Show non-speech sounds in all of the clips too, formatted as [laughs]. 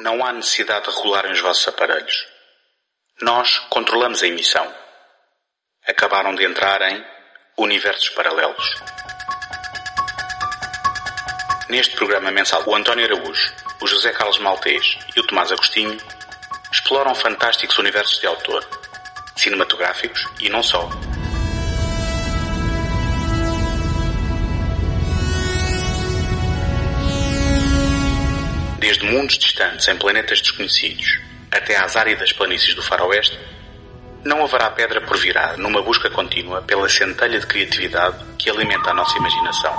Não há necessidade de regularem os vossos aparelhos. Nós controlamos a emissão. Acabaram de entrar em Universos Paralelos. Neste programa mensal, o António Araújo, o José Carlos Maltês e o Tomás Agostinho exploram fantásticos universos de autor, cinematográficos e não só. Mundos distantes em planetas desconhecidos até às áridas planícies do faroeste, não haverá pedra por virar numa busca contínua pela centelha de criatividade que alimenta a nossa imaginação.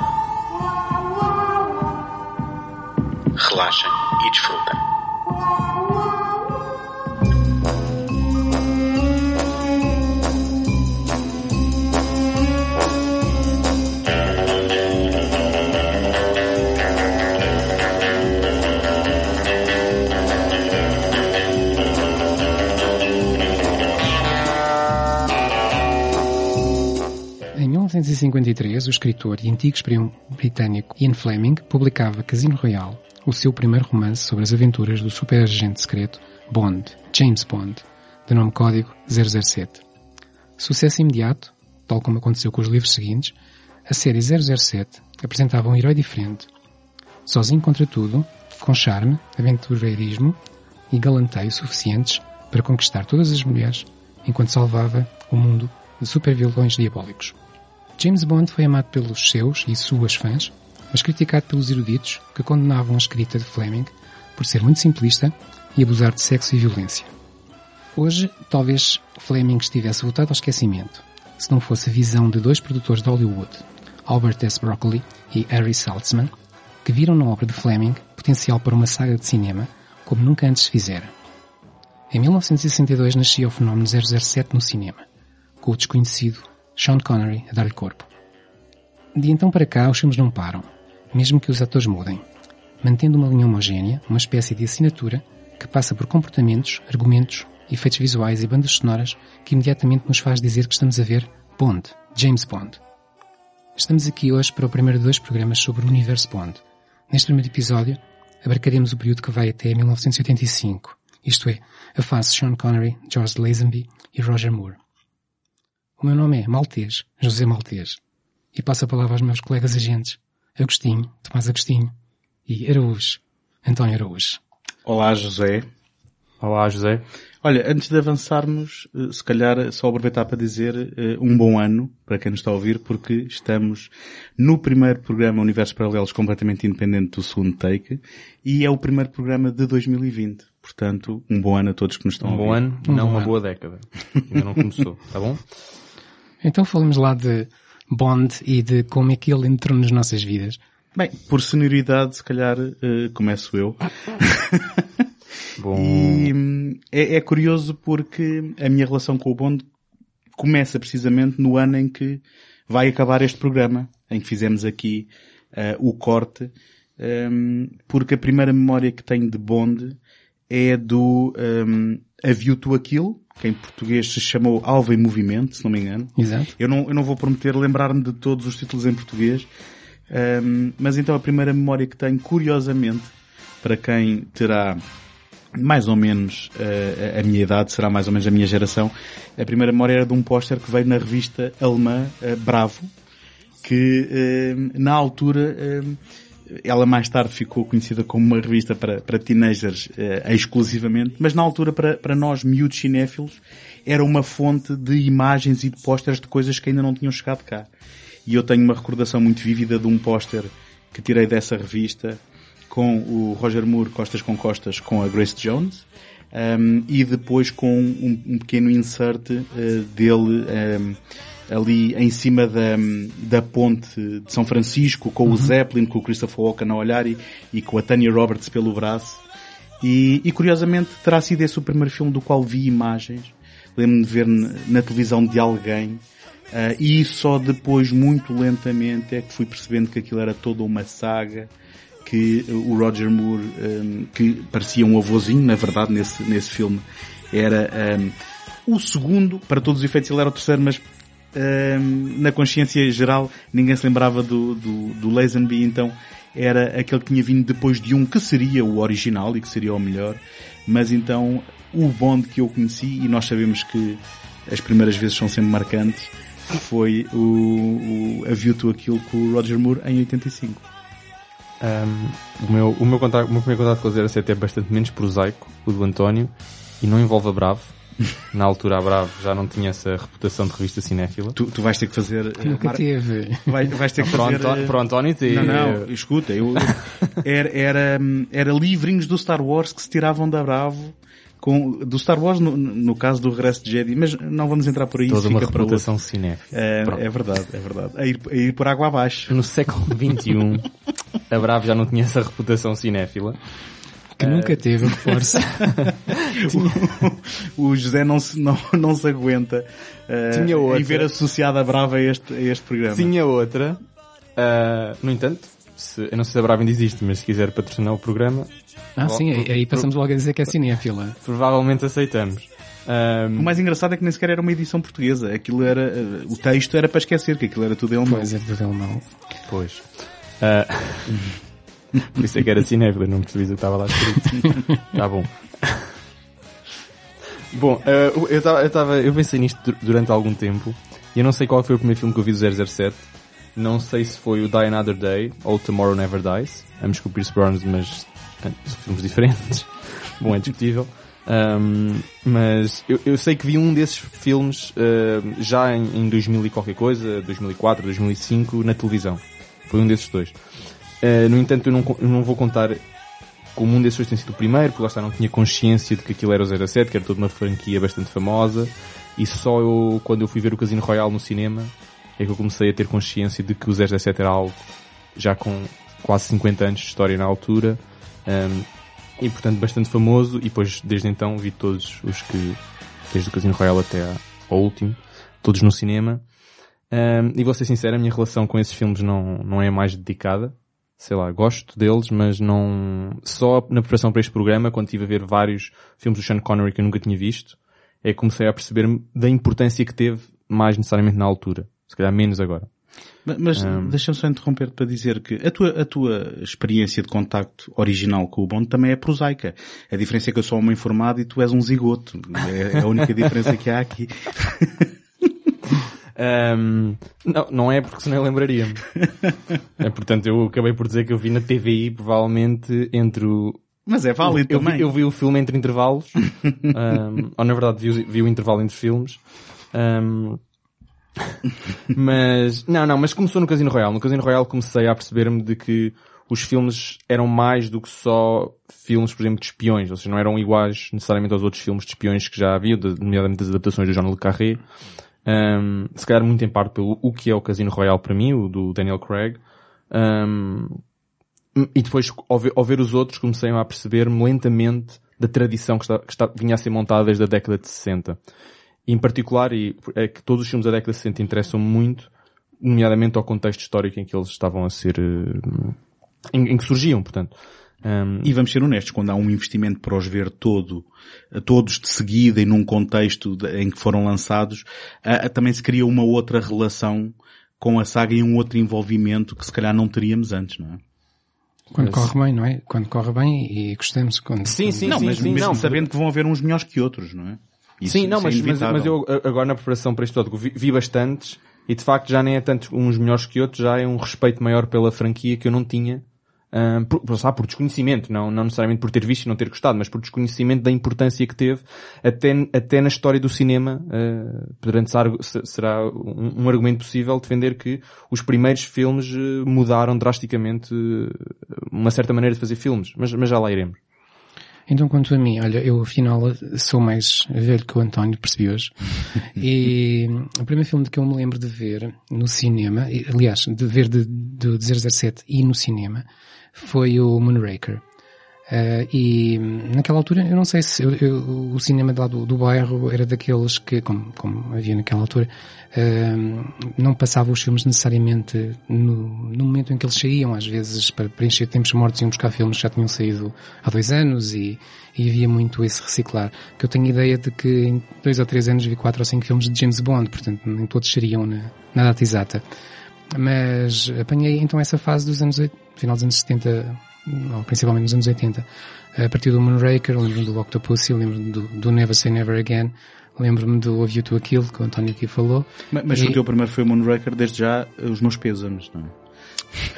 Relaxem e desfrutem. 1953, o escritor e antigo espião britânico Ian Fleming publicava Casino Royale, o seu primeiro romance sobre as aventuras do super-agente secreto Bond, James Bond, de nome código 007. Sucesso imediato, tal como aconteceu com os livros seguintes, a série 007 apresentava um herói diferente, sozinho contra tudo, com charme, aventureirismo e galanteio suficientes para conquistar todas as mulheres, enquanto salvava o mundo de supervilões diabólicos. James Bond foi amado pelos seus e suas fãs, mas criticado pelos eruditos que condenavam a escrita de Fleming por ser muito simplista e abusar de sexo e violência. Hoje, talvez Fleming estivesse voltado ao esquecimento, se não fosse a visão de dois produtores de Hollywood, Albert S. Broccoli e Harry Saltzman, que viram na obra de Fleming potencial para uma saga de cinema como nunca antes fizera. Em 1962 nascia o fenómeno 007 no cinema, com o desconhecido Sean Connery a dar-lhe corpo. De então para cá, os filmes não param, mesmo que os atores mudem, mantendo uma linha homogénea, uma espécie de assinatura que passa por comportamentos, argumentos, efeitos visuais e bandas sonoras que imediatamente nos faz dizer que estamos a ver Bond, James Bond. Estamos aqui hoje para o primeiro de dois programas sobre o universo Bond. Neste primeiro episódio, abarcaremos o período que vai até 1985, isto é, a fase Sean Connery, George Lazenby e Roger Moore. O meu nome é Maltês, José Maltês, e passo a palavra aos meus colegas agentes, Agostinho, Tomás Agostinho e Araújo, António Araújo. Olá, José. Olá, José. Olha, antes de avançarmos, eh, se calhar só aproveitar para dizer eh, um bom ano para quem nos está a ouvir, porque estamos no primeiro programa Universos Paralelos completamente independente do segundo take e é o primeiro programa de 2020. Portanto, um bom ano a todos que nos estão Um a bom ouvir. ano, Um não bom uma ano. boa década. Ainda não começou, tá bom? Então falamos lá de Bond e de como é que ele entrou nas nossas vidas. Bem, por senioridade, se calhar, eh, começo eu. [laughs] Bom, E hum, é, é curioso porque a minha relação com o Bond começa precisamente no ano em que vai acabar este programa, em que fizemos aqui eh, o corte, hum, porque a primeira memória que tenho de Bond é do um, A View to a Kill, que em português se chamou Alva em Movimento, se não me engano. Exato. Eu não, eu não vou prometer lembrar-me de todos os títulos em português, hum, mas então a primeira memória que tenho, curiosamente, para quem terá mais ou menos eh, a minha idade, será mais ou menos a minha geração, a primeira memória era de um póster que veio na revista alemã eh, Bravo, que eh, na altura eh, ela mais tarde ficou conhecida como uma revista para, para teenagers eh, exclusivamente, mas na altura para, para nós miúdos cinéfilos era uma fonte de imagens e de pósteres de coisas que ainda não tinham chegado cá. E eu tenho uma recordação muito vívida de um póster que tirei dessa revista com o Roger Moore costas com costas com a Grace Jones um, e depois com um, um pequeno insert uh, dele um, ali em cima da, da ponte de São Francisco com o Zeppelin, com o Christopher Walken a olhar e, e com a Tanya Roberts pelo braço. E, e curiosamente terá sido esse o primeiro filme do qual vi imagens. Lembro-me de ver na, televisão de alguém. Uh, e só depois muito lentamente é que fui percebendo que aquilo era toda uma saga que o Roger Moore, um, que parecia um avôzinho, na verdade, nesse, nesse filme, era um, o segundo, para todos os efeitos ele era o terceiro, mas na consciência geral ninguém se lembrava do, do, do Lazenby, então era aquele que tinha vindo depois de um que seria o original e que seria o melhor, mas então o Bond que eu conheci, e nós sabemos que as primeiras vezes são sempre marcantes, foi o, o A View to com o Roger Moore em 85. Um, o, meu, o, meu contato, o meu primeiro contato com o 07 é bastante menos prosaico, o do António, e não envolve a Bravo. [laughs] Na altura a Bravo já não tinha essa reputação de revista cinéfila. Tu, tu vais ter que fazer... Nunca mar- teve. Vai, vais ter que Para fazer... Antó- uh, para o António tem. Não, não, escuta, eu, [laughs] era, era, era livrinhos do Star Wars que se tiravam da Bravo, com, do Star Wars no, no caso do Regresso de Jedi, mas não vamos entrar por aí, isso Toda uma fica para outro. reputação cinéfila. É, é verdade, é verdade. A ir, a ir por água abaixo. No século XXI, a Bravo já não tinha essa reputação cinéfila. Que nunca teve, eu reforço. [laughs] o José não se, não, não se aguenta Tinha outra. em ver associada a Brava a este, a este programa. Tinha outra. ah, no entanto, se, eu não sei se a Bravo ainda existe, mas se quiser patrocinar o programa, Ah, sim, aí, aí passamos logo a dizer que é cinéfila. provavelmente aceitamos. Ah, O mais engraçado é que nem sequer era uma edição portuguesa. Aquilo era, eh, o texto era para esquecer, que aquilo era tudo em alemão. Pois é, tudo alemão. Pois. Ah, [laughs] por isso é que era cinéfilo, não percebi o que estava lá escrito. [laughs] tá bom. Bom, ah, eu, estava, eu, estava- eu pensei nisto du- durante algum tempo e eu não sei qual foi o primeiro filme que eu vi do 007. Não sei se foi o Die Another Day ou Tomorrow Never Dies. Ambos com o Pierce Brosnan, mas são filmes diferentes. [laughs] Bom, é discutível. Ahm, mas eu, eu sei que vi um desses filmes ah, já em, em 2000 e qualquer coisa, 2004, 2005, na televisão. Foi um desses dois. Uh, no entanto, eu não, eu não vou contar como um desses tem sido o primeiro, porque lá está, não tinha consciência de que aquilo era o 07, que era toda uma franquia bastante famosa, e só eu, quando eu fui ver o Casino Royale no cinema, é que eu comecei a ter consciência de que o 007 era algo já com quase 50 anos de história na altura, um, e portanto bastante famoso, e depois desde então vi todos os que, desde o Casino Royale até ao último, todos no cinema. Um, e vou ser sincero, a minha relação com esses filmes não, não é mais dedicada. Sei lá, gosto deles, mas não... Só na preparação para este programa, quando estive a ver vários filmes do Sean Connery que eu nunca tinha visto, é que comecei a perceber-me da importância que teve mais necessariamente na altura. Se calhar menos agora. Ma- Mas Um. deixa-me só interromper para dizer que a tua, a tua experiência de contacto original com o Bond também é prosaica. A diferença é que eu sou um homem formado e tu és um zigoto. É a única diferença que há aqui. [laughs] Um, não, não é porque senão eu lembraria-me. [laughs] é, portanto, eu acabei por dizer que eu vi na TVI provavelmente entre o, Mas é válido eu, também. vi, eu vi o filme entre intervalos. [laughs] um, ou na verdade vi, vi o intervalo entre filmes. Um, mas, não, não, mas começou no Casino Royale. No Casino Royale comecei a perceber-me de que os filmes eram mais do que só filmes, por exemplo, de espiões. Ou seja, não eram iguais necessariamente aos outros filmes de espiões que já havia, de- nomeadamente das adaptações do John Le Carré. Um, se calhar muito em parte pelo o que é o Casino Royale para mim, o do Daniel Craig. Um, e depois, ao ver, ao ver os outros, comecei a perceber-me lentamente da tradição que, está, que está- vinha a ser montada desde a década de 60. E, em particular, e é que todos os filmes da década de 60 interessam muito, nomeadamente ao contexto histórico em que eles estavam a ser, eh, em, em que surgiam, portanto. Um, E vamos ser honestos, quando há um investimento para os ver todo, todos de seguida e num contexto de- em que foram lançados, ah, ah, também se cria uma outra relação com a saga e um outro envolvimento que se calhar não teríamos antes, não é? Quando Mas- corre bem, não é? Quando corre bem e gostamos. Quando, Sim, sim, não, sim, mas sim, mesmo não, sabendo que vão haver uns melhores que outros, não é? Isso- Sim, não, isso é mas, mas, mas eu agora na preparação para este tópico vi, vi bastantes e de facto já nem é tanto uns melhores que outros, já é um respeito maior pela franquia que eu não tinha. Ah, por, por, por desconhecimento, não, não necessariamente por ter visto e não ter gostado, mas por desconhecimento da importância que teve até, até na história do cinema. Uh, perante será um, um argumento possível defender que os primeiros filmes eh, mudaram drasticamente eh, uma certa maneira de fazer filmes, mas, mas já lá iremos. Então, quanto a mim, olha, eu afinal sou mais velho que o António, percebi hoje. [laughs] e o primeiro filme de que eu me lembro de ver no cinema, aliás, de ver de, de 007 e no cinema, foi o Moonraker. Uh, e naquela altura, eu não sei se eu, eu, o cinema lá do, do bairro era daqueles que, como, como havia naquela altura, uh, não passava os filmes necessariamente no, no momento em que eles saíam, às vezes para preencher tempos mortos iam buscar filmes que já tinham saído há dois anos e, e havia muito esse reciclar. Que eu tenho ideia de que em dois ou três anos vi quatro ou cinco filmes de James Bond, portanto nem todos seriam na, na data exata. Mas apanhei então essa fase dos anos, oit- final dos anos 70, não, principalmente nos anos 80. A partir do Moonraker, lembro-me do Octopussy, lembro-me do, do Never Say Never Again, lembro-me do Of You to a Kill, que o António aqui falou. Ma- Mas, E- o teu primeiro foi o Moonraker, desde já os meus pêsames, não é?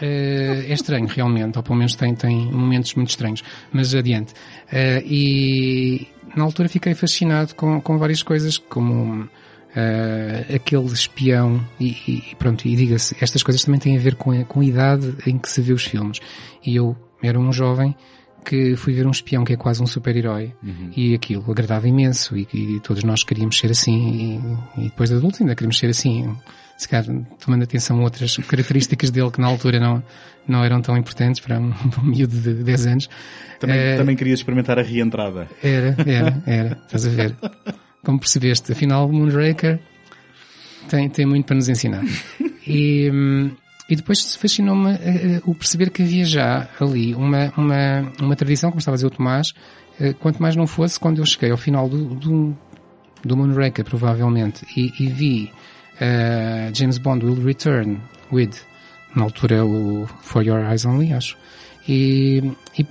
Eh, é estranho, realmente, ou pelo menos tem, tem momentos muito estranhos. Mas adiante. Eh, e na altura fiquei fascinado com, com várias coisas, como eh, aquele espião, e, e pronto, e diga-se, estas coisas também têm a ver com a, com a idade em que se vê os filmes. E eu era um jovem que fui ver um espião que é quase um super-herói. E aquilo agradava imenso e, e todos nós queríamos ser assim e, e depois de adultos ainda queríamos ser assim. Se calhar tomando atenção a outras [laughs] características dele que na altura não, não eram tão importantes para um, [laughs] para um miúdo de 10 anos. Também, Eh, também querias experimentar a reentrada. era, era, era, estás a ver [laughs] como percebeste, afinal Moonraker tem, tem muito para nos ensinar. [laughs] E, e depois fascinou-me eh, o perceber que havia já ali uma, uma, uma tradição, como estava a dizer o Tomás, eh, quanto mais não fosse quando eu cheguei ao final do, do, do Moonraker, provavelmente, e, e vi eh, James Bond Will Return with, na altura o For Your Eyes Only, acho, e, e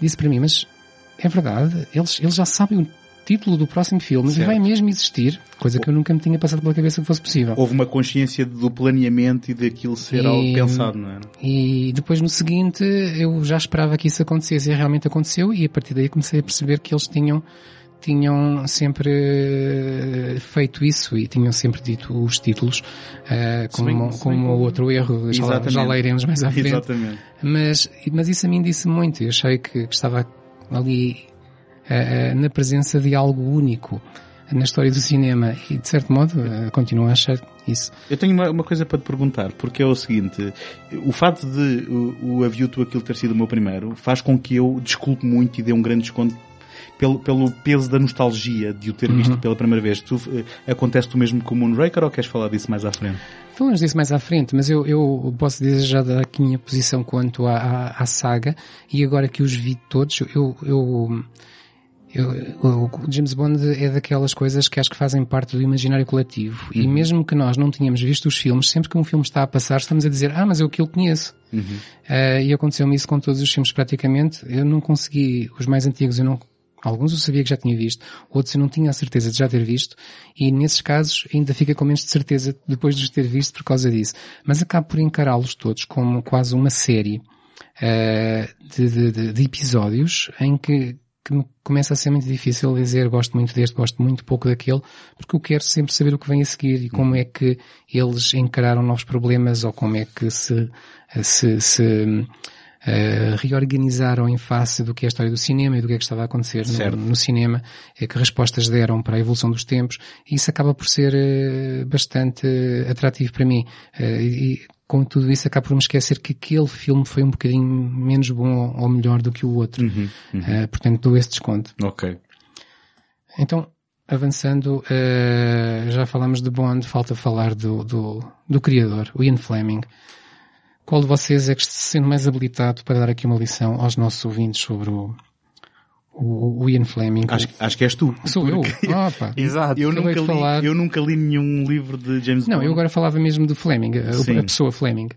disse para mim, mas é verdade, eles, eles já sabem o título do próximo filme Certo. vai mesmo existir, coisa que eu nunca me tinha passado pela cabeça que fosse possível. Houve uma consciência do planeamento e daquilo ser E- algo pensado, não é? E depois no seguinte eu já esperava que isso acontecesse e realmente aconteceu e a partir daí comecei a perceber que eles tinham tinham sempre eh, feito isso e tinham sempre dito os títulos bem- como, se bem como outro erro, já, Exatamente. já lá iremos mais à frente. Exatamente. Mas, mas isso a mim disse muito. Eu achei que, que estava ali na presença de algo único na história do cinema e de certo modo eh, continuo a achar isso. Eu tenho uma, uma coisa para te perguntar, porque é o seguinte, o facto de o, o A View to Aquilo ter sido o meu primeiro faz com que eu desculpe muito e dê um grande desconto pelo, pelo peso da nostalgia de o ter Uhum. visto pela primeira vez. Tu, eh, acontece o mesmo com o Moonraker ou queres falar disso mais à frente? Falamos disso mais à frente, mas eu, eu posso dizer já dar aqui a minha posição quanto à, à, à saga e agora que os vi todos, eu, eu, eu, o James Bond é daquelas coisas que acho que fazem parte do imaginário coletivo e mesmo que nós não tenhamos visto os filmes, sempre que um filme está a passar estamos a dizer, ah, mas eu aquilo conheço. Eh, e aconteceu-me isso com todos os filmes praticamente. Eu não consegui, os mais antigos eu não, alguns eu sabia que já tinha visto, outros eu não tinha a certeza de já ter visto, e nesses casos ainda fica com menos de certeza depois de os ter visto por causa disso. Mas acabo por encará-los todos como quase uma série de, de- de- de episódios em que, que me começa a ser muito difícil dizer gosto muito deste, gosto muito pouco daquele, porque eu quero sempre saber o que vem a seguir e como é que eles encararam novos problemas ou como é que se, se, se eh, reorganizaram em face do que é a história do cinema e do que é que estava a acontecer no, no cinema, eh, que respostas deram para a evolução dos tempos, e isso acaba por ser eh, bastante eh, atrativo para mim. E com tudo isso acabo por me esquecer que aquele filme foi um bocadinho menos bom ou melhor do que o outro. Eh, portanto, dou esse desconto. Ok. Então, avançando, eh, já falamos de Bond, falta falar do, do, do criador, o Ian Fleming. Qual de vocês é que se sente mais habilitado para dar aqui uma lição aos nossos ouvintes sobre o, o, o Ian Fleming? Acho, acho que és tu. Sou eu? Ah, pá. Exato. Eu nunca, de li, falar. eu nunca li nenhum livro de James Não, Bond. eu agora falava mesmo do Fleming, a, Sim. a pessoa Fleming,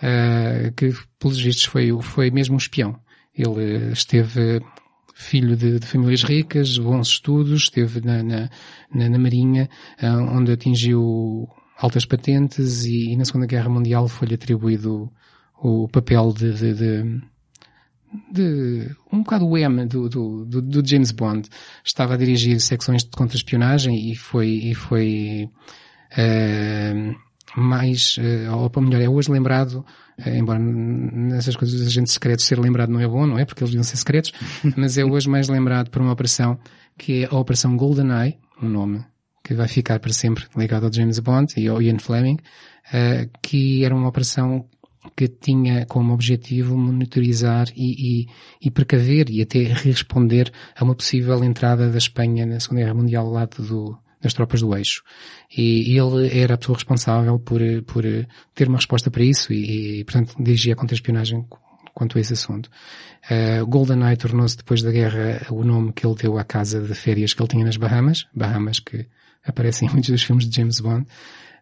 eh, que pelos vistos foi, foi mesmo um espião. Ele eh, esteve filho de, de famílias ricas, bons estudos, esteve na, na, na, na Marinha, eh, onde atingiu altas patentes e, e na Segunda Guerra Mundial foi-lhe atribuído o, o papel de, de, de, de um bocado o M do, do, do, do James Bond. Estava a dirigir secções de contra-espionagem e foi, e foi eh, mais, eh, ou para melhor, é hoje lembrado, eh, embora nessas coisas dos agentes secretos ser lembrado não é bom, não é? Porque eles deviam ser secretos, [laughs] mas é hoje mais lembrado por uma operação que é a Operação GoldenEye, um nome que vai ficar para sempre ligado ao James Bond e ao Ian Fleming, eh, que era uma operação que tinha como objetivo monitorizar e, e, e precaver e até responder a uma possível entrada da Espanha na Segunda Guerra Mundial ao lado do, das tropas do eixo. E, ele era a pessoa responsável por, por ter uma resposta para isso e, e portanto, dirigia a contra-espionagem quanto a esse assunto. Uh, GoldenEye tornou-se depois da guerra o nome que ele deu à casa de férias que ele tinha nas Bahamas, Bahamas que aparecem em muitos dos filmes de James Bond,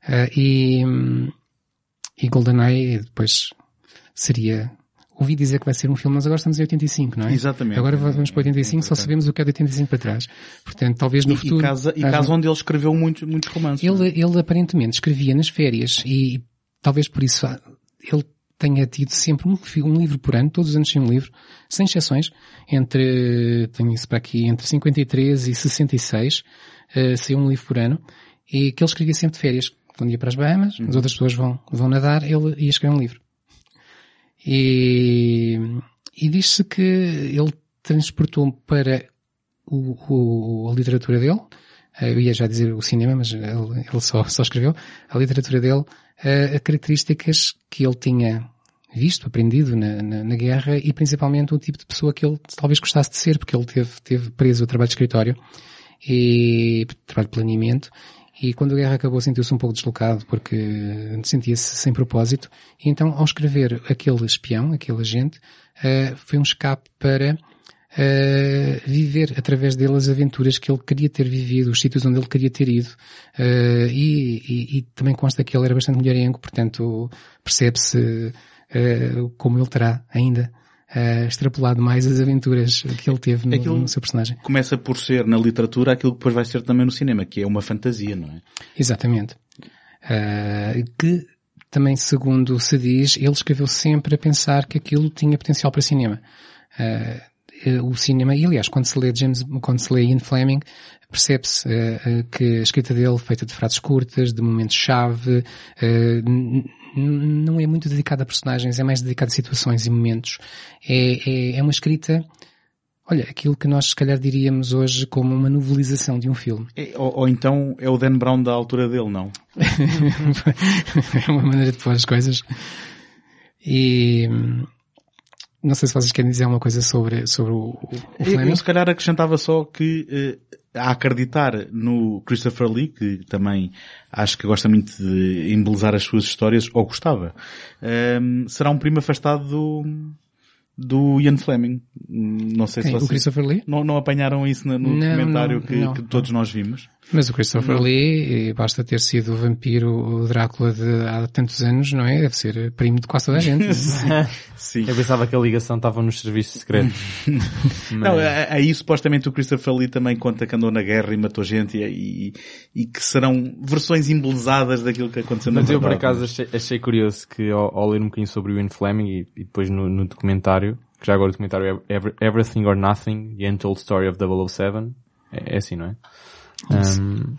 Uh, e, hum, e GoldenEye depois seria ouvi dizer que vai ser um filme, mas agora estamos em 85, não é? Exatamente. Agora vamos para 85, só sabemos o que é de 85 para trás. Portanto, talvez no e, futuro... E casa, e casa onde ele escreveu muito, muitos romances. Ele, ele aparentemente escrevia nas férias e talvez por isso ele tenha tido sempre um, um livro por ano, todos os anos tinha um livro, sem exceções, entre, tenho isso para aqui, entre 53 e 66, uh, saiu um livro por ano, e que ele escrevia sempre de férias. Quando ia para as Bahamas, Uhum. as outras pessoas vão, vão nadar, ele ia escrever um livro. E, e diz-se que ele transportou para o, o, a literatura dele, eu ia já dizer o cinema, mas ele, ele só, [laughs] só escreveu, a literatura dele, a, a características que ele tinha visto, aprendido na, na, na, guerra e principalmente o tipo de pessoa que ele talvez gostasse de ser, porque ele teve, teve preso o trabalho de escritório e trabalho de planeamento e quando a guerra acabou sentiu-se um pouco deslocado porque sentia-se sem propósito. E então ao escrever aquele espião, aquele agente, uh, foi um escape para uh, viver através dele as aventuras que ele queria ter vivido, os sítios onde ele queria ter ido. Uh, e, e, e, também consta que ele era bastante mulherengo, portanto percebe-se como ele terá ainda Uh, extrapolado mais as aventuras que ele teve no, aquilo no, seu personagem. Começa por ser na literatura aquilo que depois vai ser também no cinema, que é uma fantasia, não é? Exatamente. Uh, que também, segundo se diz, ele escreveu sempre a pensar que aquilo tinha potencial para cinema. Uh, o cinema, e aliás, quando se lê James, quando se lê Ian Fleming, percebe-se que a escrita dele, feita de frases curtas, de momentos-chave, não é muito dedicada a personagens, é mais dedicada a situações e momentos. É, é, é, uma escrita, olha, aquilo que nós se calhar diríamos hoje como uma novelização de um filme. É, ou, ou, então é o Dan Brown da altura dele, não? [laughs] é uma maneira de pôr as coisas. E não sei se vocês querem dizer alguma coisa sobre, sobre o, o Fleming. Eu se calhar acrescentava só que eh, a acreditar no Christopher Lee, que também acho que gosta muito de embelezar as suas histórias, ou gostava, um, será um primo afastado do, do Ian Fleming. Não sei Quem? se vocês O Christopher Lee? Não, não apanharam isso no, Não, documentário não, que, não. que todos nós vimos. Mas o Christopher Lee, basta ter sido o vampiro, o Drácula de há tantos anos, não é? Deve ser primo de quase toda a gente. [laughs] Sim. Eu pensava que a ligação estava nos serviços secretos. [laughs] Não, aí supostamente o Christopher Lee também conta que andou na guerra e matou gente e, e, e que serão versões embelezadas daquilo que aconteceu na Mas eu por acaso achei, achei curioso que ao, ao ler um bocadinho sobre o Ian Fleming e, e depois no, no documentário, que já agora o documentário é Every- Everything or Nothing, The Untold Story of 007, é, é assim, não é? Um,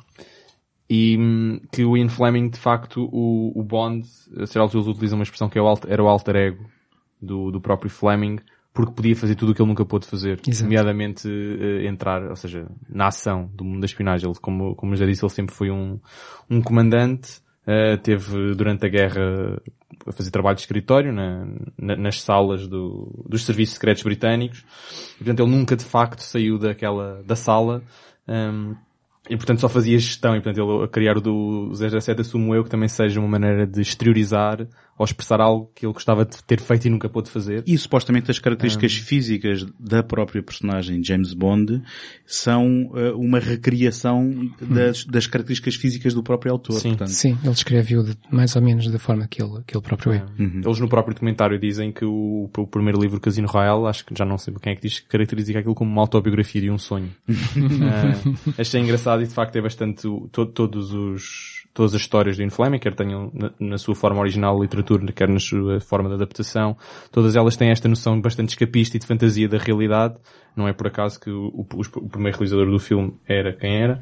e hum, que o Ian Fleming, de facto, o, o Bond, a certa altura eles utilizam uma expressão que é o alter, era o alter ego do, do próprio Fleming, porque podia fazer tudo o que ele nunca pôde fazer. Exato. Nomeadamente eh, entrar, ou seja, na ação do mundo da espionagem. Ele, como, como já disse, ele sempre foi um, um comandante, eh, teve durante a guerra a fazer trabalho de escritório na, na- nas salas do- dos serviços secretos britânicos. E, portanto, ele nunca de facto saiu daquela, da sala, hum, e portanto só fazia gestão, e portanto ele a criar o do 007 assumo eu que também seja uma maneira de exteriorizar ou expressar algo que ele gostava de ter feito e nunca pôde fazer. E supostamente as características físicas da própria personagem James Bond são eh, uma recriação das, das características físicas do próprio autor. Sim. Portanto, Sim, ele descreveu de- mais ou menos da forma que ele, que ele próprio é. Eles no próprio documentário dizem que o, o primeiro livro Casino Royale, acho que já não sei quem é que diz, que caracteriza aquilo como uma autobiografia de um sonho. [laughs] Ah, achei engraçado e de facto é bastante to- todos os, todas as histórias do Ian Fleming, quer tenham na, na sua forma original literatura, quer na sua forma de adaptação, todas elas têm esta noção bastante escapista e de fantasia da realidade. Não é por acaso que o, o- o primeiro realizador do filme era quem era.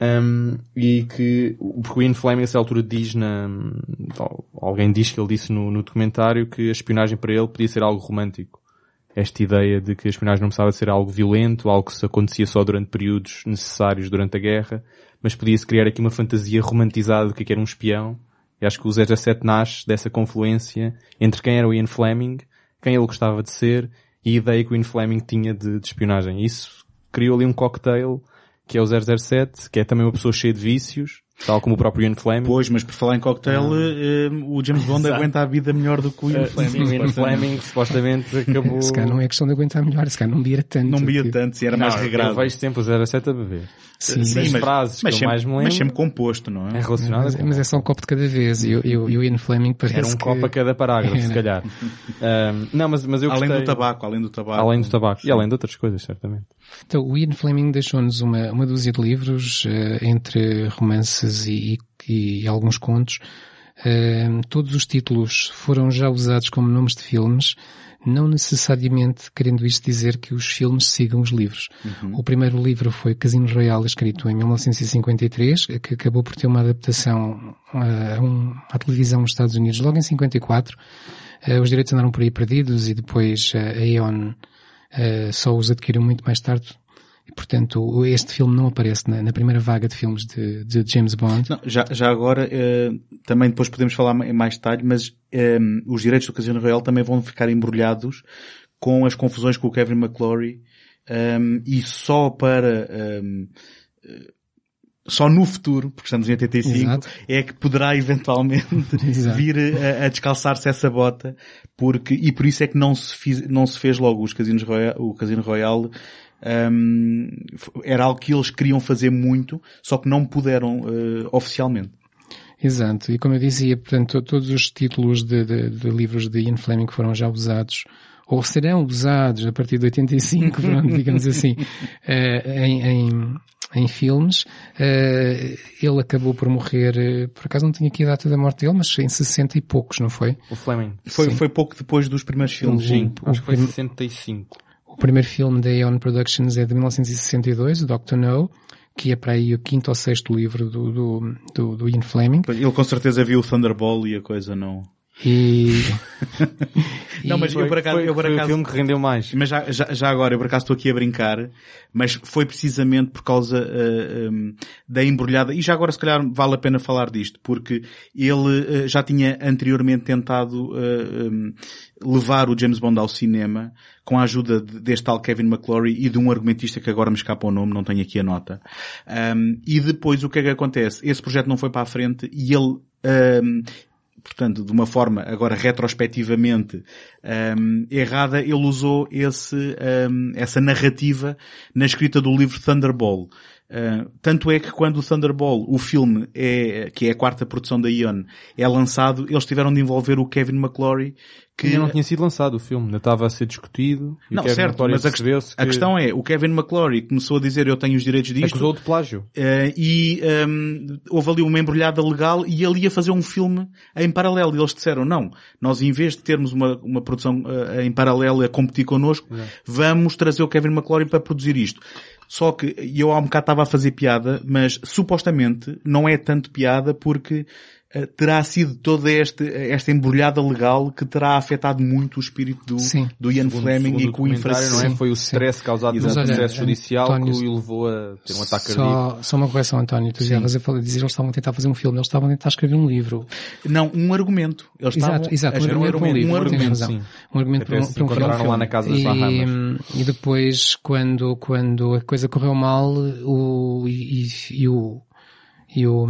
Um, e que, porque o Ian Fleming a essa altura diz na, alguém diz que ele disse no, no documentário que a espionagem para ele podia ser algo romântico. Esta ideia de que a espionagem não precisava ser algo violento, algo que se acontecia só durante períodos necessários durante a guerra, mas podia-se criar aqui uma fantasia romantizada do que é que era um espião. E acho que o 007 nasce dessa confluência entre quem era o Ian Fleming, quem ele gostava de ser e a ideia que o Ian Fleming tinha de, de espionagem. Isso criou ali um cocktail que é o 007, que é também uma pessoa cheia de vícios, Tal como o próprio Ian Fleming. Pois, mas por falar em cocktail, eh, o James Bond Exato. aguenta a vida melhor do que o Ian Uh, Fleming. sim, o Ian supostamente. Fleming supostamente [laughs] acabou... Se calhar não é questão de aguentar melhor, se calhar não bebia tanto. Não bebia que- tanto, se era mais Não, regrado. Eu vejo sempre o 07 a beber. Sim, Sim, mas, frases mas que eu sempre, mais me mas lembro sempre composto, não é é? relacionada mas, com... mas é só um copo de cada vez. E eu, eu, eu Ian Fleming parece Era um que... copo a cada parágrafo, se calhar. [laughs] Um, não, mas, mas eu Além gostei... do tabaco, além do tabaco. Além do tabaco. E além de outras coisas, certamente. Então, o Ian Fleming deixou-nos uma, uma dúzia de livros, eh, entre romances e, e, e alguns contos. Eh, todos os títulos foram já usados como nomes de filmes, não necessariamente querendo isto dizer que os filmes sigam os livros. O primeiro livro foi Casino Royale, escrito em 1953, que acabou por ter uma adaptação a um- à televisão nos Estados Unidos logo em 54. Eh, os direitos andaram por aí perdidos e depois eh, a Eon só os adquiriu muito mais tarde. E, portanto, este filme não aparece na, na primeira vaga de filmes de, de James Bond. Não, já, já agora, eh, também depois podemos falar em mais detalhe, mas eh, os direitos do Casino Royale também vão ficar embrulhados com as confusões com o Kevin McClory eh, e só para eh, eh, só no futuro, porque estamos em 85, Exato. é que poderá [laughs] eventualmente [laughs] Exato. vir a, a descalçar-se essa bota, porque, e por isso é que não se, fiz- não se fez logo os casinos Royale, o Casino Royale, f- era algo que eles queriam fazer muito, só que não puderam eh, oficialmente. Exato. E como eu dizia, portanto, to- todos os títulos de, de- de livros de Ian Fleming foram já usados, ou serão usados a partir de 85, [laughs] pronto, digamos assim, eh, em, em, em filmes. Eh, ele acabou por morrer, por acaso não tinha aqui a data da morte dele, mas em 60 e poucos, não foi? O Fleming. Foi, Sim. foi pouco depois dos primeiros filmes. Sim, o acho que foi prim- 65. O primeiro filme da Aeon Productions é de 1962, o Dr. No, que é para aí o quinto ou sexto livro do, do, do, do Ian Fleming. Ele com certeza viu o Thunderball e a coisa não... E... [laughs] Não, mas eu por acaso, foi, eu por foi o acaso, filme que rendeu mais. Mas já, já, já agora, eu por acaso estou aqui a brincar, mas foi precisamente por causa eh, um, da embrulhada, e já agora se calhar vale a pena falar disto, porque ele eh, já tinha anteriormente tentado eh, um, levar o James Bond ao cinema com a ajuda de- deste tal Kevin McClory e de um argumentista que agora me escapa o nome, não tenho aqui a nota. Um, e depois o que é que acontece? Esse projeto não foi para a frente e ele um, portanto, de uma forma agora retrospectivamente hum, errada, ele usou esse, hum, essa narrativa na escrita do livro Thunderball. Uh, tanto é que quando o Thunderball, o filme, é, que é a quarta produção da Ion, é lançado, eles tiveram de envolver o Kevin McClory, que Ainda não tinha sido lançado o filme, ainda estava a ser discutido. e Não, certo, McClory mas a, percebeu-se a que questão é, o Kevin McClory começou a dizer eu tenho os direitos disto, acusou de plágio. Eh, e ehm, houve ali uma embrulhada legal e ele ia fazer um filme em paralelo. E eles disseram, não, nós em vez de termos uma, uma produção eh, em paralelo a competir connosco, vamos trazer o Kevin McClory para produzir isto. Só que eu há um bocado estava a fazer piada, mas supostamente não é tanto piada porque terá sido toda este, esta embrulhada legal que terá afetado muito o espírito do, Sim. do Ian Segundo- Fleming segundo e com o infração. não é? Sim, Foi o sim. stress causado pelo processo judicial António, que o levou a ter um ataque cardíaco. Só, só uma correção, António. Tu estavas a falar, dizer eles estavam a tentar fazer um filme, eles estavam a tentar escrever um livro. Não, um argumento. Eles Exato, estavam exato, um argumento um livro, um argumento. razão. sim. Um argumento para um, para um filme. encontraram lá na casa das e, Bahamas. e depois, quando, quando a coisa correu mal, o, e, e- e o, e o,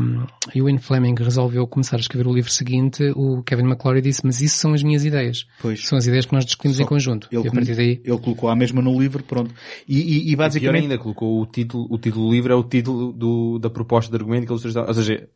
e o Ian Fleming resolveu começar a escrever o livro seguinte, o Kevin McClory disse, mas isso são as minhas ideias. Pois. São as ideias que nós discutimos Só em conjunto. Ele, e a partir daí, ele colocou a mesma no livro, pronto. E, e, e E pior basicamente, ainda, colocou o título, o título do livro é o título do, da proposta de argumento que eles utilizaram. Ou seja,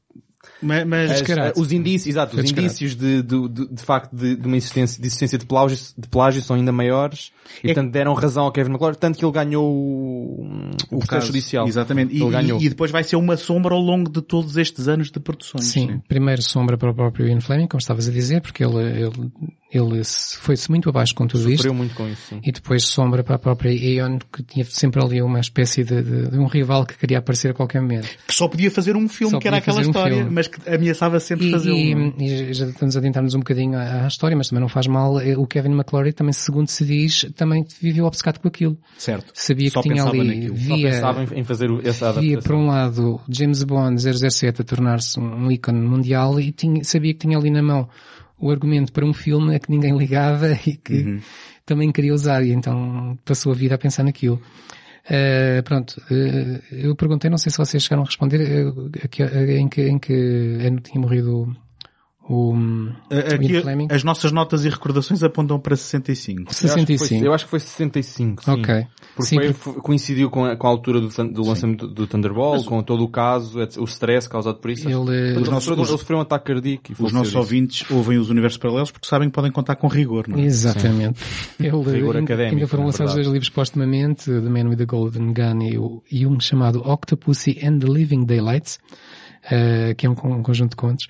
ma- mas, as- os indícios, exato, os descarado. indícios de, de, de, de facto de, de uma existência, de existência de plágio, de plágio são ainda maiores e É- portanto deram razão ao Kevin McClory, tanto que ele ganhou o, o processo caso, judicial. Exatamente. E, e- e depois vai ser uma sombra ao longo de todos estes anos de produções. sim, primeiro sombra para o próprio Ian Fleming, como estavas a dizer, porque ele, ele, ele se- foi-se muito abaixo com tudo isto. Sofreu muito com isso, sim. E depois sombra para a própria Aeon, que tinha sempre ali uma espécie de, de- de um rival que queria aparecer a qualquer momento. Que só podia fazer um filme, Só que era aquela um história, filme. Mas que ameaçava sempre E, fazê-lo. e, e já estamos a adiantar-nos um bocadinho à, à história, mas também não faz mal. Eh, O Kevin McClory também, segundo se diz, também viveu obcecado com aquilo. Certo. Sabia Só que tinha ali, naquilo. Só via, pensava em, fazer essa via por adaptação. um lado James Bond 007 a tornar-se um, um ícone mundial e tinha, sabia que tinha ali na mão o argumento para um filme a que ninguém [laughs] ligava e que Uhum. também queria usar e então passou a vida a pensar naquilo. Uh, pronto, uh, eu perguntei, não sei se vocês chegaram a responder, uh, em, que, em que ano tinha morrido o, Aqui, Fleming. as nossas notas e recordações apontam para 65. Eu acho que foi- 65. Eu acho que foi 65, sim. Ok. Porque Sim, porque- coincidiu com a, com a altura do, do lançamento do Thunderbolt, com todo o caso, o stress causado por isso. Ele, Ele, Os nossos- sofreu, ele sofreu um ataque cardíaco e Os nossos disso. ouvintes ouvem os universos paralelos porque sabem que podem contar com rigor, não é? Exatamente. Ele, Rigor ainda- académico, ainda foram lançados dois livros postumamente, The Man with the Golden Gun e, o- e um chamado Octopussy and the Living Daylights, eh, que é um, um conjunto de contos.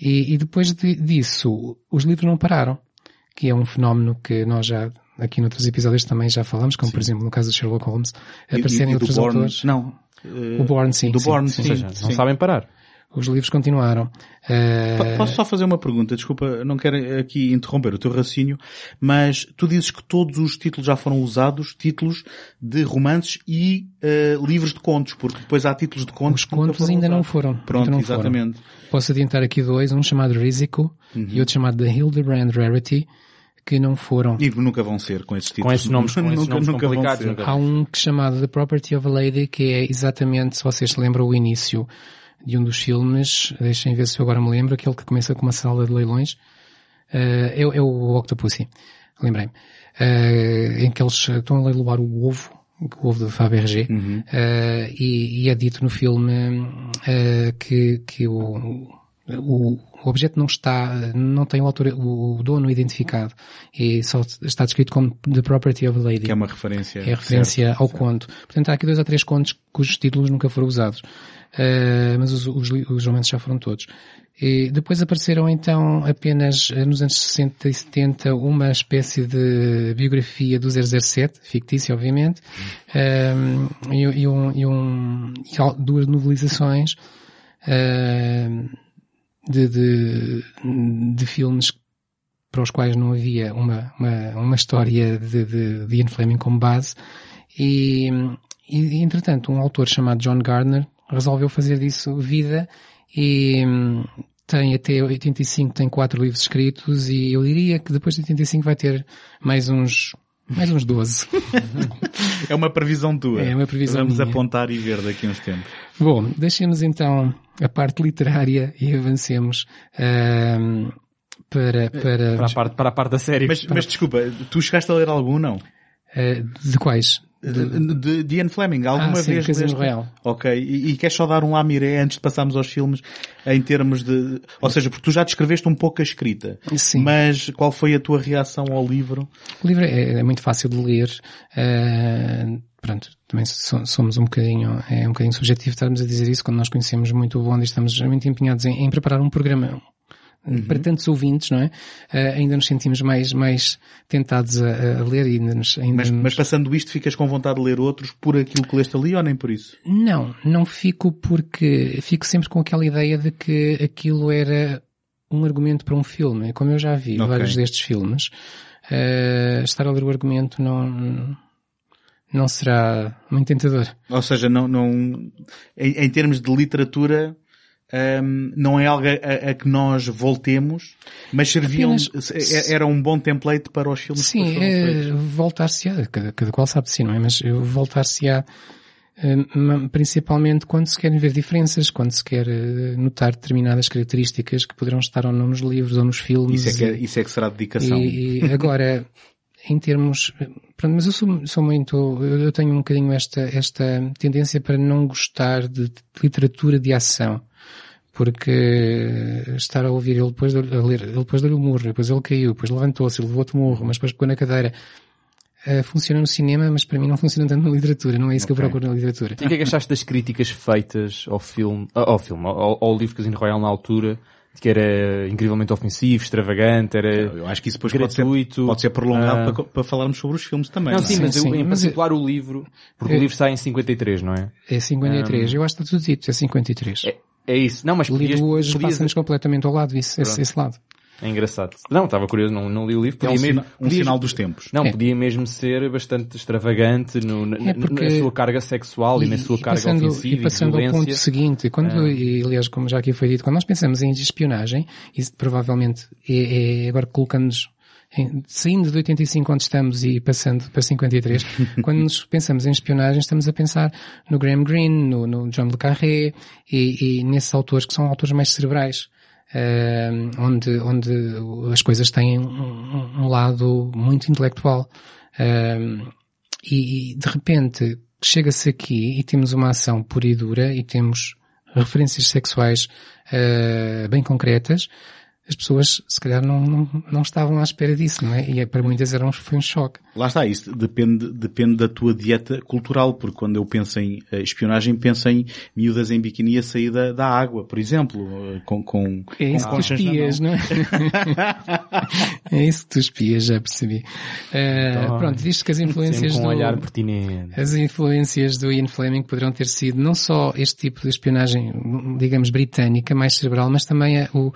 E, e depois de- disso, os livros não pararam, que é um fenómeno que nós já, aqui noutros episódios também já falamos, como por exemplo no caso de Sherlock Holmes, E- aparecerem e do outros Bourne- autores. Não. eh, O Bourne, sim. Do sim, Bourne, sim. sim. Ou seja, não sim. sabem parar. Os livros continuaram. Po- Posso só fazer uma pergunta? Desculpa, não quero aqui interromper o teu raciocínio, mas tu dizes que todos os títulos já foram usados, títulos de romances e eh, livros de contos, porque depois há títulos de contos Os contos foram ainda não usados. foram. Pronto, ainda não foram. exatamente. Posso adiantar aqui dois, um chamado Risico Uhum. e outro chamado The Hildebrand Rarity, que não foram. E nunca vão ser com esses títulos. Com esses nomes, com [laughs] esses nunca, nomes nunca vão complicados, ser. nunca- Há um que chamado The Property of a Lady, que é exatamente, se vocês se lembram, o início de um dos filmes, deixem ver se eu agora me lembro, aquele que começa com uma sala de leilões, eh, é, é o Octopussy, lembrei-me, Eh, em que eles estão a leiloar o ovo, o ovo do Fabergé, Uhum. eh, e, e é dito no filme que, que o, o, objeto não está, não tem o, autor, o dono identificado, e só está descrito como The Property of a Lady Que é uma referência. é referência certo, ao certo. conto. Portanto, há aqui dois ou três contos cujos títulos nunca foram usados. Uh, mas os, os, os romances já foram todos. E depois apareceram então apenas uh, nos anos 60 e 70 uma espécie de biografia do 007, fictícia obviamente, um, e, e um, e um, e duas novelizações uh, de, de, de filmes para os quais não havia uma, uma, uma história de, de, de Ian Fleming como base. E, e, entretanto, um autor chamado John Gardner resolveu fazer disso vida e tem até 85, tem quatro livros escritos e eu diria que depois de 85 vai ter mais uns, mais uns 12. [laughs] É uma previsão tua. É uma previsão Vamos minha. apontar e ver daqui a uns tempos. Bom, deixemos então a parte literária e avancemos hum, para, para, Para a parte, para a parte da série. Mas, mas desculpa, tu chegaste a ler algum, não? uh, de quais? De, de, Ian Fleming, alguma Ah, sim, vez Casino leste? Royale. Ok, e, e queres só dar um lamiré antes de passarmos aos filmes, em termos de... Ou seja, porque tu já descreveste um pouco a escrita. Sim. Mas qual foi a tua reação ao livro? O livro é, é muito fácil de ler. Uh, pronto, também so- somos um bocadinho, é um bocadinho subjetivo estarmos a dizer isso quando nós conhecemos muito o Bond e estamos muito empenhados em, em preparar um programa para tantos ouvintes, não é? Uh, ainda nos sentimos mais, mais tentados a, a ler e ainda nos, ainda Mas, nos- mas passando isto, ficas com vontade de ler outros por aquilo que leste ali ou nem por isso? Não, não fico porque fico sempre com aquela ideia de que aquilo era um argumento para um filme. Como eu já vi Ok. vários destes filmes, eh, estar a ler o argumento não, não será muito tentador. Ou seja, não, não, em, em termos de literatura, hum, não é algo a, a que nós voltemos, mas serviam, Apenas- era um bom template para os filmes que Sim, foram é, voltar-se-á, cada, cada qual sabe de si, não é? Mas voltar-se-á eh, principalmente quando se querem ver diferenças, quando se quer eh, notar determinadas características que poderão estar ou não nos livros ou nos filmes. Isso é, que, é- isso é que será dedicação. E, e agora, em termos, pronto, mas eu sou, sou muito, eu eu tenho um bocadinho esta, esta tendência para não gostar de, de literatura de ação. Porque estar a ouvir ele depois de, a ler, ele depois deu-lhe o murro, depois ele caiu, depois levantou-se, levou outro murro, mas depois pegou na cadeira. Eh, funciona no cinema, mas para mim não funciona tanto na literatura, não é isso que eu procuro na literatura. E o que é que achaste das críticas feitas ao filme, ao, filme, ao, ao livro Casino Royale na altura, de que era incrivelmente ofensivo, extravagante, era Eu acho que isso depois pode ser, gratuito. pode ser prolongado Ah. para, para falarmos sobre os filmes também. Não, não é? sim, Sim, mas eu, sim, em mas particular o livro, porque É- o livro sai em 53, não é? É 53, eu acho que está tudo dito, é 53. É, é isso. Não, mas podias, Lido hoje podias- passa-nos completamente ao lado, isso, esse, esse lado. É engraçado. Não, estava curioso, não, não li o livro. É um, Podia mesmo, um podia- sinal dos tempos. Não, É. podia mesmo ser bastante extravagante no, na, É porque- na sua carga sexual e, na sua carga passando, ofensiva e passando e ao ponto seguinte, quando, e aliás, como já aqui foi dito, quando nós pensamos em espionagem, isso provavelmente é, é agora colocando-nos em, saindo de 85 onde estamos e passando para 53, [laughs] quando nos pensamos em espionagem estamos a pensar no Graham Greene, no, no John le Carré e, e nesses autores que são autores mais cerebrais. Uh, onde, onde as coisas têm um, um lado muito intelectual. Uh, e, e, de repente chega-se aqui e temos uma ação pura e dura e temos referências sexuais uh, bem concretas, as pessoas se calhar não, não, não, estavam à espera disso, não é? E é, para muitas era um, foi um choque. Lá está, isso depende, depende da tua dieta cultural, porque quando eu penso em eh, espionagem, penso em miúdas em biquíni a sair da, da água, por exemplo, eh, com, com, é isso com que tu espias, não é? [laughs] é isso que tu espias, já percebi. Uh, pronto, visto que as influências com um do... olhar pertinente. As influências do Ian Fleming poderão ter sido não só este tipo de espionagem, digamos, britânica, mais cerebral, mas também o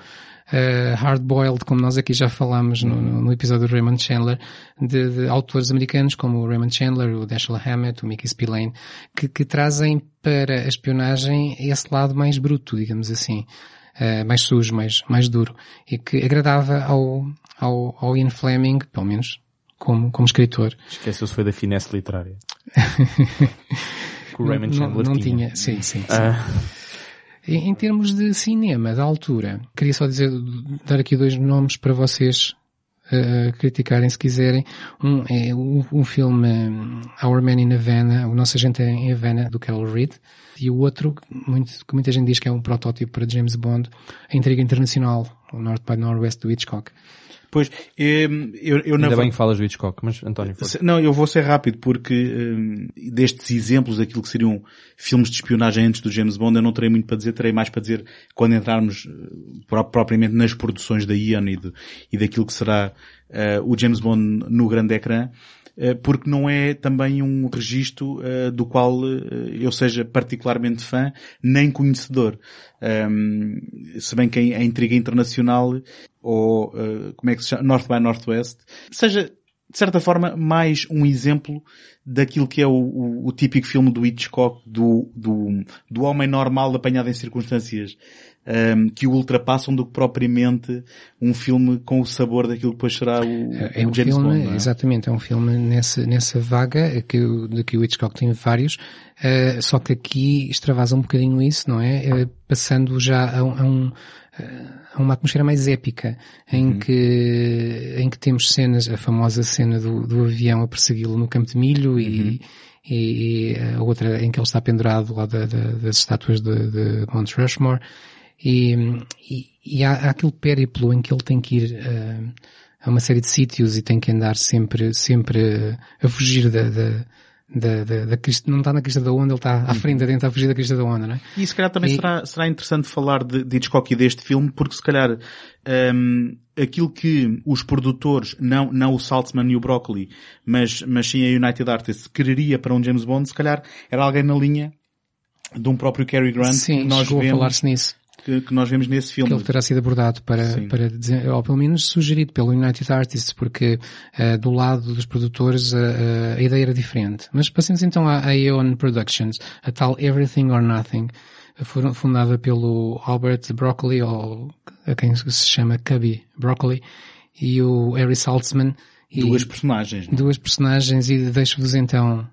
uh, hard-boiled, como nós aqui já falámos no, no episódio do Raymond Chandler, de, de, autores americanos como o Raymond Chandler, o Dashiell Hammett, o Mickey Spillane, que, que trazem para a espionagem esse lado mais bruto, digamos assim. Uh, mais sujo, mais, mais duro, e que agradava ao, ao, ao Ian Fleming, pelo menos como, como escritor. Esqueceu-se foi da finesse literária. [laughs] que o Raymond Chandler não, não tinha. tinha. Sim, sim. sim. Ah, Em, em termos de cinema, da altura, queria só dizer, dar aqui dois nomes para vocês uh, criticarem se quiserem. Um é o, o filme um, Our Man in Havana, o Nosso Agente em Havana, do Carol Reed, e o outro, muito, que muita gente diz que é um protótipo para James Bond, A Intriga Internacional, o North by Northwest do Hitchcock. Pois, eu, eu, eu ainda na bem que falas do Hitchcock, mas António, Não, eu vou ser rápido porque hum, destes exemplos daquilo que seriam filmes de espionagem antes do James Bond eu não terei muito para dizer, terei mais para dizer quando entrarmos eh, pro- propriamente nas produções da Ian e, de, e daquilo que será eh, o James Bond no grande ecrã, porque não é também um registro eh, do qual eh, eu seja particularmente fã, nem conhecedor. Hum, se bem que a intriga internacional ou eh, como é que se chama? North by Northwest, seja de certa forma, mais um exemplo daquilo que é o, o- o típico filme do Hitchcock, do, do, do homem normal apanhado em circunstâncias ehm, que o ultrapassam do que propriamente um filme com o sabor daquilo que depois será o, É o um James filme, Bond. é? exatamente, é um filme nessa, nessa vaga que, de que o Hitchcock tem vários, eh, só que aqui extravasa um bocadinho isso, não é? Eh, passando já a, um- a um, eh, a uma atmosfera mais épica, em Uhum. que, em que temos cenas, a famosa cena do, do avião a persegui-lo no campo de milho Uhum. e, e, e a outra em que ele está pendurado lá da- da- das estátuas de, de Mount Rushmore. E, e, e há, há aquele périplo em que ele tem que ir eh, a uma série de sítios e tem que andar sempre, sempre eh, a fugir da, da, da, da, da crista, não está na crista da onda, ele está à frente, adentro a fugir da crista da onda, não é? E se calhar também E- será, será interessante falar de, de Hitchcock e deste filme, porque se calhar hum, aquilo que os produtores, não, não o Saltzman e o Broccoli, mas, mas sim a United Artists, quereria para um James Bond, se calhar era alguém na linha de um próprio Cary Grant Sim, nós chegou a vemos, falar-se nisso, que, que nós vemos nesse que filme. ele terá sido abordado para, Sim. para dizer, ou pelo menos sugerido pelo United Artists, porque eh, do lado dos produtores eh, a ideia era diferente. Mas passemos então à, Aeon Productions, a tal Everything or Nothing, fundada pelo Albert Broccoli, ou a quem se chama Cubby Broccoli, e o Harry Saltzman. Duas personagens. não é? duas personagens e deixo-vos então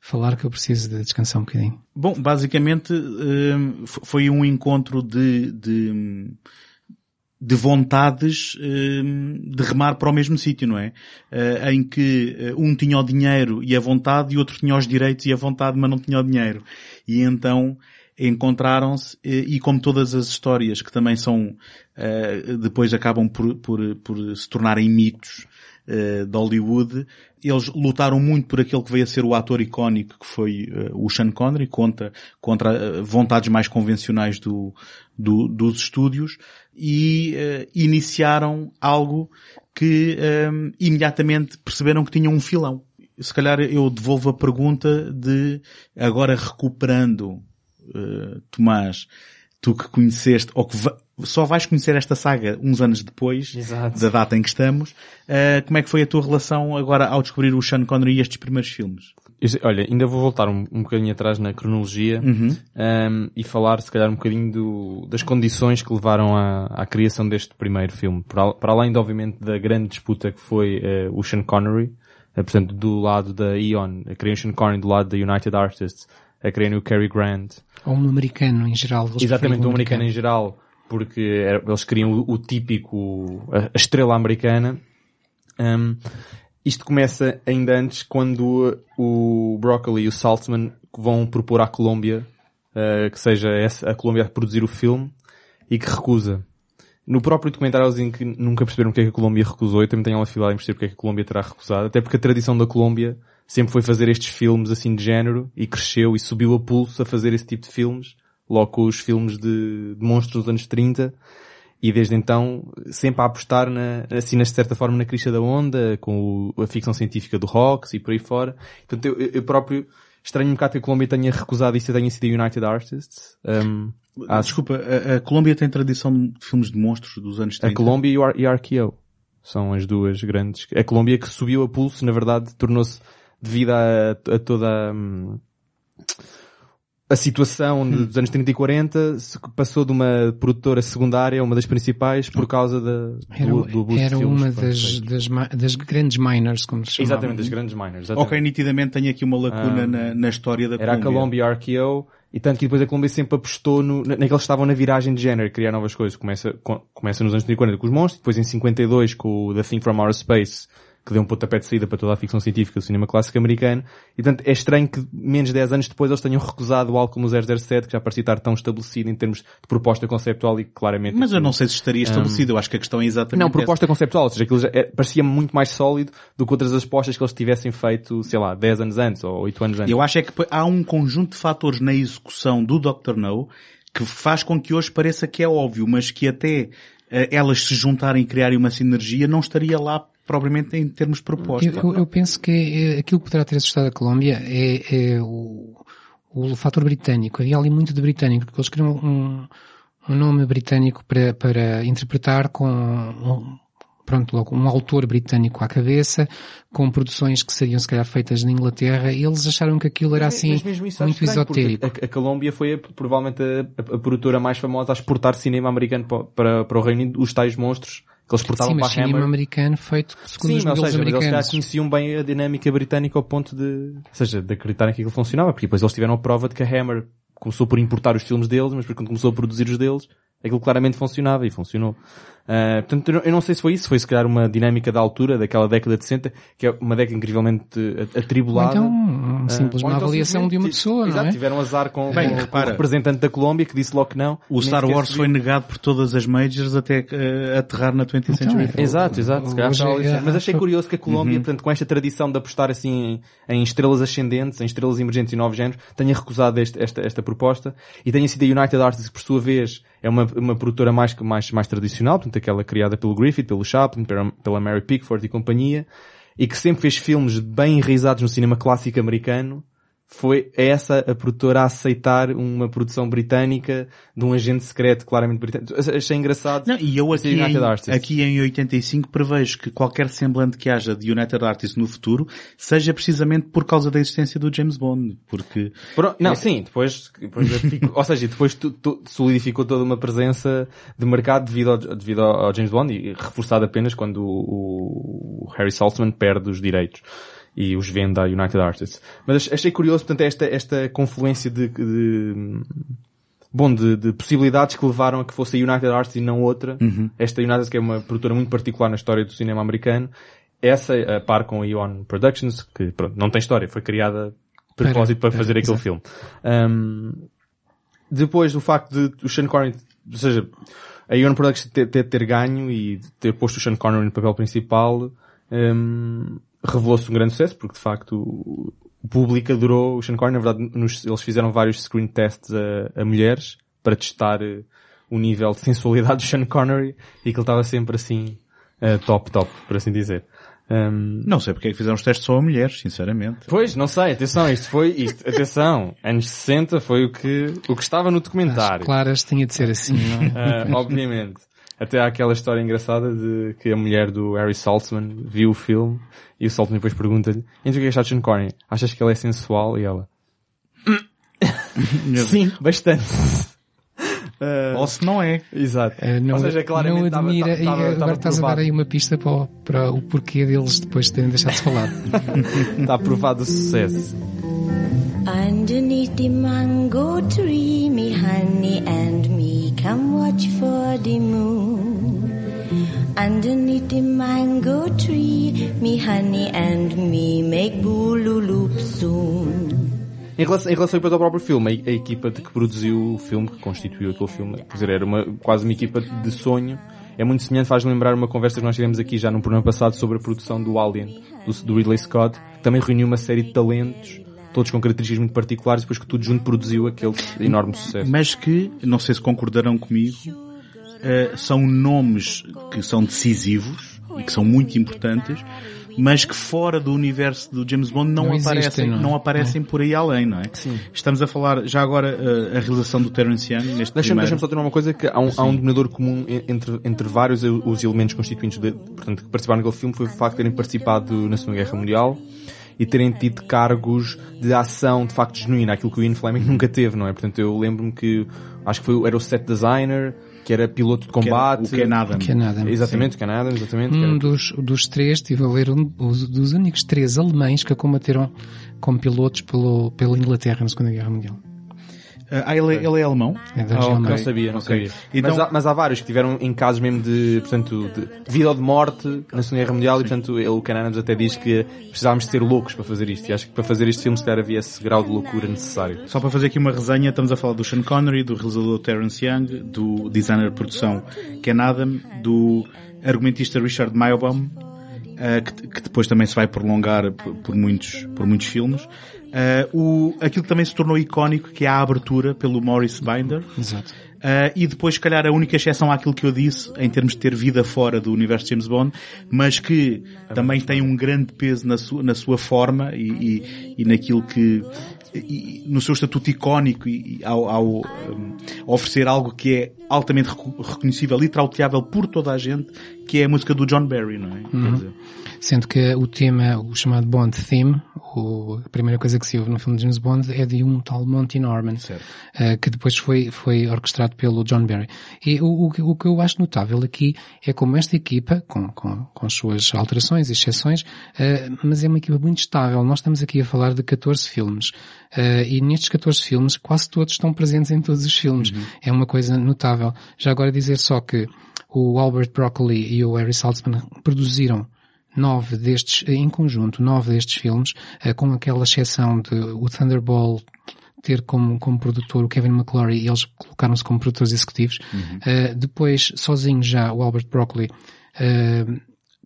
falar que eu preciso de descansar um bocadinho. Bom, basicamente hum, foi um encontro de, de, de vontades hum, de remar para o mesmo sítio, não é? Eh, em que eh, um tinha o dinheiro e a vontade e outro tinha os direitos e a vontade, mas não tinha o dinheiro. E então encontraram-se eh, e como todas as histórias que também são depois acabam por, por, por se tornarem mitos de Hollywood, eles lutaram muito por aquele que veio a ser o ator icónico que foi eh, o Sean Connery contra, contra eh, vontades mais convencionais do, do- dos estúdios e eh, iniciaram algo que eh, imediatamente perceberam que tinham um filão. Se calhar eu devolvo a pergunta de agora recuperando Tomás, tu que conheceste, ou que só vais conhecer esta saga uns anos depois Exato. da data em que estamos, eh, como é que foi a tua relação agora ao descobrir o Sean Connery e estes primeiros filmes? eu olha, ainda vou voltar um, um bocadinho atrás na cronologia Uhum. um, e falar se calhar um bocadinho do- das condições que levaram à, à criação deste primeiro filme. Para, para além, de, obviamente, da grande disputa que foi eh, o Sean Connery, eh, portanto, do lado da Eon, a criar o Sean Connery do lado da United Artists, a criar o Cary Grant, Ou um americano em geral. Exatamente, o americano em geral, porque era- eles queriam o, o típico, a, a estrela americana. Um, isto começa ainda antes quando o Broccoli e o Saltzman vão propor à Colômbia uh, que seja essa, a Colômbia a produzir o filme e que recusa. No próprio documentário dizem que nunca perceberam porque é que a Colômbia recusou. Eu também tenho uma dificuldade em perceber porque é que a Colômbia terá recusado. Até porque a tradição da Colômbia sempre foi fazer estes filmes assim de género e cresceu e subiu a pulso a fazer esse tipo de filmes. Logo com os filmes de, de monstros dos anos 30 e desde então sempre a apostar na, assim, na certa forma na crista da onda, com o- a ficção científica do Rocks e por aí fora. Portanto, eu, eu próprio estranho um bocado que a Colômbia tenha recusado isso e tenha sido a United Artists. Um, Ah, desculpa, a, a Colômbia tem tradição de filmes de monstros dos anos 30. a Colômbia e o Ar- e a RKO. São as duas grandes. A Colômbia que subiu a pulso, na verdade, tornou-se devido a, a toda hum, a situação Hum. dos anos 30 e 40, se passou de uma produtora secundária a uma das principais por causa da, Era, do, do abuso era de filmes uma das, das, das grandes miners, como se chama. Exatamente, das grandes miners. exatamente. Ok, nitidamente tem aqui uma lacuna Ah. na, na história da Era a Colômbia. Colômbia e a RKO, e tanto que depois a Colômbia sempre apostou no, na- naqueles que estavam na viragem de género, criar novas coisas. Começa, com- começa nos anos 40 com os monstros, depois em 52 com o The Thing from Outer Space, que deu um pontapé de saída para toda a ficção científica do cinema clássico americano. E portanto é estranho que menos de 10 anos depois eles tenham recusado algo como o 007, que já parecia estar tão estabelecido em termos de proposta conceptual e que claramente... Mas eu não sei se estaria estabelecido. Eu acho que a questão é exatamente Não, proposta conceptual, ou seja, aquilo já é- parecia muito mais sólido do que outras apostas que eles tivessem feito, sei lá, 10 anos antes ou 8 anos antes. Eu acho é que há um conjunto de fatores na execução do Dr. No que faz com que hoje pareça que é óbvio, mas que até eh, elas se juntarem e criarem uma sinergia não estaria lá propriamente em termos de proposta. Eu, eu- eu penso que eh, aquilo que poderá ter assustado a Colômbia é, é o, o fator britânico. Havia ali muito de britânico, porque eles queriam um, um nome britânico para, para interpretar com um, pronto, logo, um autor britânico à cabeça, com produções que seriam se calhar feitas na Inglaterra, e eles acharam que aquilo era assim Mas muito estranho, esotérico. A, a Colômbia foi a- provavelmente a, a- a produtora mais famosa a exportar cinema americano para, para, para o Reino Unido, os tais monstros que eles exportavam Sim, para a cinema Hammer. americano feito segundo Sim, os modelos seja, mas eles americanos. conheciam bem a dinâmica britânica ao ponto de, ou seja, de acreditarem que aquilo funcionava, porque depois eles tiveram a prova de que a Hammer começou por importar os filmes deles, mas depois quando começou a produzir os deles, aquilo claramente funcionava e funcionou. Ah, portanto, eu não- sei se foi isso, foi se calhar uma dinâmica da altura, daquela década de 60, que é uma década incrivelmente eh, Ou atribulada. então, um Ah, simples ou uma então avaliação de uma simplesmente- pessoa, Exato, não é? tiveram azar com, Bem, com- com o representante da Colômbia que disse logo que não. O Star Wars foi negado por todas as majors até eh, aterrar na 20th Então, Century é-. Exato, exato. Se calhar é- certo. Mas achei é- curioso que a Colômbia, portanto, com esta tradição de apostar assim em, em estrelas ascendentes, em estrelas emergentes e novos géneros, tenha recusado este- esta, esta proposta e tenha sido a United Artists, que por sua vez é uma, uma produtora mais, mais, mais tradicional, portanto, aquela criada pelo Griffith, pelo Chaplin, pela, Mary Pickford e companhia, e que sempre fez filmes bem enraizados no cinema clássico americano, foi essa a produtora a aceitar uma produção britânica de um agente secreto claramente britânico. Achei engraçado. Não, e eu aqui United em, Artists. aqui em 85 prevejo que qualquer semblante que haja de United Artists no futuro seja precisamente por causa da existência do James Bond, porque Não, sim, depois, depois ou seja, depois tu, tu solidificou toda uma presença de mercado devido ao, devido ao James Bond e reforçado apenas quando o, o Harry Saltzman perde os direitos e os vende à United Artists. Mas ach- achei curioso, portanto, esta, esta confluência de, de bom, de, de possibilidades que levaram a que fosse a United Artists e não outra. Esta United, que é uma produtora muito particular na história do cinema americano. Essa, a par com a Eon Productions, que pronto, não tem história, foi criada Para- propósito para, para- fazer aquele exato. filme. Um, depois do facto de o Sean Connery, ou seja, a Eon Productions ter, ter, ter ganho e ter posto o Sean Connery no papel principal, um, revelou-se um grande sucesso, porque de facto o, público adorou o Sean Connery. Na verdade, nos- eles fizeram vários screen tests a, a mulheres para testar eh, o nível de sensualidade do Sean Connery e que ele estava sempre assim, eh, top, top, por assim dizer. Um, não sei porque é que fizeram os testes só a mulheres, sinceramente. Pois, não sei, atenção, isto foi, isto, atenção, anos 60 foi o que, o que estava no As documentário. claras tinha de ser assim, não é? Ah, obviamente. Até há aquela história engraçada de que a mulher do Harry Saltzman viu o filme e o Saltzman depois pergunta-lhe então o que é que achaste de Sean Connery? Achas que ele é sensual? E ela Sim, bastante. [laughs] Ou se não é. Exato. Eh, não, Ou seja, claramente não estava- admira, estava- e agora estava estás a dar provado. aí uma pista para, o- para o porquê deles depois terem deixado de falar. [laughs] Está aprovado o sucesso. Underneath the mango tree, me honey and me watch for the moon. Underneath the mango tree, me honey and me make boolooloop soon. Em relação, em relação depois ao próprio filme, a, a equipa de que produziu o filme, que constituiu aquele filme, quer dizer, era uma, quase uma equipa de sonho. É muito semelhante, faz lembrar uma conversa que nós tivemos aqui já no programa passado sobre a produção do Alien, do, do Ridley Scott, que também reuniu uma série de talentos, todos com características muito particulares, depois que tudo junto produziu aquele enorme sucesso. Mas que, não sei se concordarão comigo, eh, são nomes que são decisivos e que são muito importantes, mas que fora do universo do James Bond não, Não existem, aparecem, não é? não aparecem por aí além, não é? Sim. Estamos a falar já agora eh, a realização do Terence Young neste Deixa-me primeiro. deixa só ter uma coisa que há um, há um denominador comum en- entre, entre vários os elementos constituintes de, portanto, que participaram naquele filme foi o facto de terem participado na Segunda Guerra Mundial e terem tido cargos de ação de facto genuína, aquilo que o Ian Fleming nunca teve, não é? Portanto, eu lembro-me que acho que foi, era o set designer, que era piloto de que era combate. o Ken Adam. Que é nada. Exatamente, o Ken Adam, exatamente. que Um era- dos, dos três, estive a ler, um, os, dos únicos três alemães que combateram como pilotos pelo, pela Inglaterra na Segunda Guerra Mundial. Ah, ele, é- ele é alemão? É da Ah, ok. Não sabia, não Ok. sabia. Então, mas, há, mas há vários que tiveram em casos mesmo de, portanto, de, vida ou de morte na Segunda Guerra Mundial e, portanto, ele, o Ken Adams até diz que precisávamos de ser loucos para fazer isto. E acho que para fazer este filme, se calhar, havia esse grau de loucura necessário. Só para fazer aqui uma resenha, estamos a falar do Sean Connery, do realizador Terence Young, do designer de produção Ken Adam, do argumentista Richard Meyerbaum, eh, que, que depois também se vai prolongar por, por muitos, por muitos filmes. Eh, o, aquilo que também se tornou icónico, que é a abertura pelo Maurice Binder. Exato. Uh, e depois, se calhar, a única exceção àquilo que eu disse, em termos de ter vida fora do universo de James Bond, mas que também tem um grande peso na sua, na sua forma e, e, e naquilo que, e- no seu estatuto icónico e, ao, ao, um, oferecer algo que é altamente reco- reconhecível e trauteável por toda a gente, que é a música do John Barry, não é? Quer dizer, Sendo que o tema, o chamado Bond Theme, o, a primeira coisa que se ouve no filme de James Bond é de um tal Monty Norman, eh, que depois foi, foi orquestrado pelo John Barry. E o, o, que- o que eu acho notável aqui é como esta equipa, com, com, com as suas alterações e exceções, eh, mas é uma equipa muito estável. Nós estamos aqui a falar de 14 filmes. eh, e nestes 14 filmes, quase todos estão presentes em todos os filmes. É uma coisa notável. Já agora dizer só que o Albert Broccoli e o Harry Saltzman produziram nove destes, em conjunto, nove destes filmes, eh, com aquela exceção de o Thunderball ter como, como produtor o Kevin McClory e eles colocaram-se como produtores executivos. Eh, depois, sozinho já, o Albert Broccoli eh,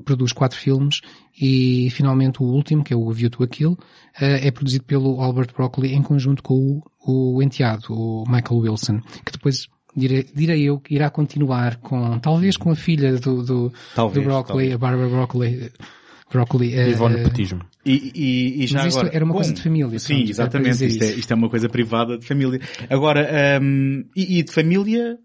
produz quatro filmes e finalmente o último, que é o View to a Kill, eh, é produzido pelo Albert Broccoli em conjunto com o, o enteado, o Michael Wilson, que depois direi, direi eu que irá continuar com, talvez com a filha do, do, Talvez, do Broccoli, talvez. a Barbara Broccoli, Broccoli o eh, nepotismo. E, e, e já Mas isto agora, era uma bom, coisa de família, Sim, pronto, exatamente. Isto é, isto é uma coisa privada de família. Agora, hum, e, e de família,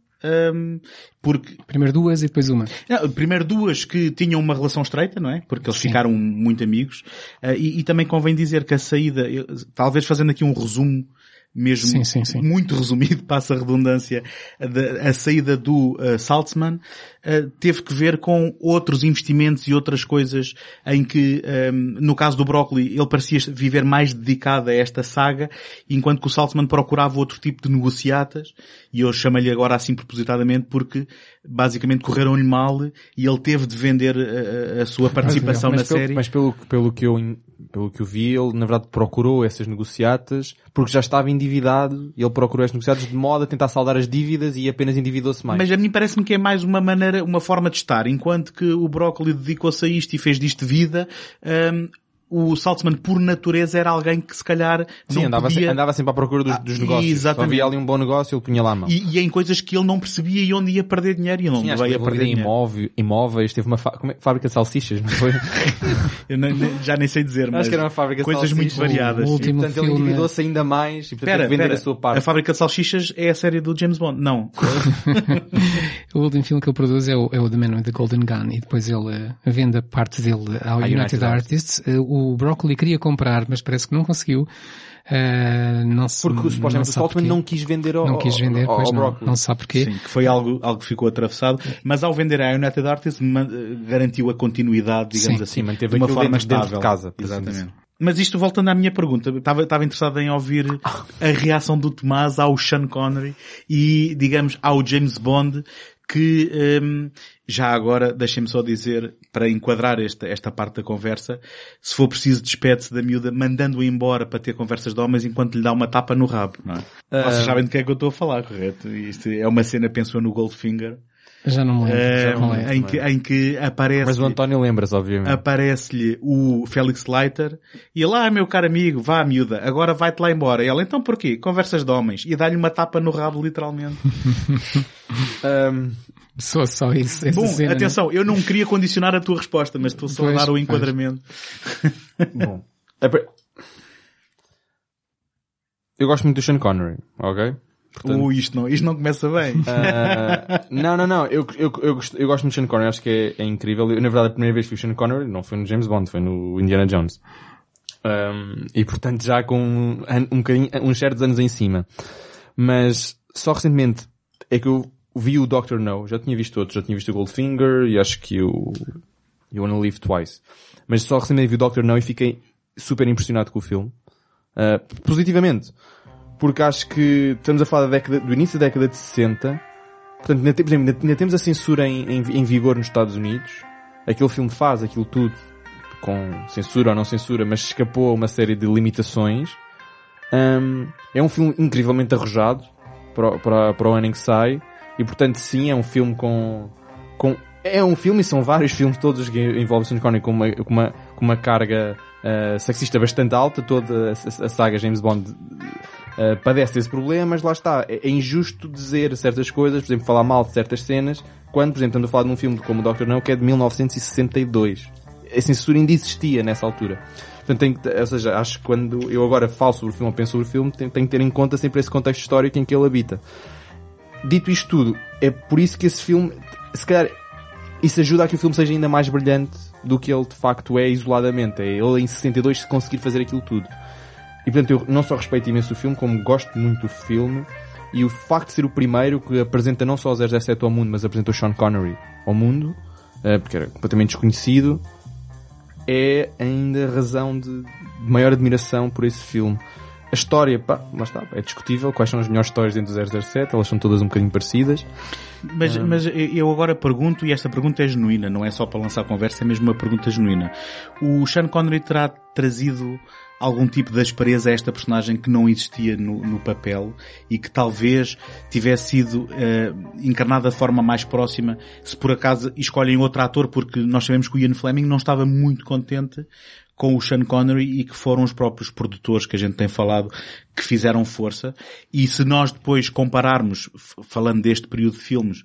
hum, porque primeiro duas e depois uma. Não, primeiro duas que tinham uma relação estreita, não é? Porque eles Sim. ficaram muito amigos. Ah, e, e também convém dizer que a saída, eu- talvez fazendo aqui um resumo mesmo Sim, sim, sim. muito [laughs] resumido, passa a redundância, a saída do ah, Saltzman ah, teve que ver com outros investimentos e outras coisas em que, ahm, no caso do Broccoli, ele parecia viver mais dedicado a esta saga, enquanto que o Saltzman procurava outro tipo de negociatas, e eu chamo-lhe agora assim propositadamente porque basicamente correram-lhe mal e ele teve de vender a, a- sua participação na mas pelo, série. mas pelo, pelo que eu, pelo que eu vi, ele na verdade procurou essas negociatas porque já estava endividado e ele procurou essas negociatas de modo a tentar saldar as dívidas e apenas endividou-se mais. Mas a mim parece-me que é mais uma maneira, uma forma de estar. Enquanto que o Broccoli dedicou-se a isto e fez disto vida, hum, o Saltzman, por natureza, era alguém que se calhar Sim, não andava, podia... se- andava sempre à procura dos, Ah, dos negócios. exatamente. Só havia ali um bom negócio, ele punha lá a mão. E, e em coisas que ele não percebia e onde ia perder dinheiro e onde Sim, veio a perder dinheiro. imóvel, imóveis, teve uma fa- como é? fábrica de salsichas, não foi? [laughs] Eu nem- já nem sei dizer, mas Acho que era uma fábrica de coisas muito variadas. O último e, portanto, ele filme- endividou-se ainda mais e portanto que vender espera. a sua parte. A fábrica de salsichas é a série do James Bond. Não. [laughs] O último filme que ele produz é o, é o The Man with the Golden Gun e depois ele eh, vende a parte dele ao United, United Artists. Eh, o Broccoli queria comprar, mas parece que não conseguiu. Eh, não se, Porque supostamente o sabe Saltman porquê. não quis vender ao, não quis vender, ao, pois ao não, Broccoli. não se sabe porquê. Sim, que foi algo, algo que ficou atravessado. Mas ao vender à United Artists, ma- garantiu a continuidade, digamos Sim, assim. sim, manteve de uma forma dentro- dentro estável. de casa, Exatamente. Mas isto voltando à minha pergunta, estava, estava interessado em ouvir a reação do Tomás ao Sean Connery e, digamos, ao James Bond que, hum, já agora, deixem-me só dizer, para enquadrar esta, esta parte da conversa, se for preciso despede-se da miúda mandando-a embora para ter conversas de homens enquanto lhe dá uma tapa no rabo, não é? Vocês sabem do que é que eu estou a falar, correto? Isto é uma cena, penso eu, no Goldfinger, Já não me lembro. já não lembro. em, que, em que aparece Mas o António lembra-se, obviamente. aparece-lhe o Félix Leiter e ele, ah, meu caro amigo, vá miúda, agora vai-te lá embora. E ela, então porquê? Conversas de homens. E dá-lhe uma tapa no rabo, literalmente. [laughs] Ahm, Só, só isso. Essa Bom, cena, né? atenção, eu não queria condicionar a tua resposta, mas estou só Pois, a dar o enquadramento. [laughs] bom. Eu gosto muito do Sean Connery, ok? Portanto- Ui, isto não, isto não começa bem. Ah, não, não, não. Eu, eu, eu, gosto, eu gosto muito de Sean Connery. Acho que é, é incrível. Eu, na verdade, a primeira vez que vi o Sean Connery não foi no James Bond, foi no Indiana Jones. Um, e portanto já com um, um bocadinho, uns certos anos em cima. Mas só recentemente é que eu vi o Doctor No. Já tinha visto outros. Já tinha visto o Goldfinger e acho que o You Wanna Live Twice. Mas só recentemente vi o Doctor No e fiquei super impressionado com o filme. Uh, positivamente. Porque acho que estamos a falar da década, do início da década de 60. Portanto, ainda, temos, ainda, ainda temos a censura em, em, em vigor nos Estados Unidos. Aquele filme faz aquilo tudo com censura ou não censura, mas escapou a uma série de limitações. Um, é um filme incrivelmente arrojado para, para, para o ano em que sai. E portanto, sim, é um filme com, com é um filme e são vários filmes, todos que envolvem Sean Connery com uma, com uma, com uma carga uh, sexista bastante alta. Toda a- a saga James Bond uh, padece desse problema, mas lá está. É, é injusto dizer certas coisas, por exemplo, falar mal de certas cenas, quando, por exemplo, estamos a falar de um filme como o Doctor No, que é de 1962. A censura ainda existia nessa altura. Portanto, tem que, ou seja, acho que quando eu agora falo sobre o filme ou penso sobre o filme, tenho, tenho que ter em conta sempre esse contexto histórico em que ele habita. Dito isto tudo, é por isso que esse filme, se calhar, isso ajuda a que o filme seja ainda mais brilhante do que ele de facto é isoladamente. É ele em 62 conseguir fazer aquilo tudo. E portanto eu não só respeito imenso o filme, como gosto muito do filme. E o facto de ser o primeiro que apresenta não só o 007 ao mundo, mas apresenta o Sean Connery ao mundo, eh, porque era completamente desconhecido, é ainda razão de maior admiração por esse filme. A história, pá, lá está, é discutível. Quais são as melhores histórias dentro do 007? Elas são todas um bocadinho parecidas. Mas, mas eu agora pergunto, e esta pergunta é genuína, não é só para lançar conversa, é mesmo uma pergunta genuína. O Sean Connery terá trazido algum tipo de aspereza a esta personagem que não existia no, no papel e que talvez tivesse sido eh, encarnada de forma mais próxima se por acaso escolhem outro ator, porque nós sabemos que o Ian Fleming não estava muito contente com o Sean Connery e que foram os próprios produtores que a gente tem falado que fizeram força. E se nós depois compararmos, falando deste período de filmes,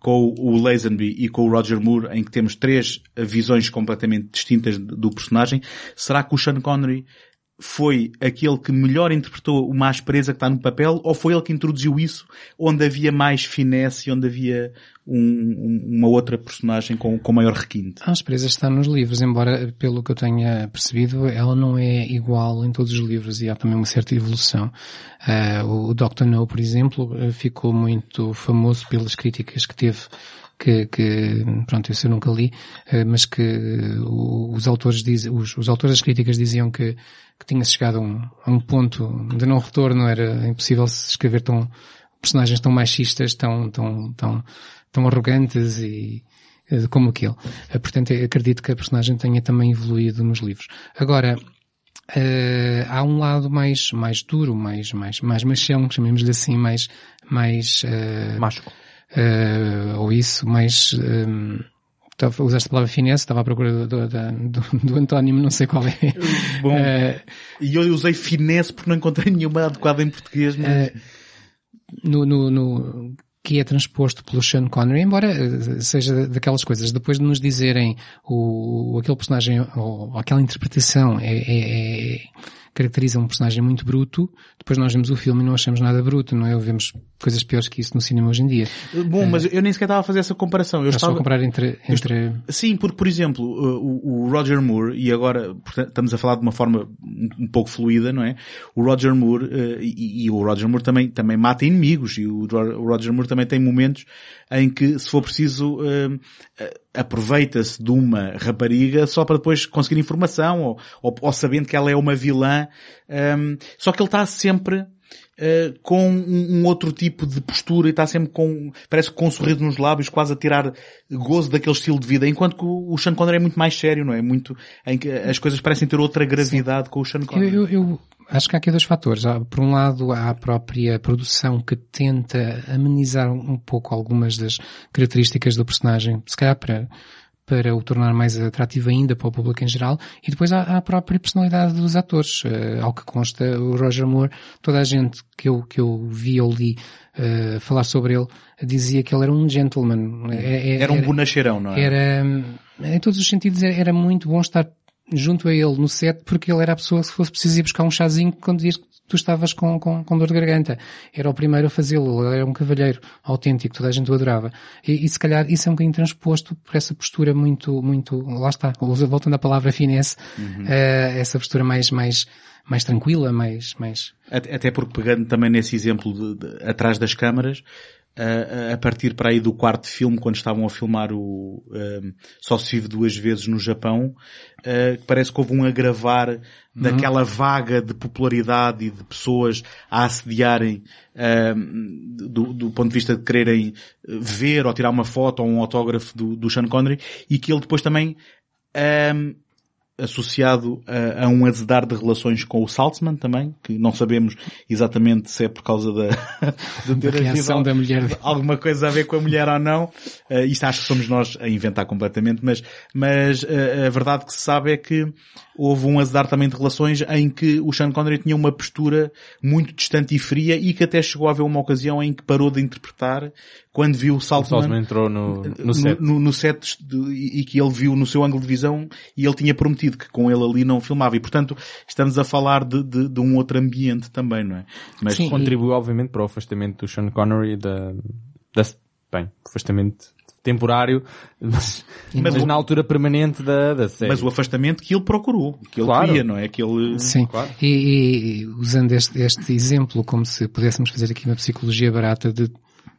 com o Lazenby e com o Roger Moore, em que temos três eh, visões completamente distintas do personagem, será que o Sean Connery foi aquele que melhor interpretou uma aspereza que está no papel ou foi ele que introduziu isso onde havia mais finesse onde havia um- um- uma outra personagem com, com maior requinte? A aspereza está nos livros, embora, pelo que eu tenha percebido, ela não é igual em todos os livros e há também uma certa evolução. Ah, o Dr. No, por exemplo, ficou muito famoso pelas críticas que teve que, que pronto, isso eu nunca li, eh, mas que os autores dizem, os, os autores das críticas diziam que, que tinha chegado a um, a um ponto de não retorno, era impossível se escrever tão, personagens tão machistas, tão, tão, tão, tão arrogantes e eh, como aquele. Eh, Portanto, acredito que a personagem tenha também evoluído nos livros. Agora, eh, há um lado mais, mais duro, mais, mais, mais machão, chamemos-lhe assim, mais, mais, Macho. eh, ou isso, mais, estava- usaste a palavra finesse, estava à procura do, do, do, do antónimo, não sei qual é. Bom, Eh, e eu usei finesse porque não encontrei nenhuma adequada em português, mas... Eh, no, no, no- que é transposto pelo Sean Connery, embora eh, seja daquelas coisas, depois de nos dizerem o, aquele personagem, ou, aquela interpretação é, é- é- caracteriza um personagem muito bruto, depois nós vemos o filme e não achamos nada bruto, não é? Vemos coisas piores que isso no cinema hoje em dia. Bom, mas eu nem sequer estava a fazer essa comparação. Eu só a estava... comparar entre, entre Sim, porque, por exemplo, o, o Roger Moore, e agora estamos a falar de uma forma um, pouco fluida, não é? O Roger Moore, eh, e, e o Roger Moore também, também mata inimigos, e o, Ro- o Roger Moore também tem momentos em que, se for preciso, eh, eh, aproveita-se de uma rapariga só para depois conseguir informação, ou, ou, ou sabendo que ela é uma vilã, ehm, só que ele está sempre Uh, com um, um outro tipo de postura e está sempre com, parece que com um sorriso nos lábios, quase a tirar gozo daquele estilo de vida, enquanto que o, o Sean Connery é muito mais sério, não é? Muito, em que as coisas parecem ter outra gravidade com o Sean Eu, Connery. eu- eu acho que há aqui dois fatores. Por um lado, há a própria produção que tenta amenizar um pouco algumas das características do personagem, se calhar para, para o tornar mais atrativo ainda para o público em geral, e depois há, há a própria personalidade dos atores. Eh, ao que consta, o Roger Moore, toda a gente que eu, que eu vi ou li eh, falar sobre ele, dizia que ele era um gentleman. É- é- Era um bonacheirão, não é? era, em todos os sentidos, era- era muito bom estar junto a ele no set, porque ele era a pessoa que se fosse preciso ir buscar um chazinho quando dias que tu estavas com, com, com dor de garganta. Era o primeiro a fazê-lo, ele era um cavalheiro autêntico, toda a gente o adorava. E, e se calhar isso é um bocadinho transposto por essa postura muito, muito, lá está, voltando à palavra finesse, eh, essa postura mais, mais, mais tranquila, mais, mais, Até até porque pegando também nesse exemplo de, de- atrás das câmaras, a- partir para aí do quarto filme, quando estavam a filmar o um, Só se vive duas vezes no Japão, uh, parece que houve um agravar daquela vaga de popularidade e de pessoas a assediarem um, do, do ponto de vista de quererem uh, ver ou tirar uma foto ou um autógrafo do, do Sean Connery e que ele depois também um, associado a, a um azedar de relações com o Saltzman também, que não sabemos exatamente se é por causa da, [laughs] de da ter havido reação da mulher. alguma coisa a ver com a mulher ou não. Uh, isto acho que somos nós a inventar completamente, mas, mas uh, a verdade que se sabe é que houve um azedar também de relações em que o Sean Connery tinha uma postura muito distante e fria e que até chegou a haver uma ocasião em que parou de interpretar quando viu o O Saltzman Salzman entrou no, no no, set. no- no set de- e e que ele viu no seu ângulo de visão e ele tinha prometido que com ele ali não filmava. E portanto estamos a falar de, de- de um outro ambiente também, não é? Mas Sim. Contribuiu, obviamente, para o afastamento do Sean Connery da, da bem, afastamento temporário, mas, Mas mas o- na altura permanente da, da série. mas o afastamento que ele procurou, que ele Claro. queria, não é? Que ele... Sim. Claro. E, e usando este, este exemplo como se pudéssemos fazer aqui uma psicologia barata de,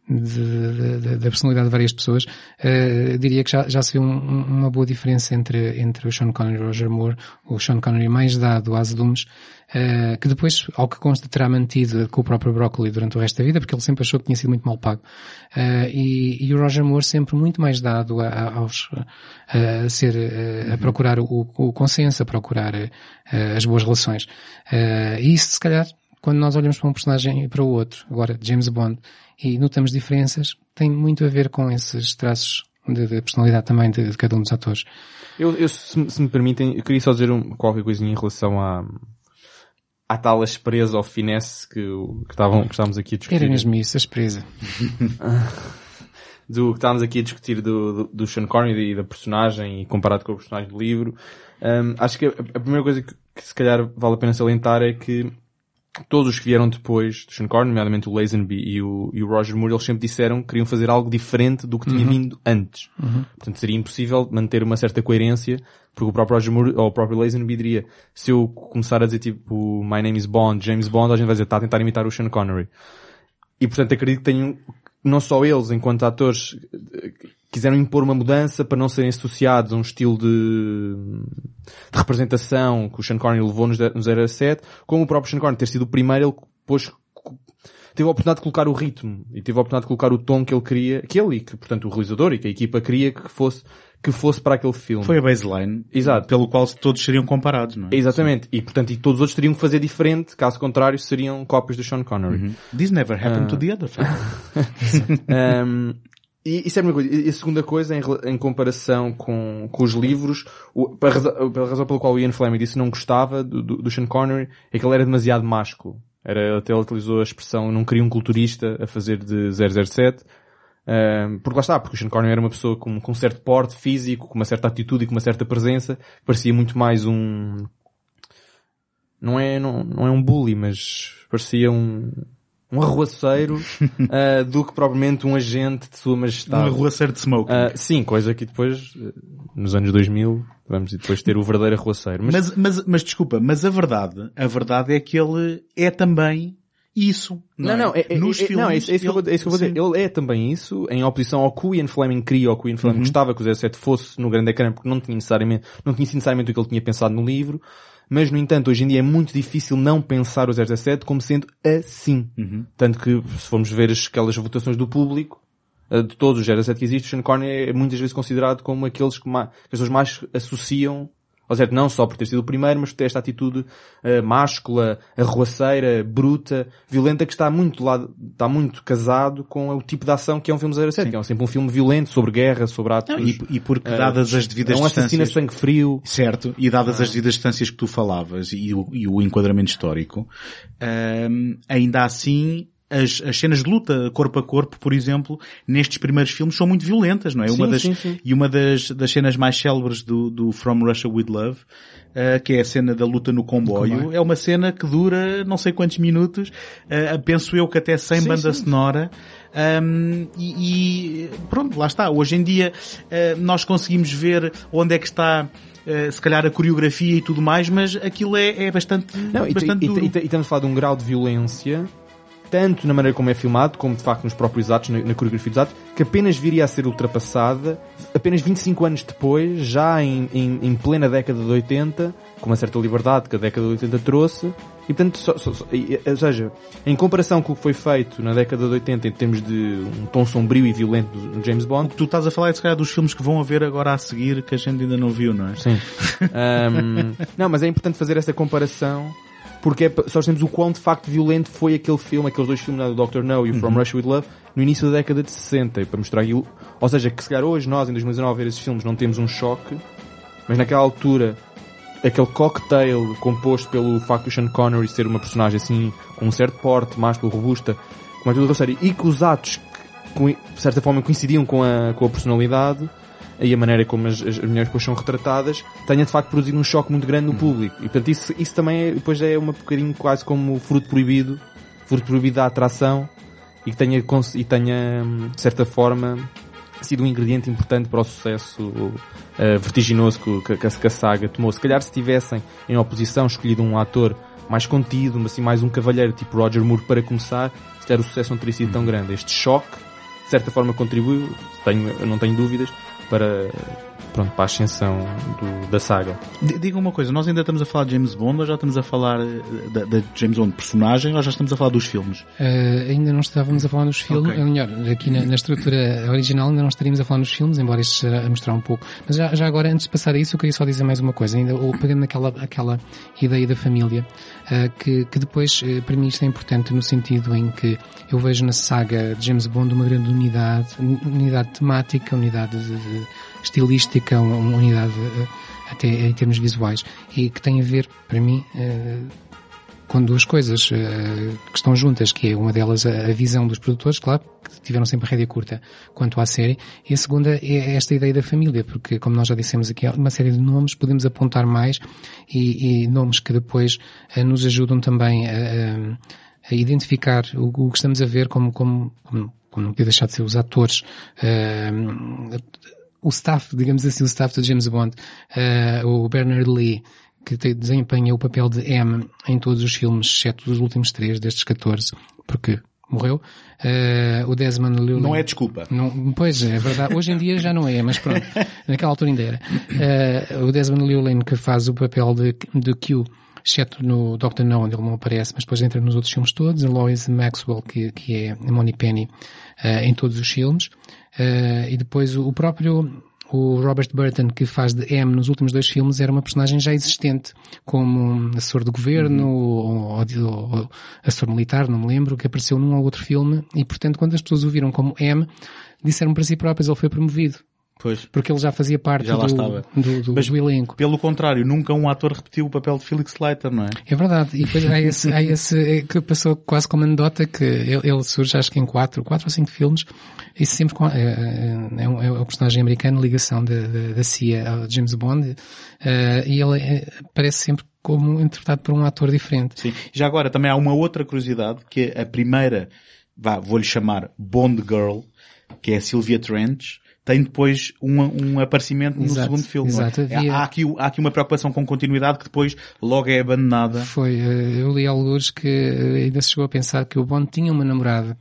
da personalidade de várias pessoas, eh, diria que já, já se vê um- um- uma boa diferença entre, entre o Sean Connery e o Roger Moore. O Sean Connery mais dado às azedumes, eh, que depois, ao que consta, terá mantido com o próprio Broccoli durante o resto da vida, porque ele sempre achou que tinha sido muito mal pago. Eh, e, e o Roger Moore sempre muito mais dado a, a- aos, a ser, eh, a procurar o, o consenso, a procurar as boas relações. E isso, se calhar, quando nós olhamos para um personagem e para o outro, agora James Bond, e notamos diferenças, tem muito a ver com esses traços de, de personalidade também de, de cada um dos atores. Eu, eu, se, me- se me permitem, eu queria só dizer um, qualquer coisinha em relação à, à tal aspereza ou finesse que, que, estavam, que estávamos aqui a discutir. Era mesmo isso, a surpresa. [laughs] do que estávamos aqui a discutir do, do, do Sean Connery e da personagem e comparado com o personagem do livro. Hum, acho que a, a primeira coisa que, que se calhar vale a pena salientar é que todos os que vieram depois do Sean Connery, nomeadamente o Lazenby e o, e o Roger Moore, eles sempre disseram que queriam fazer algo diferente do que tinha vindo antes. Portanto, seria impossível manter uma certa coerência, porque o próprio Roger Moore, ou o próprio Lazenby diria, se eu começar a dizer tipo, My name is Bond, James Bond, a gente vai dizer, está a tentar imitar o Sean Connery. E portanto acredito que tenham, não só eles, enquanto atores, quiseram impor uma mudança para não serem associados a um estilo de, de representação que o Sean Connery levou nos, nos 07, como o próprio Sean Connery ter sido o primeiro, ele pôs, teve a oportunidade de colocar o ritmo e teve a oportunidade de colocar o tom que ele queria, que ele e que, portanto, o realizador e que a equipa queria que fosse, que fosse para aquele filme. Foi a baseline. Exato. Pelo qual todos seriam comparados, não é? Exatamente. E, portanto, e todos os outros teriam que fazer diferente, caso contrário, seriam cópias do Sean Connery. This never happened Ah. to the other [laughs] fellow. [laughs] Um, E isso é uma coisa. E a segunda coisa, em, em comparação com, com os livros, o, razão, pela razão pela qual o Ian Fleming disse não gostava do, do, do Sean Connery, é que ele era demasiado másculo. Era, até ele utilizou a expressão, não queria um culturista a fazer de 007. Ahm, porque lá está, porque o Sean Connery era uma pessoa com, com um certo porte físico, com uma certa atitude e com uma certa presença, parecia muito mais um, não é, não, não é um bully, mas parecia um, um arruaceiro, ah, [laughs] do que propriamente um agente de sua Um majestade. arruaceiro de smoke. Ah, sim, coisa que depois, eh, nos anos 2000, vamos depois ter o verdadeiro arruaceiro. Mas, Mas, mas, mas desculpa, mas a verdade, a verdade é que ele é também isso. Não, não, não, é, é, Nos é- filmes, não, é isso, é isso que eu vou, é isso que eu vou dizer. Uhum. Ele é também isso, em oposição ao que o Ian Fleming queria, ou que o Ian Fleming gostava que o 07 fosse no grande ecrã, porque não tinha necessariamente, não tinha necessariamente o que ele tinha pensado no livro. Mas, no entanto, hoje em dia é muito difícil não pensar o 017 como sendo assim. Uhum. Tanto que, se formos ver as- aquelas votações do público, eh, de todos os 07 que existem, o Sean Connery é muitas vezes considerado como aqueles que as pessoas mais associam ao certo, não só por ter sido o primeiro, mas por ter esta atitude eh, máscula, arruaceira, bruta, violenta, que está muito lá, está muito casado com o tipo de ação que é um filme 07, que é sempre um filme violento, sobre guerra, sobre atos... E, e porque eh, dadas as devidas é um assassino a distâncias... sangue frio. Certo, e dadas Ah. as devidas distâncias que tu falavas e o, e o enquadramento histórico, ahm, ainda assim as, as cenas de luta corpo a corpo, por exemplo, nestes primeiros filmes são muito violentas, não é? Sim, uma das, sim, sim. E uma das, das cenas mais célebres do, do From Russia With Love, ah, que é a cena da luta no comboio, é uma cena que dura não sei quantos minutos, ah, penso eu que até sem banda sonora, um, e, e pronto, lá está. Hoje em dia uh, nós conseguimos ver onde é que está uh, se calhar a coreografia e tudo mais, mas aquilo é, é bastante, Não, bastante e- e- e estamos a falar de um grau de violência, tanto na maneira como é filmado, como de facto nos próprios atos, na, na coreografia dos atos, que apenas viria a ser ultrapassada apenas 25 anos depois, já em, em, em plena década de 80, com uma certa liberdade que a década de 80 trouxe, e portanto, só- só- só- ou seja, em comparação com o que foi feito na década de 80 em termos de um tom sombrio e violento do James Bond, Tu estás a falar, se calhar, dos filmes que vão haver agora a seguir, que a gente ainda não viu, não é? Sim. [laughs] Ahm, não, mas é importante fazer essa comparação porque é, só temos o quão de facto violento foi aquele filme, aqueles dois filmes, o Doctor No e o From Russia With Love, no início da década de 60, e para mostrar aquilo. Ou seja, que se calhar hoje nós, em 2019, a ver esses filmes não temos um choque, mas naquela altura, aquele cocktail composto pelo facto de Sean Connery ser uma personagem assim, com um certo porte, másculo, robusta, como é tudo série, e que os atos, que, com- de certa forma, coincidiam com a, com a personalidade, e a maneira como as, as mulheres depois são retratadas, tenha de facto produzido um choque muito grande no público. E portanto isso, isso também é, depois é uma bocadinho quase como fruto proibido, fruto proibido da atração, e que tenha, e tenha, hum, de certa forma, sido um ingrediente importante para o sucesso eh, vertiginoso que, que, que a- saga tomou. Se calhar se tivessem em oposição escolhido um ator mais contido, assim mais um cavalheiro tipo Roger Moore para começar, se calhar o sucesso não teria sido tão grande. Este choque, de certa forma, contribuiu, tenho, não tenho dúvidas, para, pronto, para a ascensão do- da saga. Diga uma coisa, nós ainda estamos a falar de James Bond ou já estamos a falar eh, da, da James Bond personagem ou já estamos a falar dos filmes? Uh, ainda não estávamos a falar nos filmes, Ok. ou melhor, aqui na, na estrutura original ainda não estaríamos a falar nos filmes, embora isto seja a mostrar um pouco. Mas já, já agora, antes de passar a isso, eu queria só dizer mais uma coisa, ainda ou pegando naquela aquela ideia da família, uh, que, que depois, uh, para mim, isto é importante no sentido em que eu vejo na saga de James Bond uma grande unidade, unidade temática, unidade de- de estilística, uma, unidade uh, até em termos visuais, e que tem a ver, para mim, uh, com duas coisas eh, que estão juntas, que é uma delas a, visão dos produtores, claro, que tiveram sempre rédea curta quanto à série, e a segunda é esta ideia da família, porque como nós já dissemos aqui, uma série de nomes, podemos apontar mais, e, e nomes que depois eh, nos ajudam também a, a- identificar o, o que estamos a ver como, como, como, como não podia deixar de ser os atores, eh, o staff, digamos assim, o staff do James Bond, eh, o Bernard Lee, que desempenha o papel de M em todos os filmes, exceto dos últimos três, destes 14, porque morreu. Eh, o Desmond Llewellyn. Não é desculpa. Não, pois é, verdade. Hoje em dia já não é, mas pronto. [laughs] Naquela altura ainda era. Eh, o Desmond Llewellyn que faz o papel de, de Q, exceto no Doctor No, onde ele não aparece, mas depois entra nos outros filmes todos. A Lois Maxwell, que, que é a Money Penny, eh, em todos os filmes. Eh, e depois o, próprio, o Robert Burton, que faz de M nos últimos dois filmes, era uma personagem já existente, como assessor de governo ou, ou, ou assessor militar, não me lembro, que apareceu num ou outro filme, e portanto quando as pessoas o viram como M, disseram para si próprios, ele foi promovido. Pois. Porque ele já fazia parte Já lá do, estava. do, do- Mas- do elenco. Pelo contrário, nunca um ator repetiu o papel de Felix Leiter, não é? É verdade. E depois há esse, há esse é, que passou quase como anedota que ele, ele surge acho que em quatro, quatro ou cinco filmes e sempre com, é, é, é um, é um personagem americano, ligação da, da, da CIA ao James Bond eh, e ele é, aparece sempre como interpretado por um ator diferente. Sim. Já agora, também há uma outra curiosidade, que é a primeira, vá, vou-lhe chamar Bond Girl, que é a Sylvia Trench, tem depois um, um aparecimento no Exato, segundo filme. é? exato. É, Havia- Há, aqui, há aqui uma preocupação com continuidade que depois logo é abandonada. Foi, eh, eu li alguns que eh, ainda se chegou a pensar que o Bond tinha uma namorada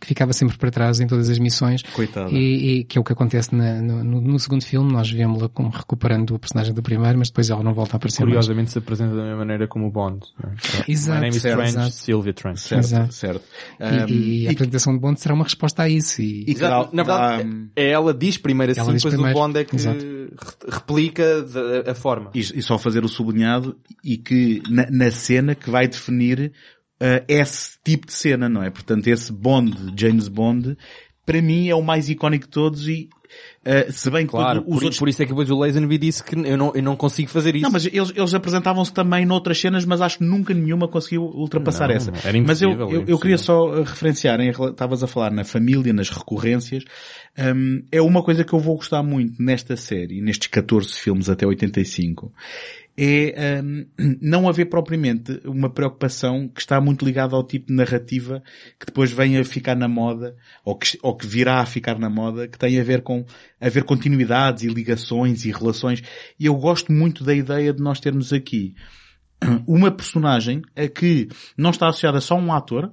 que ficava sempre para trás em todas as missões. Coitada. E, e que é o que acontece na- no, no- no segundo filme, nós vemos-la como recuperando o personagem do primeiro, mas depois ela não volta a aparecer mais. Curiosamente se apresenta da mesma maneira como o Bond. é? Exato, My name is certo, Trench, exato. Sylvia Trench. Certo, Exato. certo. E, Um, e a e- apresentação de Bond será uma resposta a isso. E, e dá- Na verdade, dá- é ela diz primeiro assim, depois primeiro, o Bond é que exato. re- replica a forma. E, e só fazer o sublinhado e que na, na cena que vai definir uh, esse tipo de cena, não é? Portanto, esse Bond, James Bond, para mim é o mais icónico de todos e uh, se bem que Claro, todos os por, outros... por isso é que depois o Lazenby disse que eu não, eu não consigo fazer isso. Não, mas eles, eles apresentavam-se também noutras cenas, mas acho que nunca nenhuma conseguiu ultrapassar Não, essa. era mas eu, eu, era eu queria só uh, referenciar, em estavas a falar na família, nas recorrências, hum, é uma coisa que eu vou gostar muito nesta série, nestes 14 filmes até 85, é hum, [clears throat] não haver propriamente uma preocupação que está muito ligada ao tipo de narrativa que depois vem a ficar na moda, ou que, ou que virá a ficar na moda, que tem a ver com haver continuidades e ligações e relações. E eu gosto muito da ideia de nós termos aqui uma personagem a que não está associada só a um ator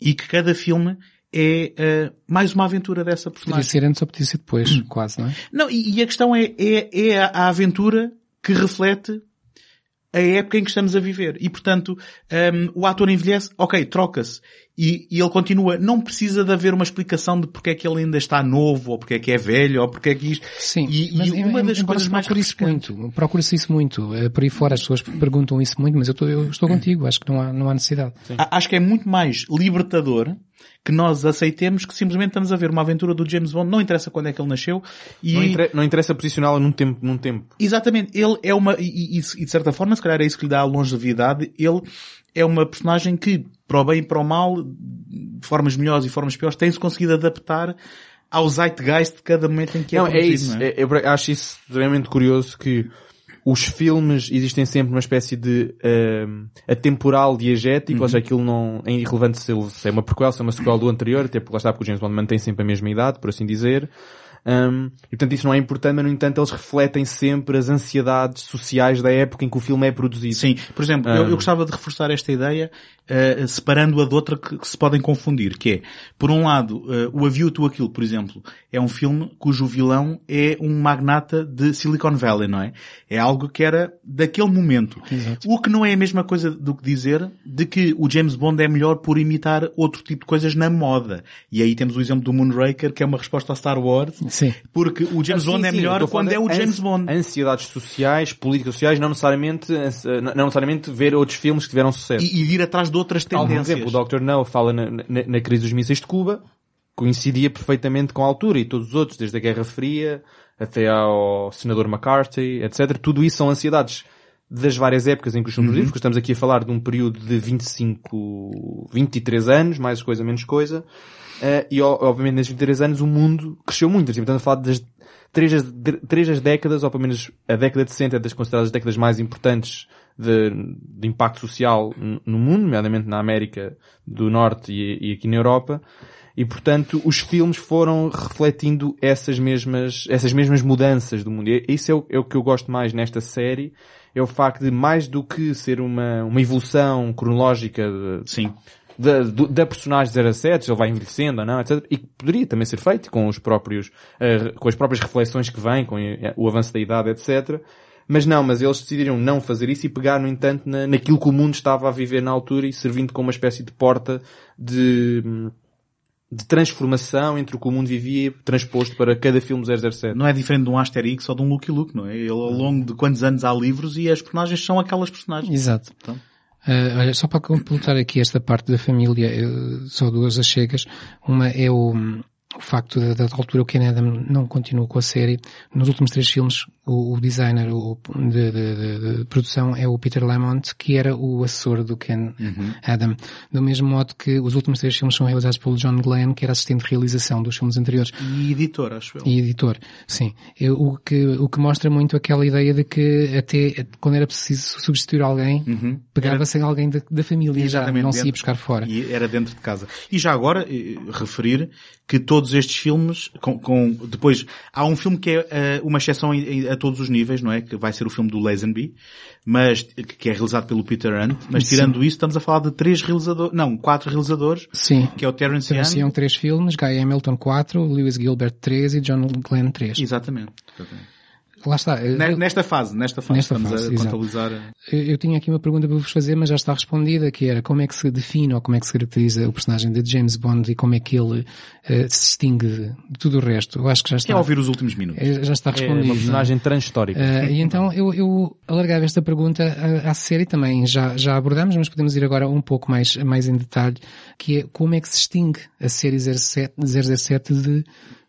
e que cada filme é eh, mais uma aventura dessa podia personagem. ser antes ou podia ser depois, Hum. quase, não é? Não, e, e a questão é, é, é a, a aventura que reflete a época em que estamos a viver. E, portanto, hum, o ator envelhece, ok, troca-se. E, e ele continua. Não precisa de haver uma explicação de porque é que ele ainda está novo, ou porque é que é velho, ou porque é que isto... Sim, E, mas e uma em- das coisas mais refrescantes- muito, procura-se isso muito. Eh, Por aí fora as pessoas perguntam isso muito, mas eu estou, eu estou contigo, acho que não há, não há necessidade. A- Acho que é muito mais libertador que nós aceitemos que simplesmente estamos a ver uma aventura do James Bond, não interessa quando é que ele nasceu, e... Não, inter- não interessa posicioná-la num tempo, num tempo. Exatamente, ele é uma, e, e- e de certa forma, se calhar é isso que lhe dá a longevidade, ele é uma personagem que, para o bem e para o mal, de formas melhores e formas piores, tem-se conseguido adaptar ao zeitgeist de cada momento em que é Não, é produzido, isso. não é? É- Eu acho isso extremamente curioso que os filmes existem sempre uma espécie de ehm, atemporal diegético, Uhum. ou seja, aquilo não é irrelevante se, ele, se é uma prequel, se é uma sequel do anterior, até porque lá está porque o James Bond mantém sempre a mesma idade, por assim dizer. Ehm, e portanto isso não é importante, mas no entanto eles refletem sempre as ansiedades sociais da época em que o filme é produzido. Sim, por exemplo, eu, eu gostava de reforçar esta ideia, eh, separando-a de outra que, que se podem confundir, que é, por um lado, eh, o A View to a Kill, por exemplo, é um filme cujo vilão é um magnata de Silicon Valley, não é? É algo que era daquele momento. O que não é a mesma coisa do que dizer de que o James Bond é melhor por imitar outro tipo de coisas na moda. E aí temos o exemplo do Moonraker, que é uma resposta a Star Wars, Sim. porque o James Sim, Bond é sim, melhor estou a quando é o James Bond. Ansiedades sociais, políticas sociais, não necessariamente, não necessariamente ver outros filmes que tiveram sucesso. E, e ir atrás de outras Por tendências. exemplo, o Dr. No fala na, na, na crise dos mísseis de Cuba, coincidia perfeitamente com a altura e todos os outros, desde a Guerra Fria até ao Senador McCarthy, etc. Tudo isso são ansiedades das várias épocas em que os filmes vivem, porque estamos aqui a falar de um período de 25, 23 anos, mais coisa, menos coisa, eh, e obviamente nesses 23 anos o mundo cresceu muito. Assim, Portanto, a falar das três, três as décadas, ou pelo menos a década de 60 é das consideradas as décadas mais importantes de, de impacto social no mundo, nomeadamente na América do Norte e, e aqui na Europa. E portanto, os filmes foram refletindo essas mesmas, essas mesmas mudanças do mundo. E isso é o, é o que eu gosto mais nesta série, é o facto de mais do que ser uma, uma evolução cronológica de- Sim. Da, do- da personagem 07, ele vai envelhecendo ou não, etc. E que poderia também ser feito com os próprios, eh, com as próprias reflexões que vêm, com eh, o avanço da idade, etc. Mas não, mas eles decidiram não fazer isso e pegar, no entanto, na, naquilo que o mundo estava a viver na altura e servindo como uma espécie de porta de, hum, de transformação entre o que o mundo vivia transposto para cada filme 007. Não é diferente de um Asterix ou de um Lucky Luke, não é? Ele ao longo de quantos anos há livros e as personagens são aquelas personagens. Exato. Então. Uh, olha, só para completar aqui esta parte da família, uh, só duas achegas. Uma é o, o facto da, da altura o Ken Adam não continuou com a série. Nos últimos três filmes, o, o designer o, de, de, de, produção é o Peter Lamont, que era o assessor do Ken Uhum. Adam. Do mesmo modo que os últimos três filmes são realizados pelo John Glenn, que era assistente de realização dos filmes anteriores. E editor, acho eu. E editor, sim. O, que, o que mostra muito aquela ideia de que até quando era preciso substituir alguém, Uhum. pegava-se em alguém da, da família já, Exatamente, não se ia dentro- buscar fora. E era dentro de casa. E já agora, eh, referir que todos estes filmes, com, com- depois, há um filme que é eh, uma exceção em- em- a todos os níveis, não é? Que vai ser o filme do Lazenby, mas, que é realizado pelo Peter Hunt, mas Sim. tirando isso, estamos a falar de três realizadores, não, quatro realizadores, Sim. que é o Terence Terence Young. Young, três filmes, Guy Hamilton, quatro, Lewis Gilbert, três e John Glenn, três. Exatamente. Exatamente. Lá está. Nesta fase, nesta fase, Nesta estamos fase, a exato. contabilizar. Eu, eu tinha aqui uma pergunta para vos fazer, mas já está respondida, que era como é que se define ou como é que se caracteriza o personagem de James Bond e como é que ele eh, se distingue de, tudo o resto. Eu acho que já É está, ouvir os últimos minutos. eh, já está É respondido. uma não é? personagem transhistórica. Eh, e então eu, eu alargava esta pergunta à, à série também, já, já abordamos, mas podemos ir agora um pouco mais, mais em detalhe, que é como é que se distingue a série 07, 007 de,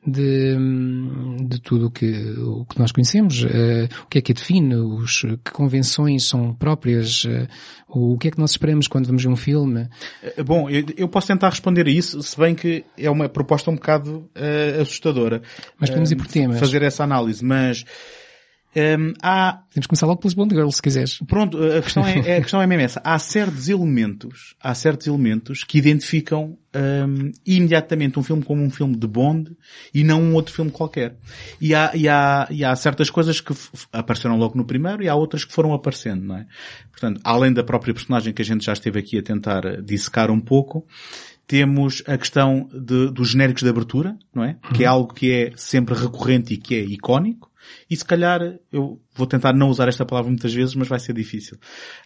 de, hum, de tudo o que, o que nós conhecemos, eh, o que é que a define, os, que convenções são próprias, eh, o que é que nós esperamos quando vamos ver um filme. Eh, Bom, eu, eu posso tentar responder a isso, se bem que é uma proposta um bocado eh, assustadora. Mas podemos ir por temas. Fazer essa análise, mas ehm, há, Temos que começar logo pelos Bond Girls, se quiseres. pronto, a questão é, a questão é mesmo essa. Há certos elementos, há certos elementos que identificam ehm, imediatamente um filme como um filme de Bond e não um outro filme qualquer. E há, e há, e há certas coisas que apareceram logo no primeiro e há outras que foram aparecendo, não é? Portanto, além da própria personagem que a gente já esteve aqui a tentar eh, dissecar um pouco, temos a questão de- dos genéricos de abertura, não é? Que é algo que é sempre recorrente e que é icónico. E se calhar, eu vou tentar não usar esta palavra muitas vezes, mas vai ser difícil.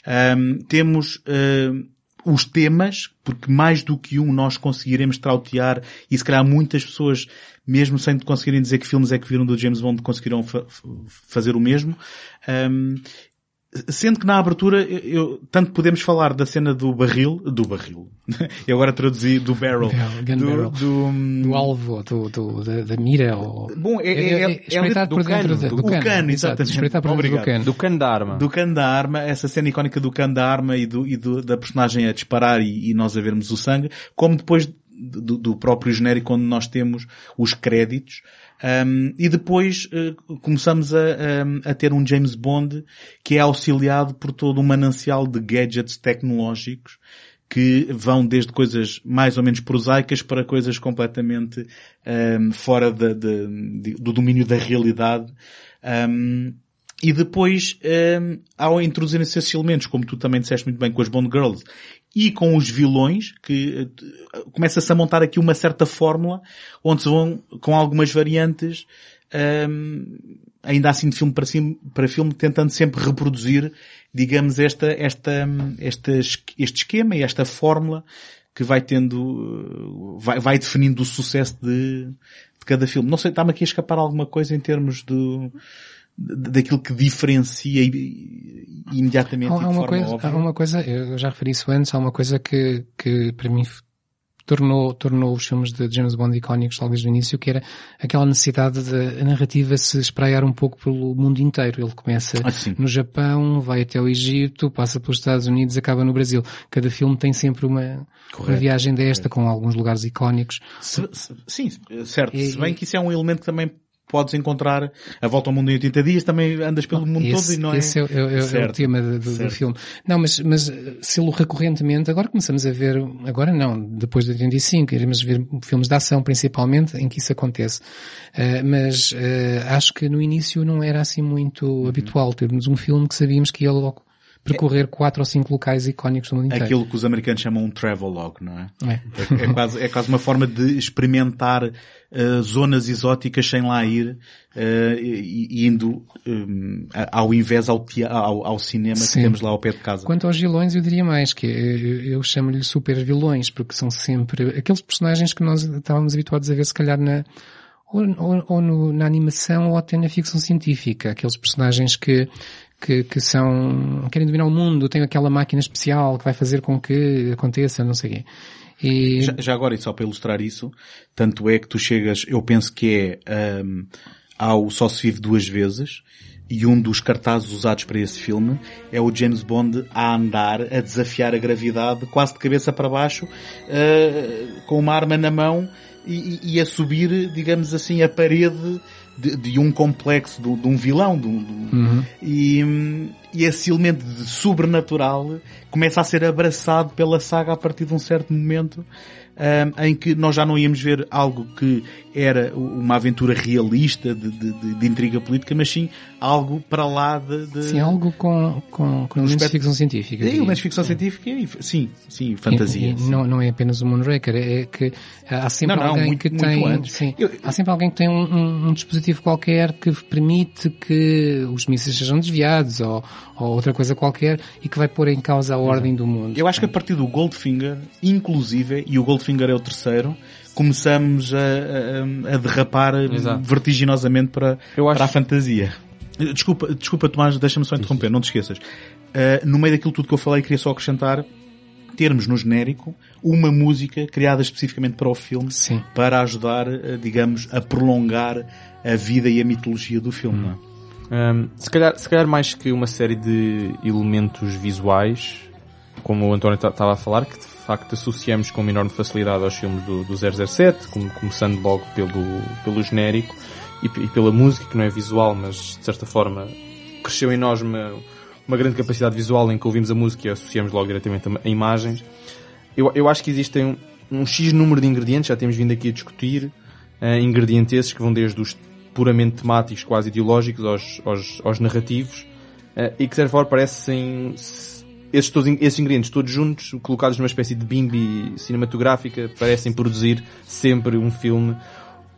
Ahm, temos ahm, os temas, porque mais do que um nós conseguiremos trautear e se calhar muitas pessoas, mesmo sem conseguirem dizer que filmes é que viram do James Bond, conseguirão fa- fa- fazer o mesmo. Ahm, Sendo que na abertura, eu, eu- tanto podemos falar da cena do barril, do barril, [laughs] eu agora traduzi do barrel, do, barrel. do, Do alvo, do, do, da, da mira, ou... Bom, é, é, é, é, espreitar por do dentro cano, do- do o cano. cano, exatamente. Espreitar por dentro do cano. Do cano da arma. do cano da arma, essa cena icónica do cano da arma e, do, e do- da personagem a disparar e, e nós a vermos o sangue, como depois do, do próprio genérico onde nós temos os créditos. Um, e depois eh, começamos a, a- ter um James Bond que é auxiliado por todo um manancial de gadgets tecnológicos que vão desde coisas mais ou menos prosaicas para coisas completamente um, fora da- da- de- do domínio da realidade. Um, e depois, um, ao introduzirem-se esses elementos, como tu também disseste muito bem com as Bond Girls, e com os vilões, que eh, começa-se a montar aqui uma certa fórmula, onde se vão, com algumas variantes, um, ainda assim de filme para, cima, para filme, tentando sempre reproduzir, digamos, esta, esta, esta, este esquema e esta fórmula que vai tendo, uh, vai, vai definindo o sucesso de, de cada filme. Não sei, está-me aqui a escapar alguma coisa em termos do, daquilo que diferencia imediatamente Há, há uma coisa, óbvia. há uma coisa, eu já referi isso antes, há uma coisa que, que para mim tornou, tornou os filmes de James Bond icónicos logo desde o início, que era aquela necessidade de a narrativa se espraiar um pouco pelo mundo inteiro. Ele começa Ah, no Japão, vai até o Egito, passa pelos Estados Unidos, acaba no Brasil. Cada filme tem sempre uma, uma Correto, viagem desta, com alguns lugares icónicos. Se- se- sim, certo. E- se bem que isso é um elemento que também podes encontrar a volta ao mundo em 80 dias, também andas pelo mundo todo e não é... esse é, é- é o Certo, tema do, do- filme. Não, mas, mas eh, se-lo recorrentemente, agora começamos a ver, agora não, depois de 85, iremos ver filmes de ação principalmente em que isso acontece. Eh, mas eh, acho que no início não era assim muito Uhum. habitual termos um filme que sabíamos que ia logo percorrer quatro ou cinco locais icónicos do mundo inteiro. Aquilo que os americanos chamam um travelogue, não é? É. É, é quase, é quase uma forma de experimentar uh, zonas exóticas sem lá ir, uh, indo um, ao invés ao, ao, ao cinema Sim. que temos lá ao pé de casa. Quanto aos vilões, eu diria mais, que eu, eu chamo-lhe super vilões, porque são sempre aqueles personagens que nós estávamos habituados a ver, se calhar, na, ou, ou- ou no- na animação ou até na ficção científica. Aqueles personagens que, que, que são, querem dominar o mundo, têm aquela máquina especial que vai fazer com que aconteça, não sei o quê. E, Já, já agora, e só para ilustrar isso, tanto é que tu chegas, eu penso que é um, ao Só se vive duas vezes, e um dos cartazes usados para esse filme é o James Bond a andar, a desafiar a gravidade, quase de cabeça para baixo, uh, com uma arma na mão e, e a subir, digamos assim, a parede de, de um complexo, de, de um vilão, de um- um, Uhum. e, e esse elemento de sobrenatural começa a ser abraçado pela saga a partir de um certo momento hum, em que nós já não íamos ver algo que era uma aventura realista de, de- de- de intriga política, mas sim algo para lá de... de... sim, algo com, com, com elementos de ficção científica. Sim, diria. mas ficção científica e, sim, sim, fantasia. E- e sim. não, não é apenas o Moonraker, é que há sempre Não, não, alguém muito- que muito tem, sim, Eu- há sempre alguém que tem um, um- um dispositivo qualquer que permite que os mísseis sejam desviados ou, ou outra coisa qualquer e que vai pôr em causa a ordem do mundo. Eu acho que a partir do Goldfinger, inclusive, e o Goldfinger é o terceiro, começamos a, a- a derrapar Exato. vertiginosamente para, Eu acho- para a fantasia. Desculpa, desculpa Tomás, deixa-me só interromper, não te esqueças. Uh, no meio daquilo tudo que eu falei, queria só acrescentar termos no genérico uma música criada especificamente para o filme Sim. para ajudar, uh, digamos, a prolongar a vida e a mitologia do filme. é? Um, se, calhar, se calhar mais que uma série de elementos visuais, como o António estava a falar, que de facto associamos com uma enorme facilidade aos filmes do, do 007, como- começando logo pelo, pelo genérico e, e pela música, que não é visual, mas de certa forma cresceu em nós uma, uma grande capacidade visual em que ouvimos a música e associamos logo diretamente a, a imagens. Eu, eu acho que existem um, um X número de ingredientes, já temos vindo aqui a discutir, eh, ingredientes esses que vão desde os puramente temáticos, quase ideológicos, aos, aos, aos narrativos, eh, e que de certa forma parecem esses, todos, esses ingredientes todos juntos, colocados numa espécie de bimbi cinematográfica, parecem produzir sempre um filme,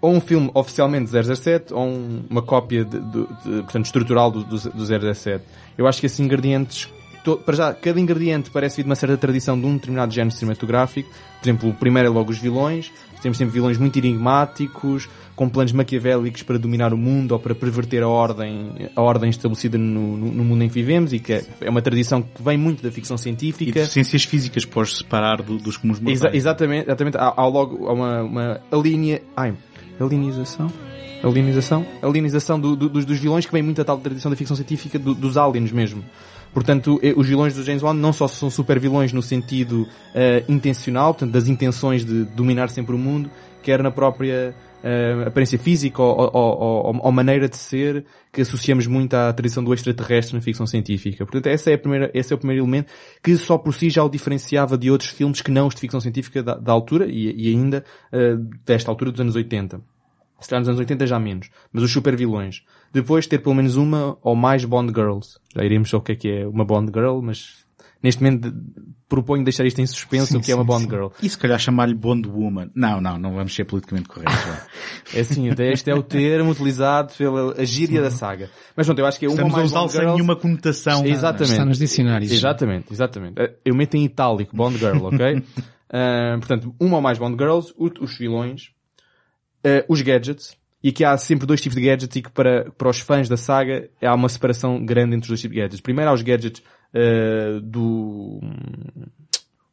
ou um filme oficialmente de 007, ou um- uma cópia de, de- de- portanto, estrutural do, do, do 007. Eu acho que esses ingredientes to- para já, cada ingrediente parece vir de uma certa tradição de um determinado género cinematográfico. Por exemplo, o primeiro é logo os vilões. Temos sempre vilões muito enigmáticos, com planos maquiavélicos para dominar o mundo ou para perverter a ordem, a ordem estabelecida no, no- no mundo em que vivemos e que é, é uma tradição que vem muito da ficção E científica. deficiências físicas para os separar do- dos comuns mortais. Exa- exatamente, exatamente. Há, há logo há uma, uma ai, alinização? Alinização? Alinização do- do- dos, dos vilões que vem muito da tal tradição da ficção científica do- dos aliens mesmo. Portanto, eh, os vilões do James Bond não só são super vilões no sentido eh, intencional, portanto, das intenções de dominar sempre o mundo, quer na própria eh, aparência física ou, ou, ou- ou maneira de ser que associamos muito à tradição do extraterrestre na ficção científica. Portanto, essa é a primeira, esse é o primeiro elemento que só por si já o diferenciava de outros filmes que não os de ficção científica da, da altura e, e ainda eh, desta altura dos anos 80. Se calhar nos anos 80 já menos. Mas os super vilões. Depois ter pelo menos uma ou mais Bond Girls. Já iremos sobre o que é que é uma Bond Girl, mas neste momento proponho deixar isto em suspenso Sim, o que é uma sim, Bond sim. Girl. E se calhar chamar-lhe Bond Woman. Não, não, não vamos ser politicamente corretos. [laughs] É assim, até este é o termo utilizado pela a gíria da saga. Mas pronto, eu acho que é uma Estamos ou a mais usá-lo sem nenhuma conotação. Exatamente. Está nos dicionários. Exatamente, exatamente. Eh, Eu meto em itálico Bond Girl, ok? Ah, [laughs] portanto, uma ou mais Bond Girls, os vilões, eh, os gadgets, e aqui há sempre dois tipos de gadgets e que para, para os fãs da saga há uma separação grande entre os dois tipos de gadgets. Primeiro há os gadgets eh, do...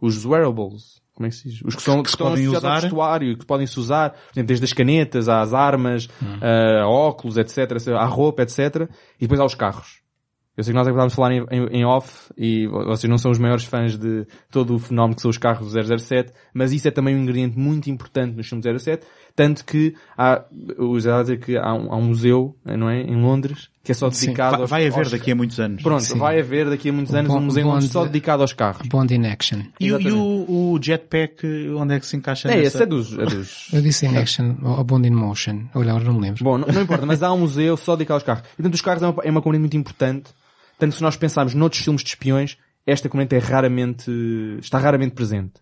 os wearables. Como é que se diz? Os que, são, Que se estão podem associados ao usar. vestuário, que podem se usar, por exemplo, desde as canetas às armas, a óculos, etc., à roupa, etc. E depois há os carros. Eu sei que nós acabámos de falar em, em- em off e vocês não são os maiores fãs de todo o fenómeno que são os carros do 007, mas isso é também um ingrediente muito importante nos filmes 07, tanto que há, os a dizer que há um, há um museu, não é, em Londres, que é só Sim. dedicado Vai, aos, vai haver aos- daqui a muitos anos. Pronto, Sim. vai haver daqui a muitos anos Bond- um museu em Londres só Bond- dedicado aos carros. Bond in Action. E, o- e o, o jetpack, onde é que se encaixa É, nessa? esse é dos, é dos... [laughs] Eu disse in Action ou Bond in Motion. Olha, agora não me lembro. Bom, não, não importa, mas há um museu só dedicado aos carros. E, portanto, os carros é uma, é uma componente muito importante Tanto se nós pensarmos noutros filmes de espiões, esta componente é raramente, está raramente presente.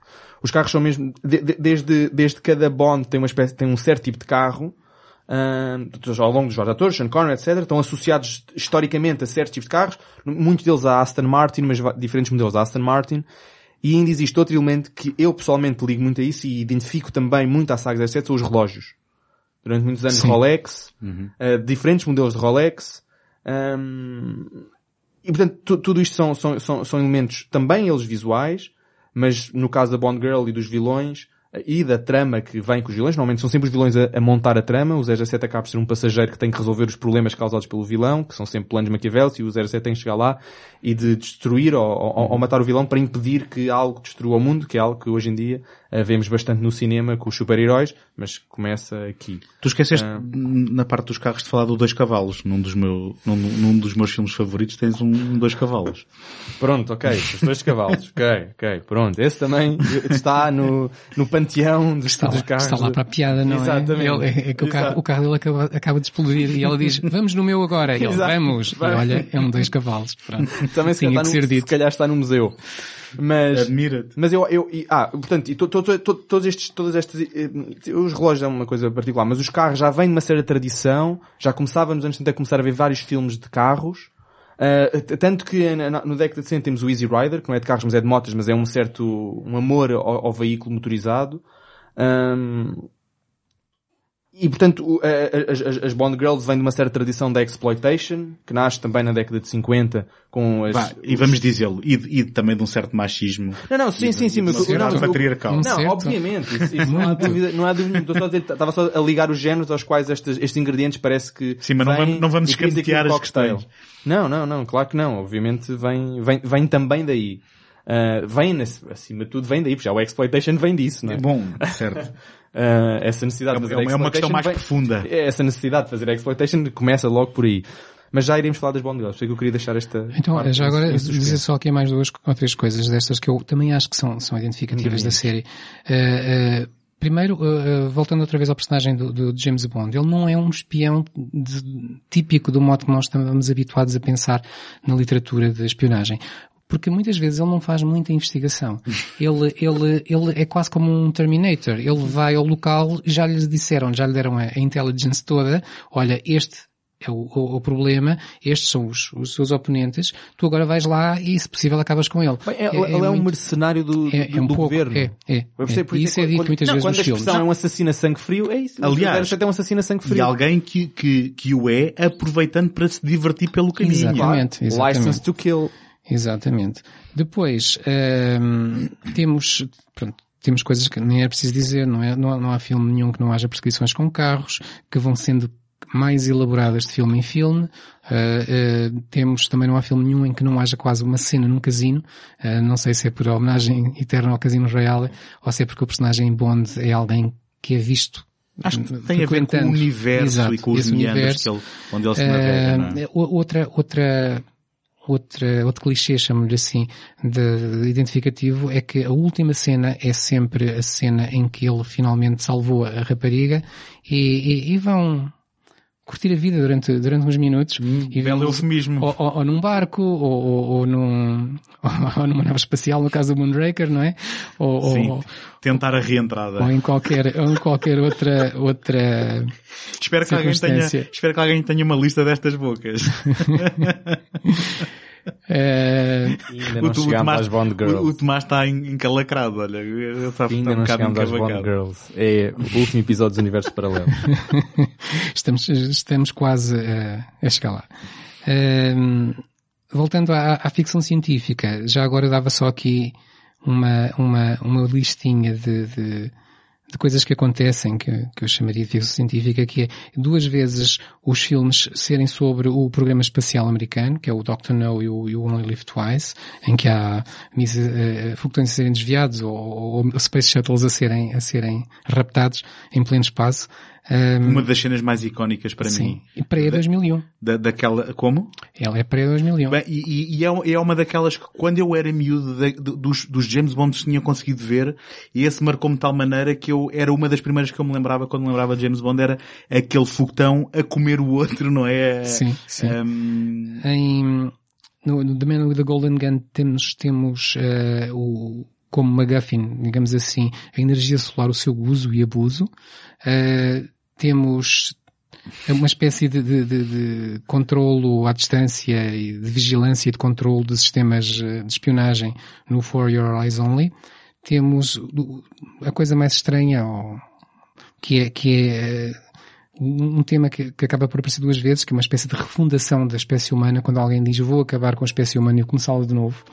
Os carros são mesmo, de- de- desde, desde cada Bond tem uma espécie, tem um certo tipo de carro, Ahm, ao longo dos vários atores, Sean Connery, etc., estão associados historicamente a certos tipos de carros, muitos deles a Aston Martin, mas diferentes modelos a Aston Martin, e ainda existe outro elemento que eu pessoalmente ligo muito a isso e identifico também muito à saga 17, são os relógios. Durante muitos anos Sim. Rolex, ah, diferentes modelos de Rolex, ahm, e portanto tu- tudo isto são, são, são, são elementos também eles visuais, mas no caso da Bond Girl e dos vilões, e da trama que vem com os vilões, normalmente são sempre os vilões a, a montar a trama, o 07 acaba por ser um passageiro que tem que resolver os problemas causados pelo vilão, que são sempre planos maquiavélicos, e o 07 tem que chegar lá e de destruir ou, ou- ou matar o vilão para impedir que algo destrua o mundo, que é algo que hoje em dia vemos bastante no cinema com os super-heróis, mas começa aqui. Tu esqueceste Ah. na parte dos carros de falar do dois cavalos. Num dos, meu, num, num dos meus filmes favoritos tens um dois cavalos. Pronto, ok, os dois cavalos, ok, ok, pronto. Esse também está no, no panteão dos, Está lá, dos carros. está lá para a piada, não Exatamente. é? Ele, é, é que o carro, o carro dele acaba, acaba de explodir e ela diz, vamos no meu agora. E ele, Exato. vamos. E olha, é um dois cavalos. Pronto. Também se Tinha que está ser no, dito. se calhar está no museu. Mas, Admira-te. mas eu, eu, e, ah, portanto, e to, to, to, to- todos estes, eh, os relógios é uma coisa particular, mas os carros já vêm de uma certa tradição, já começávamos antes de começar a ver vários filmes de carros, t- tanto que no década de 60 temos o Easy Rider, que não é de carros, mas é de motas, mas é um certo, um amor ao, ao veículo motorizado. Ahm, e portanto, as, as- as Bond Girls vêm de uma certa tradição da exploitation, que nasce também na década de 50 com as... Vá, e vamos dizê-lo, e, e também de um certo machismo. Não, não, sim, sim, sim, mas não. Um Não, certo. obviamente, isso, isso não há dúvida, não há dúvida, estou só a dizer, estava só a ligar os géneros aos quais estes, estes ingredientes parece que Sim, mas não vamos- não vamos escamotear as questões. Não, não, não, claro que não, obviamente vem, vem, vem também daí. Ah, vem, acima de tudo, vem daí, porque já o exploitation vem disso, não é? Bom, certo. [laughs] Ah, essa necessidade É de uma- fazer é uma questão exploitation mais vem- profunda. Essa necessidade de fazer exploitation começa logo por aí. Mas já iremos falar das Bond Girls, é que eu queria deixar esta... Então, parte já agora dizer só aqui mais duas ou três coisas destas que eu também acho que são, são identificativas da série. Eh, eh, primeiro, eh, voltando outra vez ao personagem do, do James Bond, ele não é um espião de- típico do modo que nós estamos habituados a pensar na literatura de espionagem. Porque muitas vezes ele não faz muita investigação. Ele, ele, ele é quase como um Terminator. Ele vai ao local, já lhes disseram, já lhe deram a, a intelligence toda, olha, este é o, o- o problema, estes são os, os seus oponentes, tu agora vais lá e, se possível, acabas com ele. Bem, ele, ele é, um muito- mercenário do, é, do, é um do pouco, governo. é, é, é. por E isso é dito quando- muitas não, vezes quando nos a filmes. é um assassino a sangue frio, é isso. Aliás, até um assassino a sangue frio. E alguém que, que, que o é aproveitando para se divertir pelo caminho. Exatamente, exatamente. License to kill. Exatamente. Depois, ehm, temos, pronto, temos coisas que nem é preciso dizer, não é? Não há, não há filme nenhum que não haja perseguições com carros, que vão sendo mais elaboradas de filme em filme. Eh, eh, temos, também não há filme nenhum em que não haja quase uma cena num casino. Eh, não sei se é por homenagem [laughs] eterna ao Casino Royale, ou se é porque o personagem Bond é alguém que é visto Acho que tem a ver com o universo Exato, e com os meandros universo. que ele, onde ele se navega, é? O- outra, outra, outra, outro clichê, chamo-lhe assim, de, de identificativo, é que a última cena é sempre a cena em que ele finalmente salvou a rapariga e, e- e vão curtir a vida durante, durante uns minutos. e Belo eufemismo. ou, ou, ou num barco, ou, ou, ou num, [laughs] ou numa nave espacial, no caso do Moonraker, não é? Ou, Sim, ou, tentar a reentrada. ou em qualquer, ou em qualquer outra, outra, espero, que alguém tenha, espero que alguém tenha uma lista destas bocas. [laughs] eh, Ainda não chegámos às Bond o, Girls. o Tomás está en- encalacrado, olha. Está, Ainda um não chegámos às Bond. Girls. É o último episódio do Universo Paralelo. [laughs] estamos, estamos quase a, a chegar lá. Ehm, voltando à, à ficção científica, já agora dava só aqui uma, uma, uma listinha de, de, de coisas que acontecem, que, que eu chamaria de ficção científica, que é duas vezes os filmes serem sobre o programa espacial americano, que é o Doctor No e o, e o Only Live Twice, em que há eh, foguetões a serem desviados ou, ou Space Shuttles a serem, a serem raptados em pleno espaço. Ehm, Uma das cenas mais icónicas para Sim, mim. e pré-2001. Da, daquela, como? Ela é pré-2001. Bem, e, e- é, é uma daquelas que quando eu era miúdo de- de- dos, dos James Bond tinha conseguido ver e esse marcou-me de tal maneira que eu era uma das primeiras que eu me lembrava quando me lembrava de James Bond era aquele foguetão a comer o outro, não é? Sim, sim. Um, Em, no, no The Man with the Golden Gun temos, temos uh, o, como MacGuffin, digamos assim, a energia solar, o seu uso e abuso. Uh, temos uma espécie de, de, de, de controlo à distância e de vigilância e de controlo de sistemas de espionagem no For Your Eyes Only. Temos a coisa mais estranha, que é, que é um tema que, que, acaba por aparecer duas vezes, que é uma espécie de refundação da espécie humana, quando alguém diz vou acabar com a espécie humana e começá-la de novo.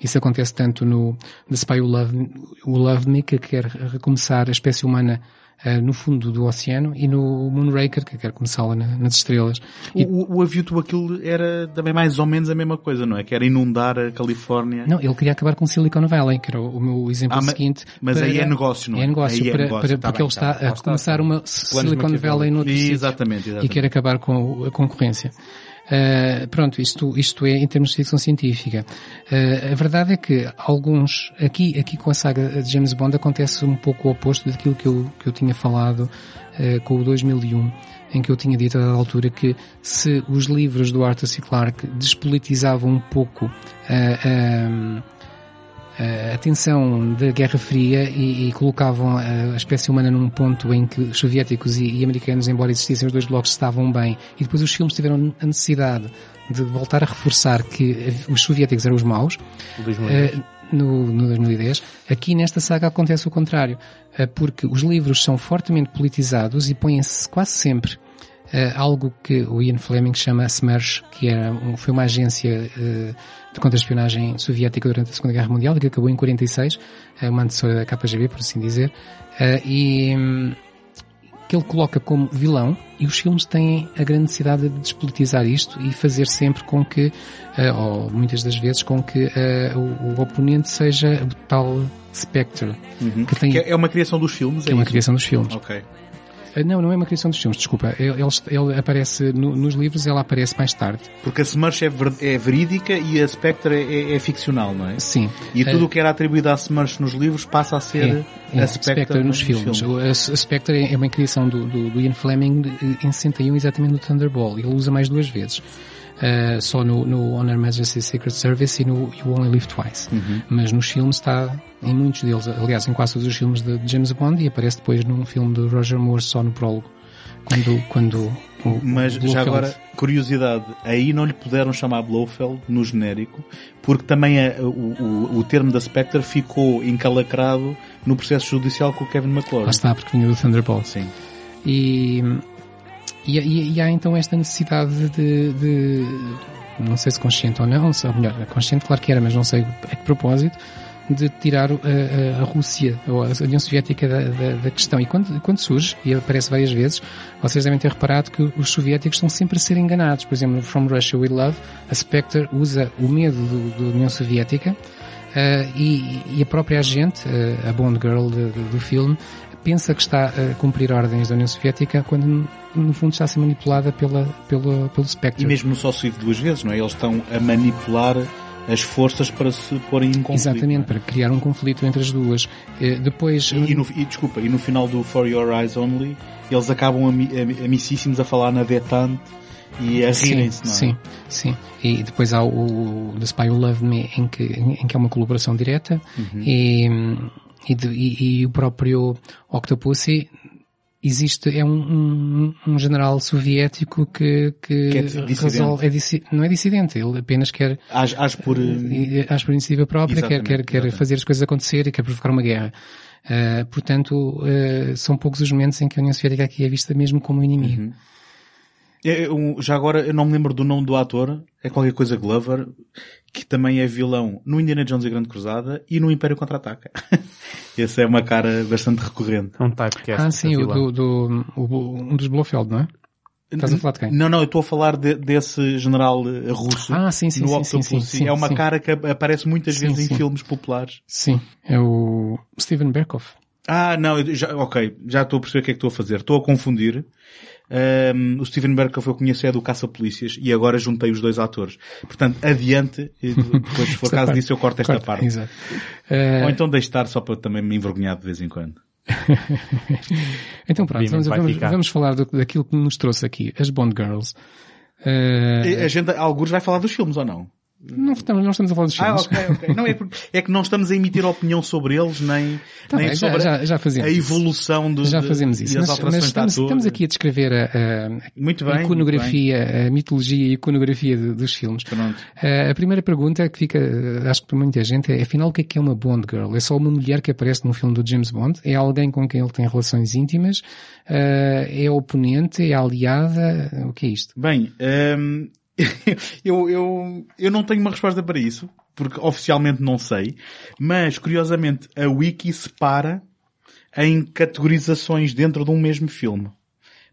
Isso acontece tanto no The Spy Who Loved, Who Loved Me, que quer recomeçar a espécie humana uh, no fundo do oceano, e no Moonraker, que quer começá-la na, nas estrelas. E... O, o aquilo era também mais ou menos a mesma coisa, não é? Que era inundar a Califórnia. Não, ele queria acabar com Silicon Valley, que era o meu exemplo ah, seguinte. Mas para... aí é negócio, não é? É negócio, aí para, é negócio. Para, tá porque bem, ele está tá. a começar uma Silicon Valley no outro Exatamente, exatamente. e quer acabar com a concorrência. Uh, pronto, isto, isto é em termos de ficção científica. Uh, a verdade é que alguns, aqui, aqui com a saga de James Bond acontece um pouco o oposto daquilo que eu, que eu tinha falado uh, com o 2001, em que eu tinha dito dada altura que se os livros do Arthur C. Clarke despolitizavam um pouco a atenção da Guerra Fria e, e, colocavam a espécie humana num ponto em que os soviéticos e, e, americanos, embora existissem os dois blocos, estavam bem, e depois os filmes tiveram a necessidade de voltar a reforçar que os soviéticos eram os maus. Uh, no, no 2010. Aqui nesta saga acontece o contrário, uh, porque os livros são fortemente politizados e põem-se quase sempre algo que o Ian Fleming chama SMERSH, que era um, foi uma agência uh, de contra-espionagem soviética durante a Segunda Guerra Mundial, que acabou em 46, uh, uma antecessora da KGB, por assim dizer, e um, que ele coloca como vilão, e os filmes têm a grande necessidade de despolitizar isto e fazer sempre com que, ou muitas das vezes, com que o, o, oponente seja o tal Spectre. Uhum. Que, tem, que é uma criação dos filmes? é, é uma criação dos filmes. Ok. Não, não é uma criação dos filmes, desculpa. Ele, ele aparece no, nos livros, ela aparece mais tarde. Porque a Smush é, ver, é verídica e a Spectre é, é, é, ficcional, não é? Sim. E tudo o uh, que era atribuído à Smush nos livros passa a ser é, a Spectre, Spectre nos, filmes. filmes. A, Spectre é uma criação do, do, do Ian Fleming em 61, exatamente no Thunderball. Ele usa mais duas vezes. Uh, só no, no Honor Majesty's Secret Service e no You Only Live Twice. Uhum. Mas nos filmes está em muitos deles, aliás, em quase todos os filmes de James Bond e aparece depois num filme de Roger Moore só no prólogo. Quando, quando o, Mas o já agora, curiosidade, aí não lhe puderam chamar Blofeld no genérico, porque também a, o, o, o termo da Spectre ficou encalacrado no processo judicial com o Kevin McClure. Lá está, porque vinha do Thunderbolt. Sim. E, e, e, e há então esta necessidade de, de, não sei se consciente ou não, ou melhor, consciente claro que era, mas não sei a que propósito, de tirar a, a, a Rússia ou a União Soviética da, da, da, questão. E quando, quando surge, e aparece várias vezes, vocês devem ter reparado que os soviéticos estão sempre a ser enganados. Por exemplo, no From Russia We Love, a Spectre usa o medo da União Soviética uh, e, e, a própria agente, uh, a Bond Girl de, de, do filme, pensa que está a cumprir ordens da União Soviética quando no fundo está a ser manipulada pela, pela, pelo Spectre. E mesmo só se duas vezes, não é? Eles estão a manipular as forças para se porem em conflito. Exatamente, para criar um conflito entre as duas. Depois... E, e, no, e, desculpa, e no final do For Your Eyes Only, eles acabam amicíssimos a falar na detente e a rirem-se, não é? Sim, sim. E depois há o, o The Spy Who Loved Me, em que, em que há uma colaboração direta, uhum. e, e, e, o próprio Octopussy existe, é um, um, um general soviético que, que, que é resolve, é não é dissidente, ele apenas quer, age, age por, age por iniciativa própria, quer, quer, quer fazer as coisas acontecer e quer provocar uma guerra. Uh, portanto, uh, são poucos os momentos em que a União Soviética aqui é vista mesmo como inimigo. Uhum. É, um, já agora, eu não me lembro do nome do ator, é qualquer coisa Glover, que também é vilão no Indiana Jones e a Grande Cruzada e no Império Contra-Ataca. [laughs] Essa é uma cara bastante recorrente. É um typecast. Ah, sim, o do, do, o, um dos Blofeld, não é? Estás a falar de quem? Não, não, eu estou a falar de, desse general russo. Ah, sim, sim, no sim, Octopus. sim, sim, É uma sim. cara que aparece muitas Sim, vezes sim. em filmes populares. Sim, é o Steven Berkoff. Ah, não, eu já, ok, já estou a perceber o que é que estou a fazer. Estou a confundir. Um, o Steven Berkoff eu conheço é do Caça-Polícias e agora juntei os dois atores. Portanto, adiante, [laughs] depois se for caso disso eu corto esta Corta, parte. Exato. Eh, Ou então deixe estar só para também me envergonhar de vez em quando. [laughs] então pronto, vamos, vamos, vamos falar do- daquilo que nos trouxe aqui, as Bond Girls. Eh, A gente, alguns vai falar dos filmes ou não? Não estamos, não estamos a falar dos Ah, filmes. ok, ok. Não, é, porque, é que não estamos a emitir opinião sobre eles, nem, Tá nem bem, sobre já- já a evolução do, Já fazemos isso. as Mas, mas estamos, estamos aqui a descrever a, a- Muito a iconografia, a mitologia e a iconografia de- dos filmes. Uh, a primeira pergunta que fica, acho que para muita gente, é afinal o que é que é uma Bond Girl? É só uma mulher que aparece num filme do James Bond? É alguém com quem ele tem relações íntimas? Uh, é oponente? É aliada? O que é isto? Bem, hum, [laughs] eu, eu, eu não tenho uma resposta para isso, porque oficialmente não sei, mas curiosamente a Wiki separa em categorizações dentro de um mesmo filme.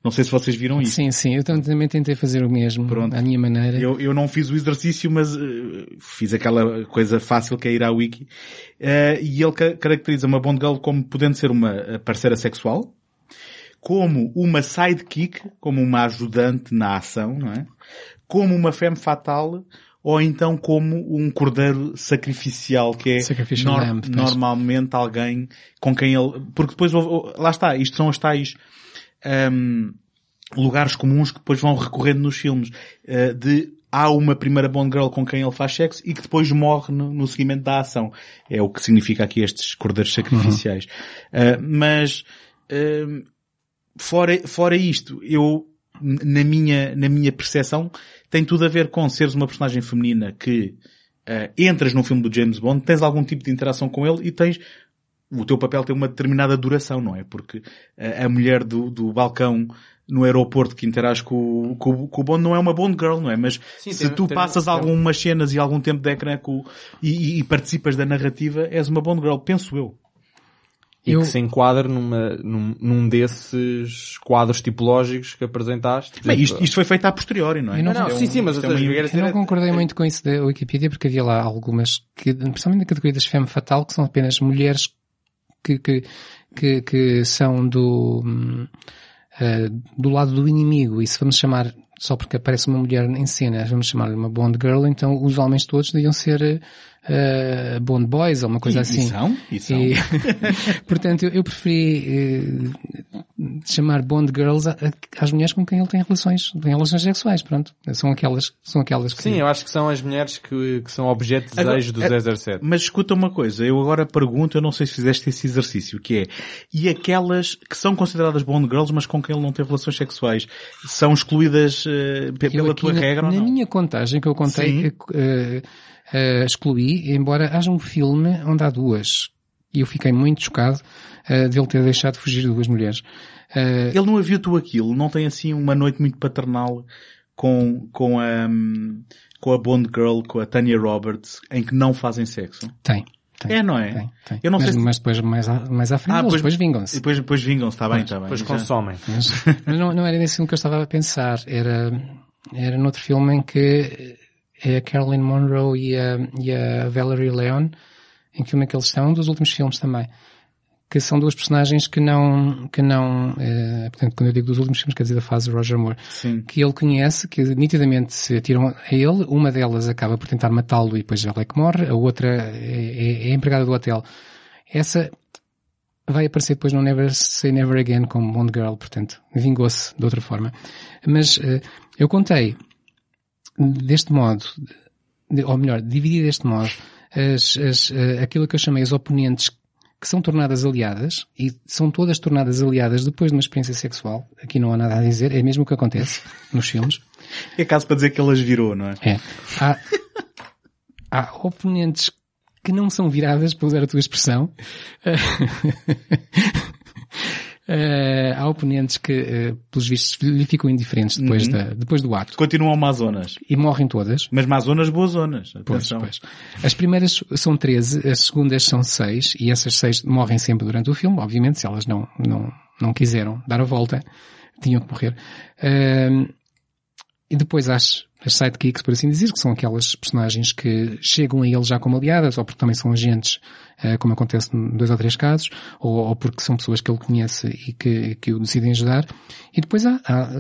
Não sei se vocês viram isso. Sim, sim, eu tam- também tentei fazer o mesmo, Pronto. à minha maneira. Eu, eu não fiz o exercício, mas eh, fiz aquela coisa fácil que é ir à Wiki. Eh, e ele ca- caracteriza uma Bond Girl como podendo ser uma eh, parceira sexual, como uma sidekick, como uma ajudante na ação, não é? Como uma femme fatale, ou então como um cordeiro sacrificial, que é nor- lamb, normalmente alguém com quem ele... Porque depois, lá está, isto são as tais... hum, lugares comuns que depois vão recorrendo nos filmes eh, de há uma primeira Bond Girl com quem ele faz sexo e que depois morre no, no seguimento da ação. É o que significa aqui estes cordeiros sacrificiais. Eh, mas eh, fora, fora isto, eu na minha, na minha percepção tem tudo a ver com seres uma personagem feminina que eh, entras num filme do James Bond, tens algum tipo de interação com ele e tens o teu papel tem uma determinada duração, não é? Porque a, a mulher do, do balcão no aeroporto que interage com, o- com, com o Bond não é uma Bond Girl, não é? Mas Sim, se tem- tu tem- passas tem- algumas cenas e algum tempo de ecrã com, e, e- e participas da narrativa, és uma Bond Girl, penso eu. E Eu- que se enquadra numa, num, num desses quadros tipológicos que apresentaste. Bem, isto, isto foi feito a posteriori, não é? Eu não- não, é sim, um- sim, mas é seja, uma- eu Eu não concordei é- muito com isso da Wikipedia porque havia lá algumas que, principalmente na categoria das femme fatal, que são apenas mulheres que, que, que, que são do, eh, do lado do inimigo. E se vamos chamar, só porque aparece uma mulher em cena, vamos chamar uma Bond Girl, então os homens todos deviam ser eh, Bond Boys ou uma coisa E- assim. E são? E são. E, [laughs] portanto, eu, eu preferi eh, chamar Bond Girls às mulheres com quem ele tem relações, tem relações sexuais, pronto. São aquelas, são aquelas que... Sim, eu acho que são as mulheres que, que são objeto de Agora, desejo do é- 007. Mas escuta uma coisa, eu agora pergunto, eu não sei se fizeste esse exercício, que é, e aquelas que são consideradas Bond Girls, mas com quem ele não tem relações sexuais, são excluídas Eu pela tua na, regra na ou não? minha contagem que eu contei, Sim. Eh, eh, excluí, embora haja um filme onde há duas. E eu fiquei muito chocado eh, de ele ter deixado fugir duas mulheres. Eh, Ele não havia tu aquilo, não tem assim uma noite muito paternal com, com a, com a Bond Girl, com a Tanya Roberts, em que não fazem sexo? tem, tem. É, não é? Tem, tem. Eu não mas, sei se- mas depois mais à, mais à frente Ah, depois E vingam-se. depois, depois vingam-se, está bem, está bem. Depois consomem. Mas, mas não, não era nesse filme que eu estava a pensar. Era, era noutro filme em que é a Caroline Monroe e a, e a Valerie Leon, em que filme é que eles estão, um dos últimos filmes também. Que são duas personagens que não, que não, eh, portanto, quando eu digo dos últimos filmes, quer dizer da fase Roger Moore, Sim. que ele conhece, que nitidamente se atiram a ele, uma delas acaba por tentar matá-lo e depois ela é que morre, a outra é, é, é empregada do hotel. Essa vai aparecer depois no Never Say Never Again como Bond Girl, portanto, vingou-se de outra forma. Mas eh, eu contei deste modo, ou melhor, dividi deste modo, as, as, eh, aquilo que eu chamei as oponentes que são tornadas aliadas, e são todas tornadas aliadas depois de uma experiência sexual. Aqui não há nada a dizer, é mesmo o que acontece [laughs] nos filmes. É caso para dizer que ele as virou, não é? É. Há, há oponentes que não são viradas, para usar a tua expressão. [laughs] Eh, há oponentes que, eh, pelos vistos, lhe ficam indiferentes depois, Uhum. da, depois do ato. Continuam Amazonas. E morrem todas. Mas Amazonas, boas zonas. Pois, Atenção. pois. As primeiras são 13, as segundas são 6, e essas 6 morrem sempre durante o filme, obviamente, se elas não, não, não quiseram dar a volta, tinham que morrer. Ahm, e depois há as, sidekicks, por assim dizer, que são aquelas personagens que chegam a ele já como aliadas, ou porque também são agentes, eh, como acontece em dois ou três casos, ou, porque são pessoas que ele conhece e que, que o decidem ajudar. E depois há, há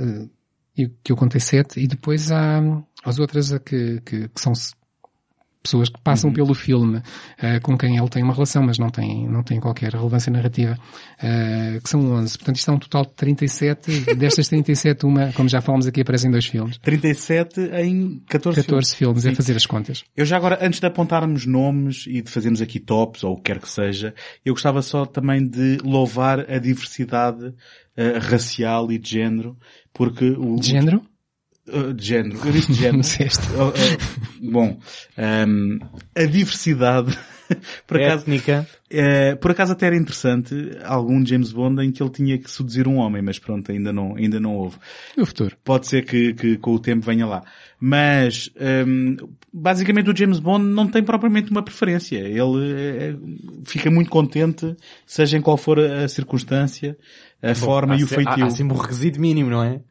eh, que eu contei sete, e depois há hum, as outras que, que, que são pessoas que passam pelo filme uh, com quem ele tem uma relação, mas não tem, não tem qualquer relevância narrativa, uh, que são 11. Portanto, isto é um total de 37. [laughs] Destas 37, uma, como já falamos aqui, aparecem dois filmes. 37 em 14, 14 filmes, Sim. a fazer as contas. Eu já agora, antes de apontarmos nomes e de fazermos aqui tops, ou o que quer que seja, eu gostava só também de louvar a diversidade uh, racial e de género, porque o... De género? Uh, de género. Eu disse de género. [laughs] Oh, bom, um, a diversidade, [laughs] por acaso, Étnica. é, por acaso até era interessante algum James Bond em que ele tinha que seduzir um homem, mas pronto, ainda não, ainda não houve. No futuro. Pode ser que, que com o tempo venha lá. Mas, hum, basicamente o James Bond não tem propriamente uma preferência. Ele eh, fica muito contente, seja em qual for a circunstância, a forma Há e o feitio. Há, há sempre um requisito mínimo, não é?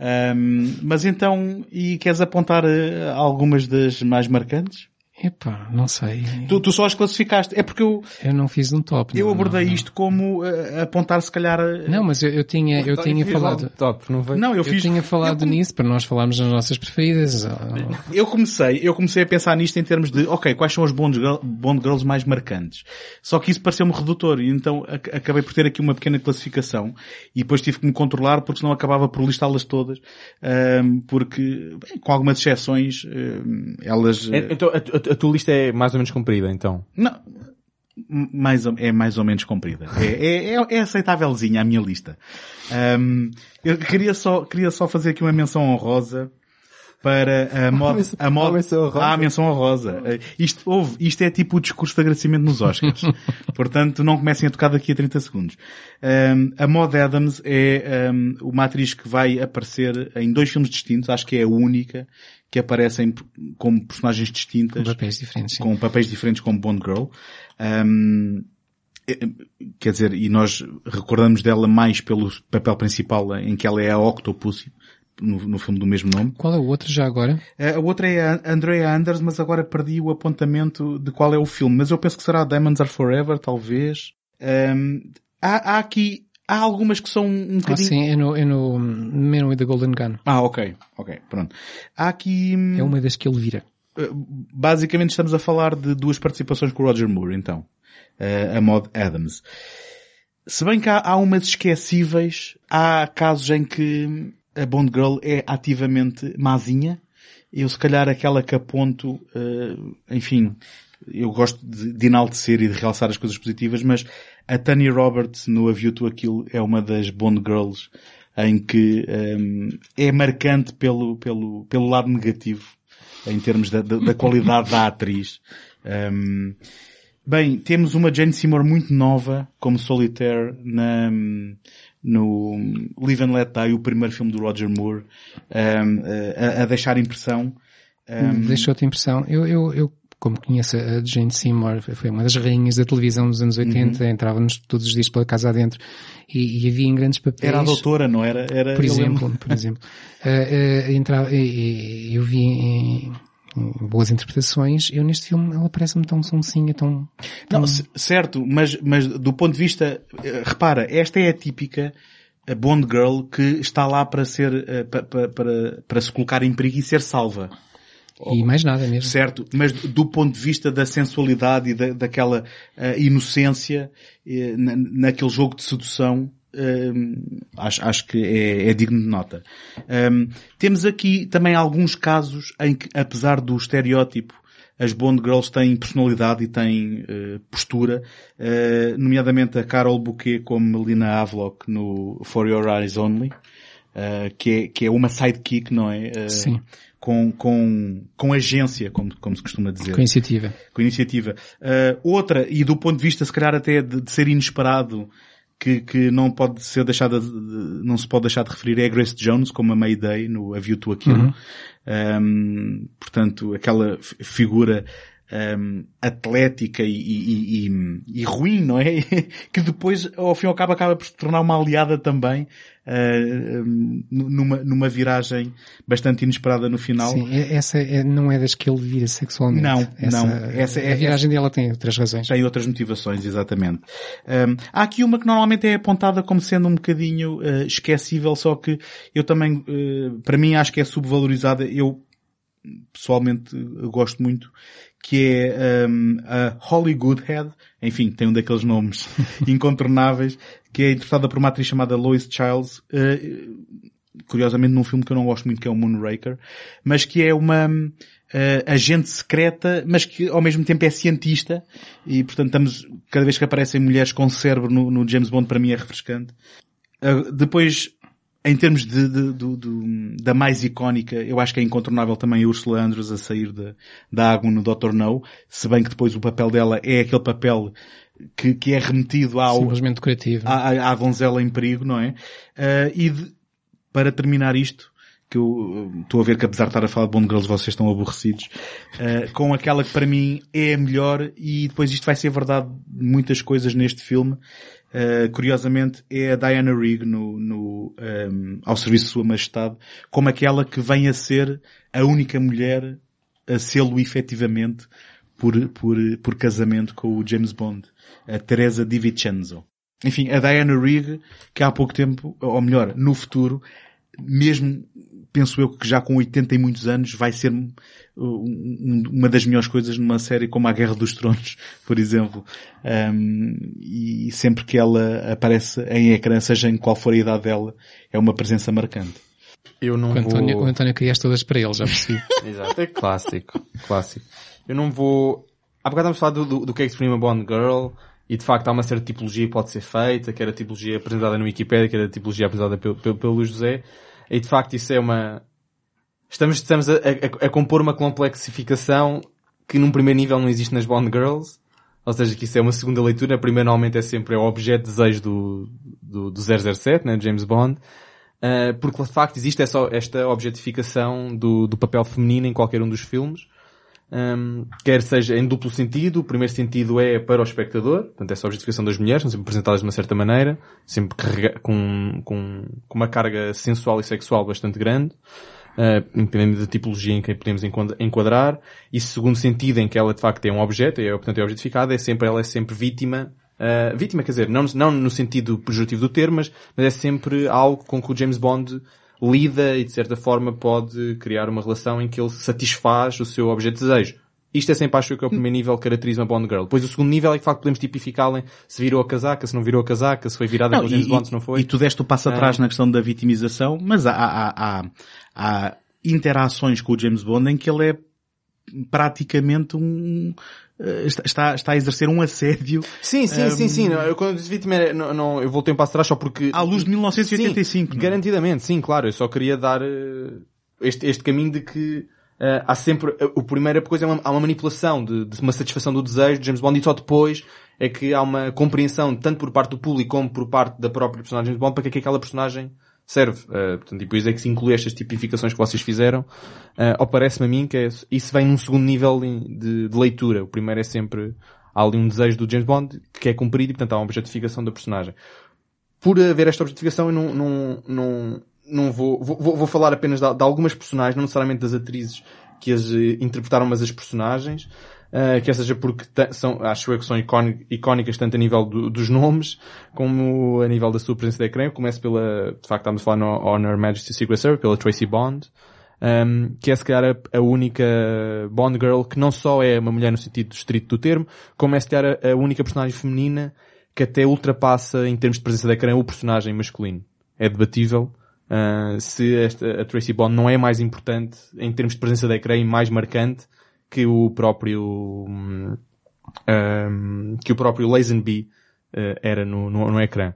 Hum, mas então, e queres apontar eh, algumas das mais marcantes? Epá, não sei. Tu, tu só as classificaste. É porque eu, Eu não fiz um top. eu não, abordei não, não. isto como eh, apontar se calhar... eh, Não, mas eu, eu tinha, eu tinha falado. Top, não foi? Não, eu Eu, fiz... tinha falado nisso para nós falarmos das nossas preferidas. Eu comecei, eu comecei a pensar nisto em termos de, ok, quais são os Bond, girl- Bond Girls mais marcantes? Só que isso pareceu-me redutor e então ac- acabei por ter aqui uma pequena classificação e depois tive que me controlar porque senão acabava por listá-las todas, ahm, porque, bem, com algumas exceções, ahm, elas... É- Então, a, a- a tua lista é mais ou menos comprida, então. Não, mais ou- é mais ou menos comprida. É, é, é, é aceitávelzinha a minha lista. Ahm, eu queria só, queria só fazer aqui uma menção honrosa para a [laughs] moda, menção- a moda, uma menção honrosa? ah, a menção honrosa. Isto, houve, isto é tipo o discurso de agradecimento nos Oscars. [laughs] Portanto, não comecem a tocar daqui a 30 segundos. Ahm, a Maud Adams é ahm, uma atriz que vai aparecer em dois filmes distintos, acho que é a única que aparece em- como personagens distintas Com papéis diferentes. sim. com papéis diferentes como Bond Girl. Um, eh, quer dizer, e nós recordamos dela mais pelo papel principal em que ela é a Octopus no, no filme do mesmo nome. Qual é o outro já agora? A outra é a Andrea Anders, mas agora perdi o apontamento de qual é o filme. Mas eu penso que será Diamonds Are Forever, talvez. Um, há, há aqui, há algumas que são um Ah, bocadinho... sim, é no, é no Man with the Golden Gun. Ah, ok, ok, pronto. Há aqui... hum, É uma das que ele vira. Uh, basicamente estamos a falar de duas participações com o Roger Moore, então. Uh, a Maud Adams. Se bem que há, há umas esquecíveis, há casos em que a Bond Girl é ativamente mazinha. Eu se calhar aquela que aponto, uh, enfim, eu gosto de, de enaltecer e de realçar as coisas positivas, mas a Tanya Roberts no A View to a Kill é uma das Bond Girls em que um, é marcante pelo, pelo, pelo lado negativo em termos da, da, da qualidade da atriz. Um, bem, temos uma Jane Seymour muito nova como Solitaire na, no Live and Let Die, o primeiro filme do Roger Moore, um, a, a deixar impressão. Deixou-te impressão. Eu, eu, eu, como conheço a Jane Seymour, foi uma das rainhas da televisão dos anos 80, entrava-nos todos os dias pela casa adentro e, e havia em grandes papéis. era a doutora, não era? era por exemplo, lembro- por exemplo. [laughs] Uh, uh, entrava, eu vi em, boas interpretações, eu neste filme ela parece-me tão sonsinha, tão... tão- Não, certo, mas, mas do ponto de vista, eh, repara, esta é a típica a Bond Girl que está lá para ser, eh, pa- pa- para, para se colocar em perigo e ser salva. E mais nada mesmo. Certo, mas do ponto de vista da sensualidade e da, daquela eh, inocência eh, na, naquele jogo de sedução, eh, acho, acho que é, é digno de nota. Um, temos aqui também alguns casos em que, apesar do estereótipo, as Bond Girls têm personalidade e têm eh, postura, eh, nomeadamente a Carol Bouquet como Melina Havelock no For Your Eyes Only, eh, que, é, que é uma sidekick, não é? Sim. Com, com, com agência, como, como se costuma dizer. Com iniciativa. Com iniciativa. Uh, outra, e do ponto de vista, se calhar até de, de ser inesperado, que, que não pode ser deixada, de, não se pode deixar de referir, é a Grace Jones, como a Mayday no A View to a Kill. Um, portanto, aquela fi- figura um, atlética e, e- e- e ruim, não é? [laughs] que depois, ao fim e ao cabo, acaba por se tornar uma aliada também, uh, um, numa, numa viragem bastante inesperada no final. Sim, essa é- não é das que ele vira sexualmente. Não, Essa- não. Essa é- a viragem dela tem outras razões. Tem outras motivações, exatamente. Um, há aqui uma que normalmente é apontada como sendo um bocadinho uh, esquecível, só que eu também, uh, para mim acho que é subvalorizada. Eu, pessoalmente, gosto muito, que é um, a Holly Goodhead, enfim, tem um daqueles nomes [laughs] incontornáveis, que é interpretada por uma atriz chamada Lois Childs, uh, curiosamente num filme que eu não gosto muito, que é o Moonraker, mas que é uma uh, agente secreta, mas que ao mesmo tempo é cientista, e portanto estamos, cada vez que aparecem mulheres com cérebro no, no James Bond, para mim é refrescante. Uh, depois, em termos de, de, de, de, da mais icónica, eu acho que é incontornável também a Ursula Andrews a sair da, da água no Dr. No, se bem que depois o papel dela é aquele papel que, que é remetido ao... Simplesmente decorativo. À, à donzela em perigo, não é? Uh, e de, para terminar isto, que eu estou a ver que apesar de estar a falar de Bond Girls vocês estão aborrecidos, uh, com aquela que para mim é a melhor e depois isto vai ser verdade muitas coisas neste filme, Uh, curiosamente, é a Diana Rigg no, no um, ao serviço de Sua Majestade, como aquela que vem a ser a única mulher a sê-lo efetivamente por, por, por casamento com o James Bond, a Teresa Di Vincenzo. Enfim, a Diana Rigg, que há pouco tempo, ou melhor, no futuro, mesmo penso eu que já com 80 e muitos anos vai ser uma das melhores coisas numa série como A Guerra dos Tronos, [laughs] por exemplo. Um, e sempre que ela aparece em ecrã, seja em qual for a idade dela, é uma presença marcante. Eu não o, António, vou... o António queria todas para ele, já percebi. [laughs] Exato, é clássico, clássico. Eu não vou... Há bocado estamos a falar do, do, do que é que exprime uma Bond Girl, e de facto há uma certa tipologia que pode ser feita, que era a tipologia apresentada no Wikipedia, que era a tipologia apresentada pelo, pelo, pelo Luís José, e de facto isso é uma, estamos, estamos a, a, a, compor uma complexificação que num primeiro nível não existe nas Bond Girls, ou seja, que isso é uma segunda leitura, a primeira normalmente é sempre o objeto de desejo do, do, do 007, né, James Bond, uh, porque de facto existe essa, esta objetificação do, do papel feminino em qualquer um dos filmes, um, quer seja em duplo sentido, o primeiro sentido é para o espectador, portanto essa objetificação das mulheres, são sempre apresentadas de uma certa maneira, sempre com, com, com uma carga sensual e sexual bastante grande, uh, independente da tipologia em que podemos enquadrar, e segundo sentido em que ela de facto é um objeto, e é, portanto é objetificada, é sempre, ela é sempre vítima Uh, vítima, quer dizer, não, não no sentido pejorativo do termo, mas, mas é sempre algo com que o James Bond lida e de certa forma pode criar uma relação em que ele satisfaz o seu objeto de desejo. Isto é sempre acho que é o primeiro nível que caracteriza uma Bond Girl. Depois o segundo nível é que de facto podemos tipificá-la se virou a casaca, se não virou a casaca, se foi virada com James Bond, se não foi. E tu deste o passo atrás ah. na questão da vitimização, mas há, há, há, há interações com o James Bond em que ele é praticamente um, está, está a exercer um assédio. Sim, sim, um... sim, sim. Eu, quando disse vítima, não, não, eu voltei um passo atrás só porque... À luz de 1985. Sim, garantidamente, sim, claro. Eu só queria dar uh, este, este caminho de que uh, há sempre... Uh, o primeira coisa é uma, há uma manipulação de, de uma satisfação do desejo de James Bond e só depois é que há uma compreensão tanto por parte do público como por parte da própria personagem de James Bond para que, é que aquela personagem serve. Uh, portanto, e depois é que se inclui estas tipificações que vocês fizeram. Uh, ou parece-me a mim que é, isso vem num segundo nível de, de, leitura. O primeiro é sempre, há ali um desejo do James Bond que é cumprido e portanto há uma objetificação da personagem. Por haver esta objetificação eu não, não, não, não vou, vou, vou falar apenas de, de algumas personagens, não necessariamente das atrizes que as eh, interpretaram, mas as personagens. Uh, quer seja porque são, acho eu que são icónicas tanto a nível do, dos nomes como a nível da sua presença de ecrã. Eu começo pela, de facto estamos a falar no Honor Majesty Secret Service, pela Tracy Bond, um, que é se calhar a, a, única Bond Girl que não só é uma mulher no sentido estrito do termo, como é se calhar a, a única personagem feminina que até ultrapassa em termos de presença de ecrã o personagem masculino. É debatível. Uh, se esta, a Tracy Bond não é mais importante em termos de presença de ecrã e mais marcante que o próprio um, que o próprio Lazenby uh, era no, no, no, ecrã.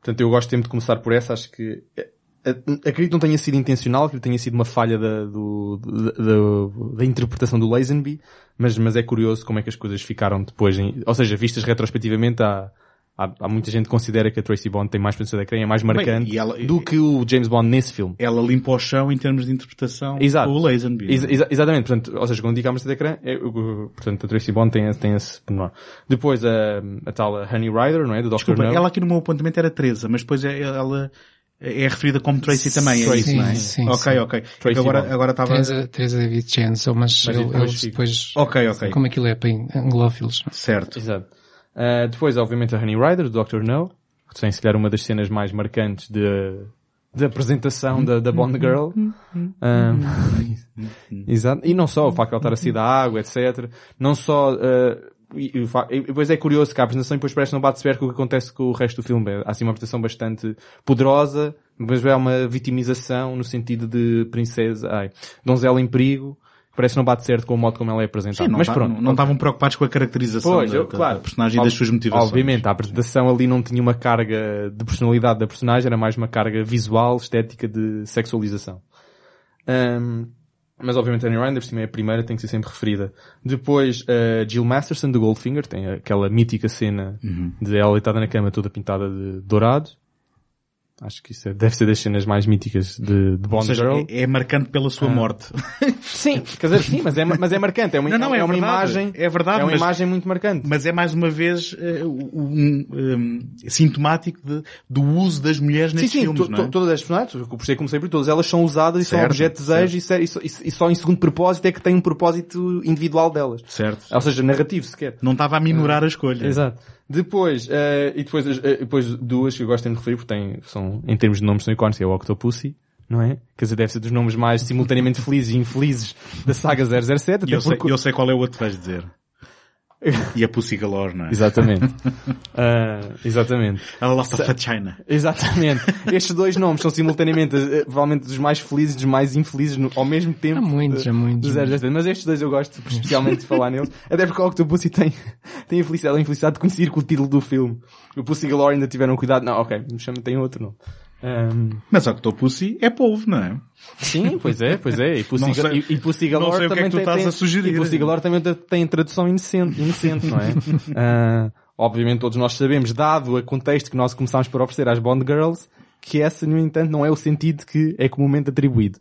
Portanto, eu gosto sempre de começar por essa, acho que eh, eh, acredito que não tenha sido intencional, que tenha sido uma falha da, do, da, da interpretação do Lazenby, mas, mas é curioso como é que as coisas ficaram depois, em, ou seja, vistas retrospectivamente há, Há, há, muita gente que considera que a Tracy Bond tem mais presença da ecrã, é mais marcante Bem, ela, do que o James Bond nesse filme. Ela limpa o chão em termos de interpretação Exato. o Lazenby. Ex ex exatamente, portanto, ou seja, quando digo a presença da ecrã, é, portanto, a Tracy Bond tem, tem esse pormenor. Depois a, a tal Honey Rider, não é? Do Dr. Desculpa, no. ela aqui no meu apontamento era Teresa, mas depois é, ela é referida como Tracy também, é Tracy, isso, não é? Sim, ok, sim. ok. Tracy agora, agora estava... Teresa, Teresa David Jensen, mas, mas depois, depois... Ok, ok. Como aquilo é para anglófilos. Certo. Exato. Uh, depois, obviamente, a Honey Rider, do Dr. No, que tem, se calhar, uma das cenas mais marcantes de, da apresentação da, da Bond Girl. Um, [laughs] exato. E não só o facto de ela estar a sair da água, etc. Não só, uh, e, e e depois é curioso que a apresentação depois parece não bate certo com o que acontece com o resto do filme. Há assim uma apresentação bastante poderosa, mas é uma vitimização no sentido de princesa, ai, donzela em perigo. Parece que não bate certo com o modo como ela é apresentada. Sim, mas tá- pronto. não estavam preocupados com a caracterização Pois, da, eu, claro. da personagem e das suas motivações. Obviamente, a apresentação ali não tinha uma carga de personalidade da personagem, era mais uma carga visual, estética de sexualização. Ahm, mas obviamente Annie Ryan, por cima é a primeira, tem que ser sempre referida. Depois, a Jill Masterson de Goldfinger, tem aquela mítica cena Uhum. de ela deitada na cama toda pintada de dourado. Acho que isso é- deve ser das cenas mais míticas de, de Bond seja, Girl. é, é marcante pela sua morte. [laughs] Sim, quer dizer, sim, mas é, mas é marcante. É uma, Não, não, é uma verdade. imagem, É verdade, é uma mas- imagem muito marcante. Mas é mais uma vez eh, um, um, sintomático de- do uso das mulheres Sim, nestes sim, filmes, não é? to- todas as personagens, por ser como sempre, todas elas são usadas e são Certo, objeto de desejo e, e só- e só em segundo propósito é que tem um propósito individual delas. Certo. Ou seja, narrativo sequer. Não estava a minorar a escolha. Exato. Depois, eh, e depois, eh, depois duas que eu gosto de me referir porque têm, são, em termos de nomes são icónicos, é o Octopussy, não é? Quer dizer, deve ser dos nomes mais simultaneamente felizes e infelizes da saga 007. E eu até sei, porque- eu sei qual é o outro que vais dizer. E a Pussy Galore, não é? Exatamente. [laughs] Ah, exatamente. A Lot of Vagina. Exatamente. Estes dois nomes são simultaneamente, eh, provavelmente, dos mais felizes e dos mais infelizes no- ao mesmo tempo. Há muitos, há muitos. de 007. Mas estes dois eu gosto especialmente de falar neles. [laughs] Até porque o Octopussy tem, tem a felicidade, a infelicidade de coincidir com o título do filme. O Pussy Galore ainda tiveram cuidado. Não, ok, me chama, tem outro nome. Ahm, Mas Octopussy é polvo, não é? sim, pois é, pois é. E Pussy, Não sei- e, e Pussy Galore sei o que é também que tu tem, estás tem-. E Pussy Galore também tem- tradução inocente, inocente não é? [laughs] Ah, obviamente todos nós sabemos, dado o contexto que nós começámos por oferecer às Bond Girls, que essa, no entanto, não é o sentido que é comumente atribuído.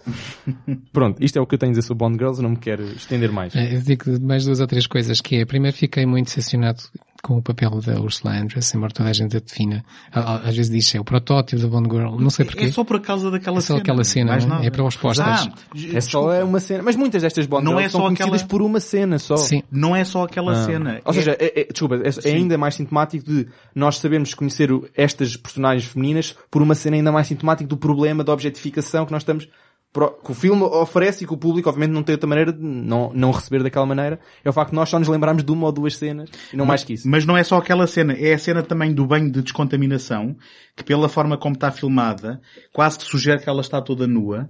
[laughs] Pronto, isto é o que eu tenho a dizer sobre Bond Girls, eu não me quero estender mais. É, Eu digo mais duas ou três coisas, que é, primeiro fiquei muito decepcionado com o papel da Ursula Andress, embora toda a gente a defina. Às vezes diz é o protótipo da Bond Girl, não sei porquê. É só por causa daquela É só cena. aquela cena, é? É para os pósteres. Ah, É só é uma cena. Mas muitas destas Bond Não Girls é são conhecidas aquela- por uma cena só. Sim. Não é só aquela Ah. cena. Ou É- seja, é, é- desculpa, é, é ainda mais sintomático de nós sabermos conhecer estas personagens femininas por uma cena ainda mais sintomática do problema da objetificação que nós estamos, que o filme oferece e que o público obviamente não tem outra maneira de não, não receber daquela maneira, é o facto de nós só nos lembrarmos de uma ou duas cenas e não mais que isso. Mas não é só aquela cena, é a cena também do banho de descontaminação, que pela forma como está filmada, quase que sugere que ela está toda nua.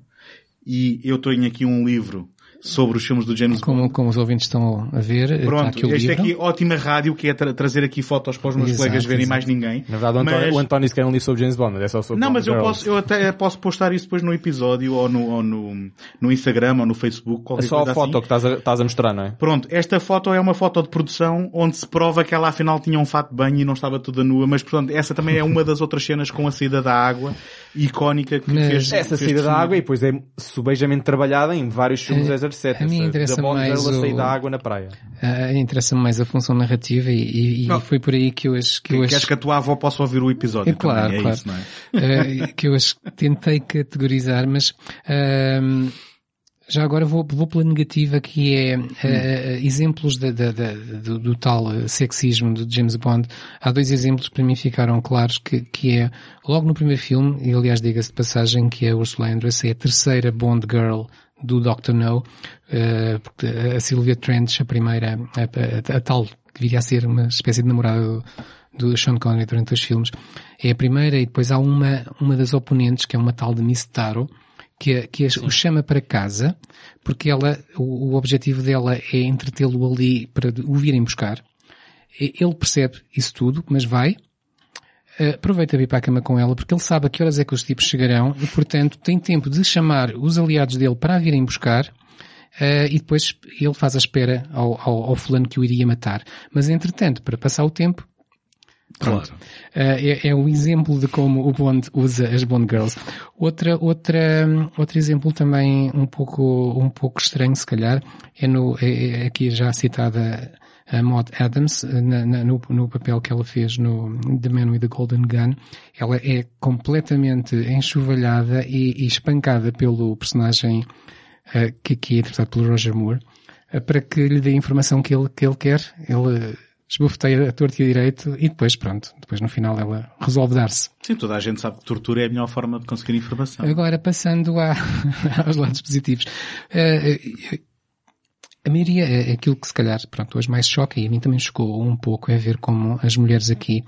E eu tenho aqui um livro sobre os filmes do James Bond. Como, como os ouvintes estão a ver, está Pronto, aqui o este livro. aqui ótima rádio, que é tra- trazer aqui fotos para os meus Exato, colegas verem exato. mais ninguém. Na verdade, o António, Mas- o António se quer um livro sobre James Bond, é só sobre Não, Bond mas eu Girls. posso, eu até posso postar isso depois no episódio, ou no, ou no, no Instagram, ou no Facebook, É qualquer só a foto assim. que estás a, estás a mostrar, não é? Pronto, esta foto é uma foto de produção onde se prova que ela afinal tinha um fato de banho e não estava toda nua, mas portanto essa também é uma das outras cenas com a saída da água icónica que Mas- fez. Essa fez saída da água e depois é subejamente trabalhada em vários filmes A- 007. a mim essa- interessa mais o- da água na praia. Ah, Interessa-me mais a função narrativa e, e- e foi por aí que eu acho que eu Queres acho que a tua avó possa ouvir o episódio É claro, também, é claro. isso, não é? eh, que eu acho que tentei categorizar, mas ahm, já agora vou, vou pela negativa que é eh, exemplos da- da- da- do, do tal eh, sexismo do James Bond. Há dois exemplos que para mim ficaram claros que, que é logo no primeiro filme, e aliás diga-se de passagem que a Ursula Andress é a terceira Bond Girl do Dr. No, eh, porque a Sylvia Trench, a primeira, a, a- a tal que viria a ser uma espécie de namorada do, do Sean Connery durante os filmes, é a primeira e depois há uma, uma das oponentes, que é uma tal de Miss Taro, que, que o chama para casa, porque ela, o, o objetivo dela é entretê-lo ali para o virem buscar. Ele percebe isso tudo, mas vai, eh, aproveita a vir para a cama com ela, porque ele sabe a que horas é que os tipos chegarão e, portanto, tem tempo de chamar os aliados dele para a virem buscar eh, e depois ele faz a espera ao, ao, ao fulano que o iria matar. Mas, entretanto, para passar o tempo, Pronto. Eh, é, é um exemplo de como o Bond usa as Bond Girls. Outra, outra, outro exemplo também um pouco, um pouco estranho, se calhar, é no, é, é aqui já citada a Maud Adams, eh, na, na- no, no papel que ela fez no The Man with the Golden Gun. Ela é completamente enxovalhada e, e espancada pelo personagem eh, que, que é interpretado pelo Roger Moore, eh, para que lhe dê a informação que ele, que ele quer. Ele esbofeteia a torto e a direito e depois, pronto, depois no final ela resolve dar-se. Sim, toda a gente sabe que tortura é a melhor forma de conseguir informação. Agora, passando [laughs] aos lados positivos. Uh, a maioria, é aquilo que se calhar, pronto, hoje mais choca e a mim também chocou um pouco é ver como as mulheres aqui,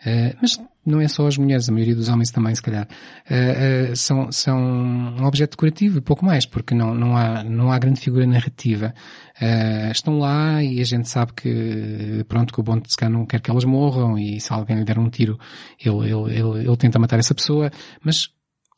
uh, mas não é só as mulheres, a maioria dos homens também, se calhar, uh, uh, são, são um objeto decorativo e pouco mais, porque não, não há, não há grande figura narrativa. estão lá e a gente sabe que, pronto, que o Bond de não quer que elas morram e se alguém lhe der um tiro, ele, ele, ele, ele tenta matar essa pessoa, mas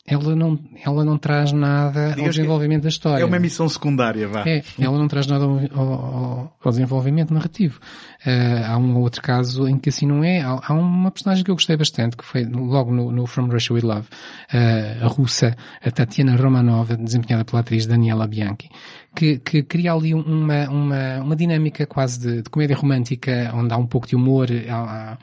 ela não, ela não traz nada ao desenvolvimento da história. É uma missão secundária, vá. É, ela não traz nada ao, ao, ao desenvolvimento narrativo. Uh, há um outro caso em que assim não é. Há, há, uma personagem que eu gostei bastante, que foi logo no, no From Russia With Love, uh, a russa, a Tatiana Romanova, desempenhada pela atriz Daniela Bianchi, que, que cria ali uma, uma, uma dinâmica quase de, de comédia romântica, onde há um pouco de humor, há, há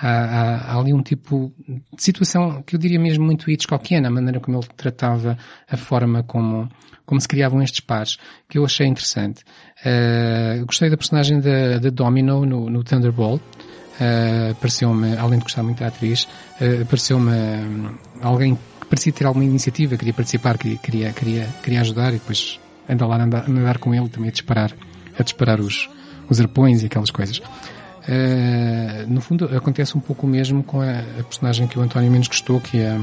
há, há, há, ali um tipo de situação que eu diria mesmo muito Hitchcockiana, a maneira como ele tratava a forma como, como se criavam estes pares, que eu achei interessante. Uh, gostei da personagem da, da Domino no, no Thunderbolt. Uh, pareceu-me, além de gostar muito da atriz, uh, pareceu-me alguém que parecia ter alguma iniciativa, queria participar, queria, queria, queria, ajudar e depois anda lá a andar, andar com ele também a disparar, a disparar os, os arpões e aquelas coisas. Uh, no fundo, acontece um pouco o mesmo com a, a, personagem que o António menos gostou, que é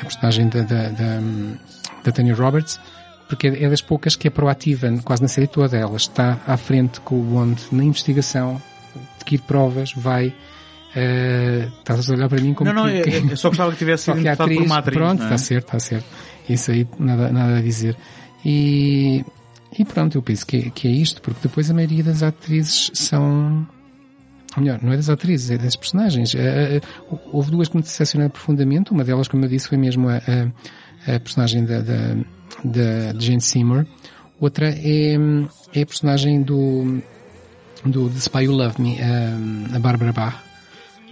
a, personagem da, da, da, da Tanya Roberts, porque é das poucas que é proativa, quase na série toda. Ela está à frente com o Bond na investigação, adquire provas, vai. Uh, estás a olhar para mim como Não, não, que, eu, só gostava que tivesse [laughs] sido atriz, por uma atriz. Pronto, é? está certo, está certo. Isso aí, nada, nada a dizer. E, e pronto, eu penso que, que é isto, porque depois a maioria das atrizes são melhor, não é das atrizes, é das personagens. Uh, houve duas que me decepcionaram profundamente. Uma delas, como eu disse, foi mesmo a, a, a personagem da, da, da, Jane Seymour. Outra é, é a personagem do, do The Spy Who Loved Me, a, a Barbara Bach,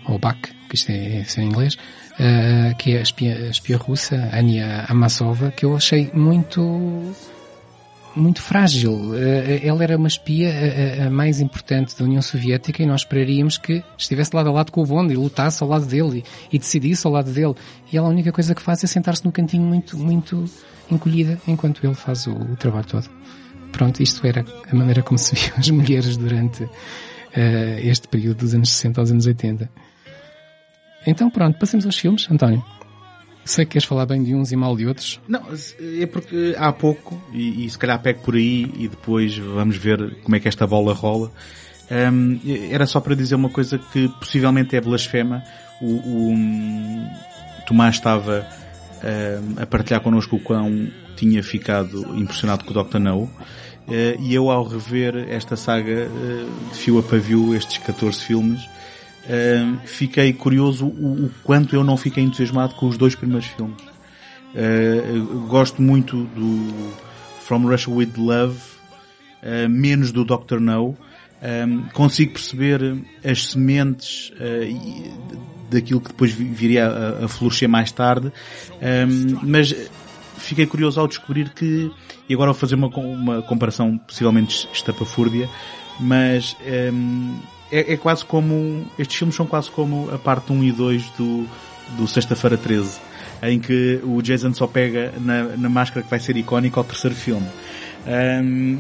ou Bach, que isto é, é em inglês, que é a espia, a espia russa, Ania Amasova, que eu achei muito muito frágil. Eh, ela era uma espia a, a, mais importante da União Soviética e nós esperaríamos que estivesse lado a lado com o Bond e lutasse ao lado dele e, e decidisse ao lado dele. E ela a única coisa que faz é sentar-se no cantinho muito, muito encolhida enquanto ele faz o, o, trabalho todo. Pronto, isto era a maneira como se viam as mulheres durante uh, este período dos anos 60 aos anos 80. Então pronto, passemos aos filmes, António. Sei que queres falar bem de uns e mal de outros. Não, é porque há pouco, e, e se calhar pego por aí e depois vamos ver como é que esta bola rola. Um, era só para dizer uma coisa que possivelmente é blasfema. O, o um, Tomás estava um, a partilhar connosco o quão tinha ficado impressionado com o Dr. No. Uh, e eu ao rever esta saga uh, de fio a pavio, estes 14 filmes, fiquei curioso o, o, quanto eu não fiquei entusiasmado com os dois primeiros filmes. Uh, gosto muito do From Russia with Love, uh, menos do Doctor No. Consigo perceber as sementes daquilo que depois viria a, a florescer mais tarde, mas fiquei curioso ao descobrir que, e agora vou fazer uma, uma comparação possivelmente estapafúrdia, mas é, é, quase como. Estes filmes são quase como a parte 1 e 2 do, do Sexta-feira 13, em que o Jason só pega na, na máscara que vai ser icónica ao terceiro filme. Um,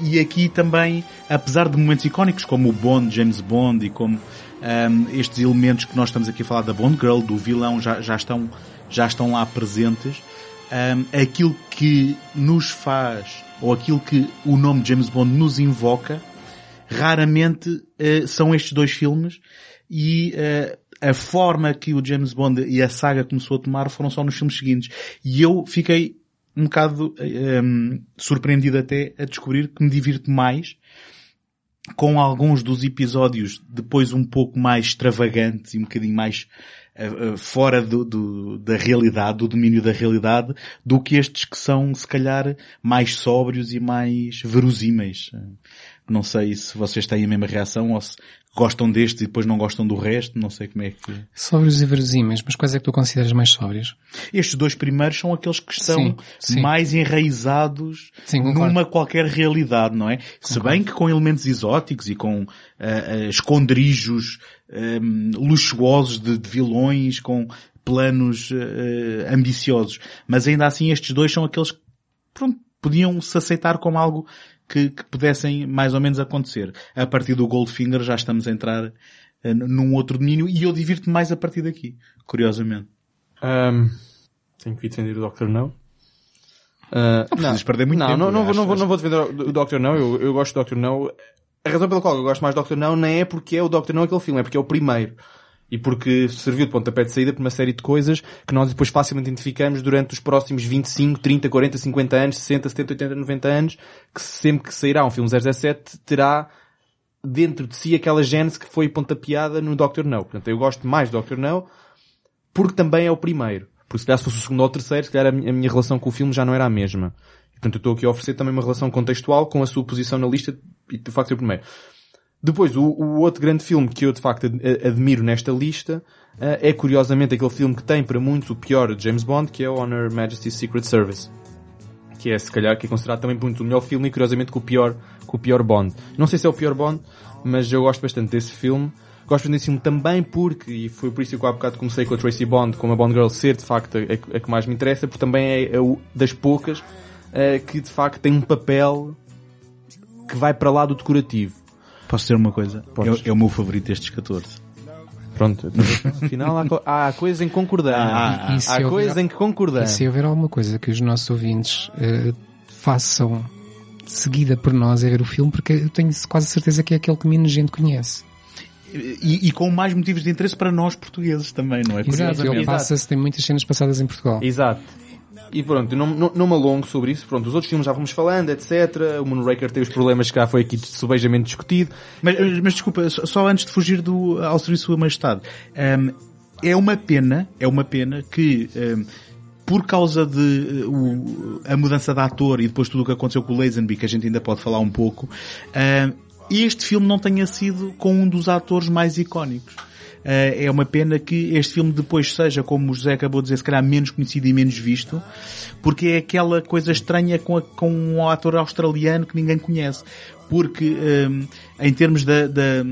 e aqui também, apesar de momentos icónicos como o Bond, James Bond e como um, estes elementos que nós estamos aqui a falar da Bond Girl, do vilão, já, já, estão, já estão lá presentes, um, aquilo que nos faz, ou aquilo que o nome James Bond nos invoca, raramente uh, são estes dois filmes e uh, a forma que o James Bond e a saga começou a tomar foram só nos filmes seguintes. E eu fiquei um bocado um, ehm, surpreendido até a descobrir que me divirto mais com alguns dos episódios depois um pouco mais extravagantes e um bocadinho mais uh, uh, fora do, do, da realidade, do domínio da realidade, do que estes que são se calhar mais sóbrios e mais verosímeis. Não sei se vocês têm a mesma reação ou se gostam deste e depois não gostam do resto. Não sei como é que... Sóbrios e verosímeis, mas quais é que tu consideras mais sóbrios? Estes dois primeiros são aqueles que estão Sim, sim. mais enraizados Sim, concordo. numa qualquer realidade, não é? Se bem que com elementos exóticos e com ah, ah, esconderijos ahm, luxuosos de, de vilões, com planos ah, ambiciosos. Mas ainda assim estes dois são aqueles que pronto, podiam se aceitar como algo que, que pudessem mais ou menos acontecer. A partir do Goldfinger já estamos a entrar ah, num outro domínio e eu divirto-me mais a partir daqui, curiosamente. Ahm, tenho que defender o Dr. No. Ah, Não precisas perder muito não, tempo, Não, não, vou, acho- não, vou, não vou defender o Dr. No, eu, eu gosto do Dr. No. A razão pela qual eu gosto mais do Dr. No não é porque é o Dr. No aquele filme, é porque é o primeiro. E porque serviu de pontapé de saída para uma série de coisas que nós depois facilmente identificamos durante os próximos 25, 30, 40, 50 anos, 60, 70, 80, 90 anos, que sempre que sairá um filme 007 terá dentro de si aquela gênese que foi pontapeada no Dr. No. Portanto, eu gosto mais do Dr. No porque também é o primeiro. Porque se calhar se fosse o segundo ou o terceiro, se calhar a minha, relação com o filme já não era a mesma. Portanto, eu estou aqui a oferecer também uma relação contextual com a sua posição na lista e de facto ser o primeiro. Depois, o, o outro grande filme que eu de facto ad- admiro nesta lista eh, é curiosamente aquele filme que tem para muitos o pior de James Bond, que é Honor Majesty's Secret Service. Que é, se calhar, que é considerado também por muitos o melhor filme e curiosamente com o pior, com o pior Bond. Não sei se é o pior Bond, mas eu gosto bastante desse filme. Gosto desse filme também porque, e foi por isso que eu há bocado comecei com a Tracy Bond, como a Bond Girl ser de facto a, a- a que mais me interessa, porque também é, é das poucas eh, que de facto tem um papel que vai para lá do decorativo. Posso dizer uma coisa? É, é o meu favorito destes 14. Pronto, afinal há, co- há coisas em que concordamos. Ah, E- e se há houver- coisas em que E concordamos. se houver alguma coisa que os nossos ouvintes eh, façam seguida por nós é ver o filme, porque eu tenho quase certeza que é aquele que menos gente conhece. E, e com mais motivos de interesse para nós portugueses também, não é? Exato, ele passa-se, tem muitas cenas passadas em Portugal. Exato. E pronto, não, não, não me alongo sobre isso. Pronto, os outros filmes já fomos falando, etc. O Moonraker tem os problemas que já foi aqui subejamente discutido. Mas, mas desculpa, só antes de fugir do, ao serviço Sua Majestade. Hum, é uma pena, é uma pena que, hum, por causa de uh, o- a mudança de ator e depois tudo o que aconteceu com o Lazenby, que a gente ainda pode falar um pouco, hum, este filme não tenha sido com um dos atores mais icónicos. Uh, é uma pena que este filme depois seja, como o José acabou de dizer, se calhar menos conhecido e menos visto, porque é aquela coisa estranha com, a- com um ator australiano que ninguém conhece. Porque, hum, em termos da, da-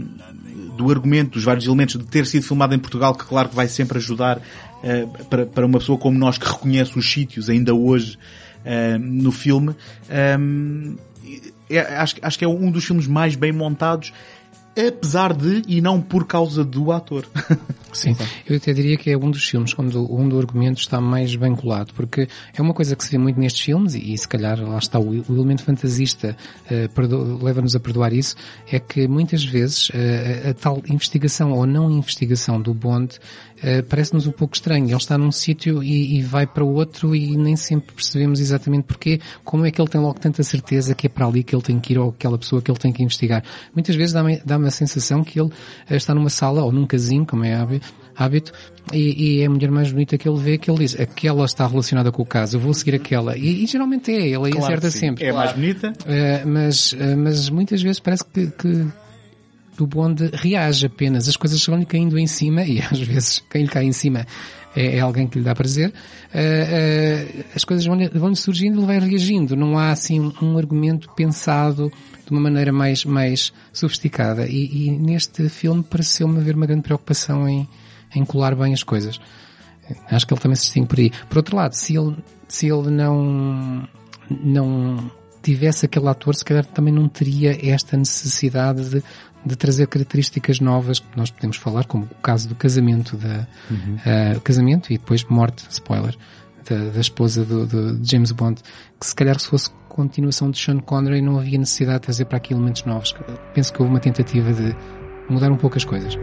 do argumento, dos vários elementos de ter sido filmado em Portugal, que claro que vai sempre ajudar eh, para, para uma pessoa como nós que reconhece os sítios ainda hoje eh, no filme, hum, é- acho, acho que é um dos filmes mais bem montados, apesar de, e não por causa do ator. [laughs] Sim, eu até diria que é um dos filmes onde, onde o argumento está mais bem colado, porque é uma coisa que se vê muito nestes filmes, e, e se calhar lá está o, o elemento fantasista perdo- leva-nos a perdoar isso, é que muitas vezes eh, a, a tal investigação ou não investigação do Bond eh, parece-nos um pouco estranho. Ele está num sítio e, e vai para outro e nem sempre percebemos exatamente porquê, como é que ele tem logo tanta certeza que é para ali que ele tem que ir ou aquela pessoa que ele tem que investigar. Muitas vezes dá-me dá a sensação que ele eh, está numa sala ou num casino, como é hábito, hábito e, e é a mulher mais bonita que ele vê que ele diz, aquela está relacionada com o caso, eu vou seguir aquela. E, e geralmente é, ele aí acerta sempre. É mais bonita. Eh, mas, eh, mas muitas vezes parece que, que do bonde reage apenas. As coisas vão-lhe caindo em cima e [laughs] às vezes quem lhe cai em cima é, é alguém que lhe dá prazer. Eh, eh, as coisas vão-lhe vão surgindo e ele vai reagindo. Não há assim um, um argumento pensado de uma maneira mais, mais sofisticada. E, e neste filme pareceu-me haver uma grande preocupação em, em colar bem as coisas. Acho que ele também se distingue por aí. Por outro lado, se ele, se ele não, não tivesse aquele ator, se calhar também não teria esta necessidade de, de trazer características novas que nós podemos falar, como o caso do casamento da, ah, casamento e depois morte, spoiler, da, da esposa do, do- de James Bond, que se calhar se fosse continuação de Sean Connery não havia necessidade de trazer para aqui elementos novos. Penso que houve uma tentativa de mudar um pouco as coisas.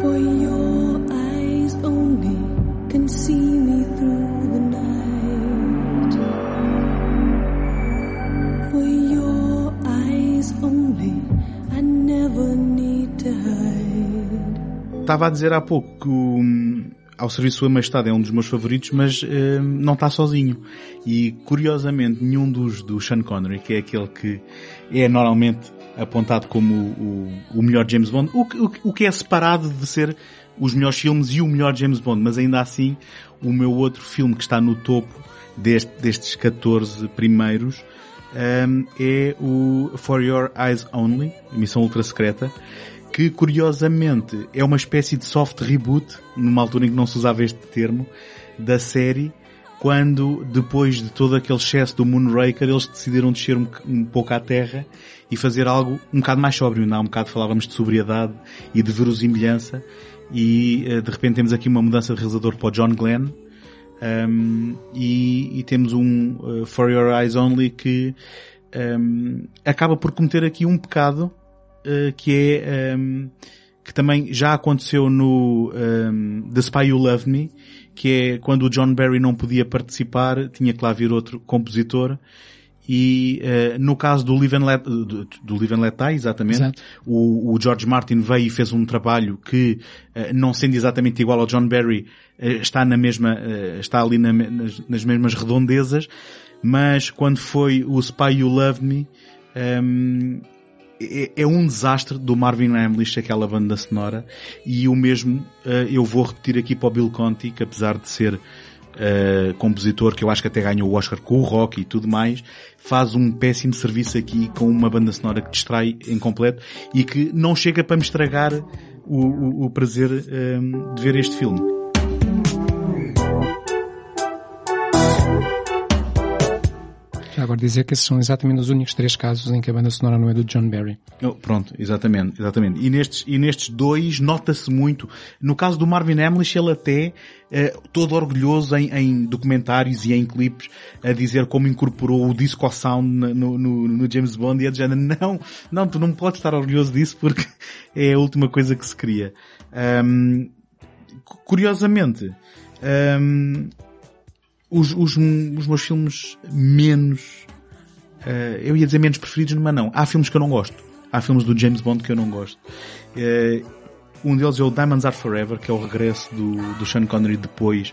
For your eyes only can see me through Estava a dizer há pouco que o, ao Serviço Sua Majestade é um dos meus favoritos, mas eh, não está sozinho. E, curiosamente, nenhum dos do Sean Connery, que é aquele que é normalmente apontado como o, o, o melhor James Bond, o, o, o que é separado de ser os melhores filmes e o melhor James Bond, mas ainda assim, o meu outro filme que está no topo deste, destes 14 primeiros um, é o For Your Eyes Only, Missão Ultra Secreta, que curiosamente é uma espécie de soft reboot, numa altura em que não se usava este termo, da série, quando depois de todo aquele excesso do Moonraker eles decidiram descer um, um pouco à terra e fazer algo um bocado mais sóbrio. Não, um bocado falávamos de sobriedade e de verosimilhança e eh, de repente temos aqui uma mudança de realizador para o John Glenn um, e, e temos um uh, For Your Eyes Only que um, acaba por cometer aqui um pecado uh, que é um, que também já aconteceu no um, The Spy You Love Me, que é quando o John Barry não podia participar, tinha que lá vir outro compositor. E uh, no caso do Live and Let, do, do Live and Let Die, exatamente, o, o George Martin veio e fez um trabalho que, eh, não sendo exatamente igual ao John Barry, eh, está na mesma, eh, está ali na nas, nas mesmas redondezas, mas quando foi o Spy You Love Me, ehm, é, é um desastre do Marvin Hamlish, aquela banda sonora, e o mesmo eh, eu vou repetir aqui para o Bill Conti, que apesar de ser eh, compositor, que eu acho que até ganhou o Oscar com o rock e tudo mais, faz um péssimo serviço aqui com uma banda sonora que distrai em completo e que não chega para me estragar o, o- o prazer ehm, de ver este filme. Agora dizer que esses são exatamente os únicos três casos em que a banda sonora não é do John Barry. Oh, pronto, exatamente, exatamente. E nestes, e nestes dois nota-se muito. No caso do Marvin Hamlish, ele até, eh, todo orgulhoso em, em documentários e em clipes, a dizer como incorporou o disco sound na- no, no, no James Bond e é de género, não, não, tu não podes estar orgulhoso disso porque [laughs] é a última coisa que se. Ahm, cu- curiosamente, ahm, os, os, os meus filmes menos eh, eu ia dizer menos preferidos, mas não. Há filmes que eu não gosto. Há filmes do James Bond que eu não gosto. Eh, um deles é o Diamonds Are Forever, que é o regresso do, do Sean Connery depois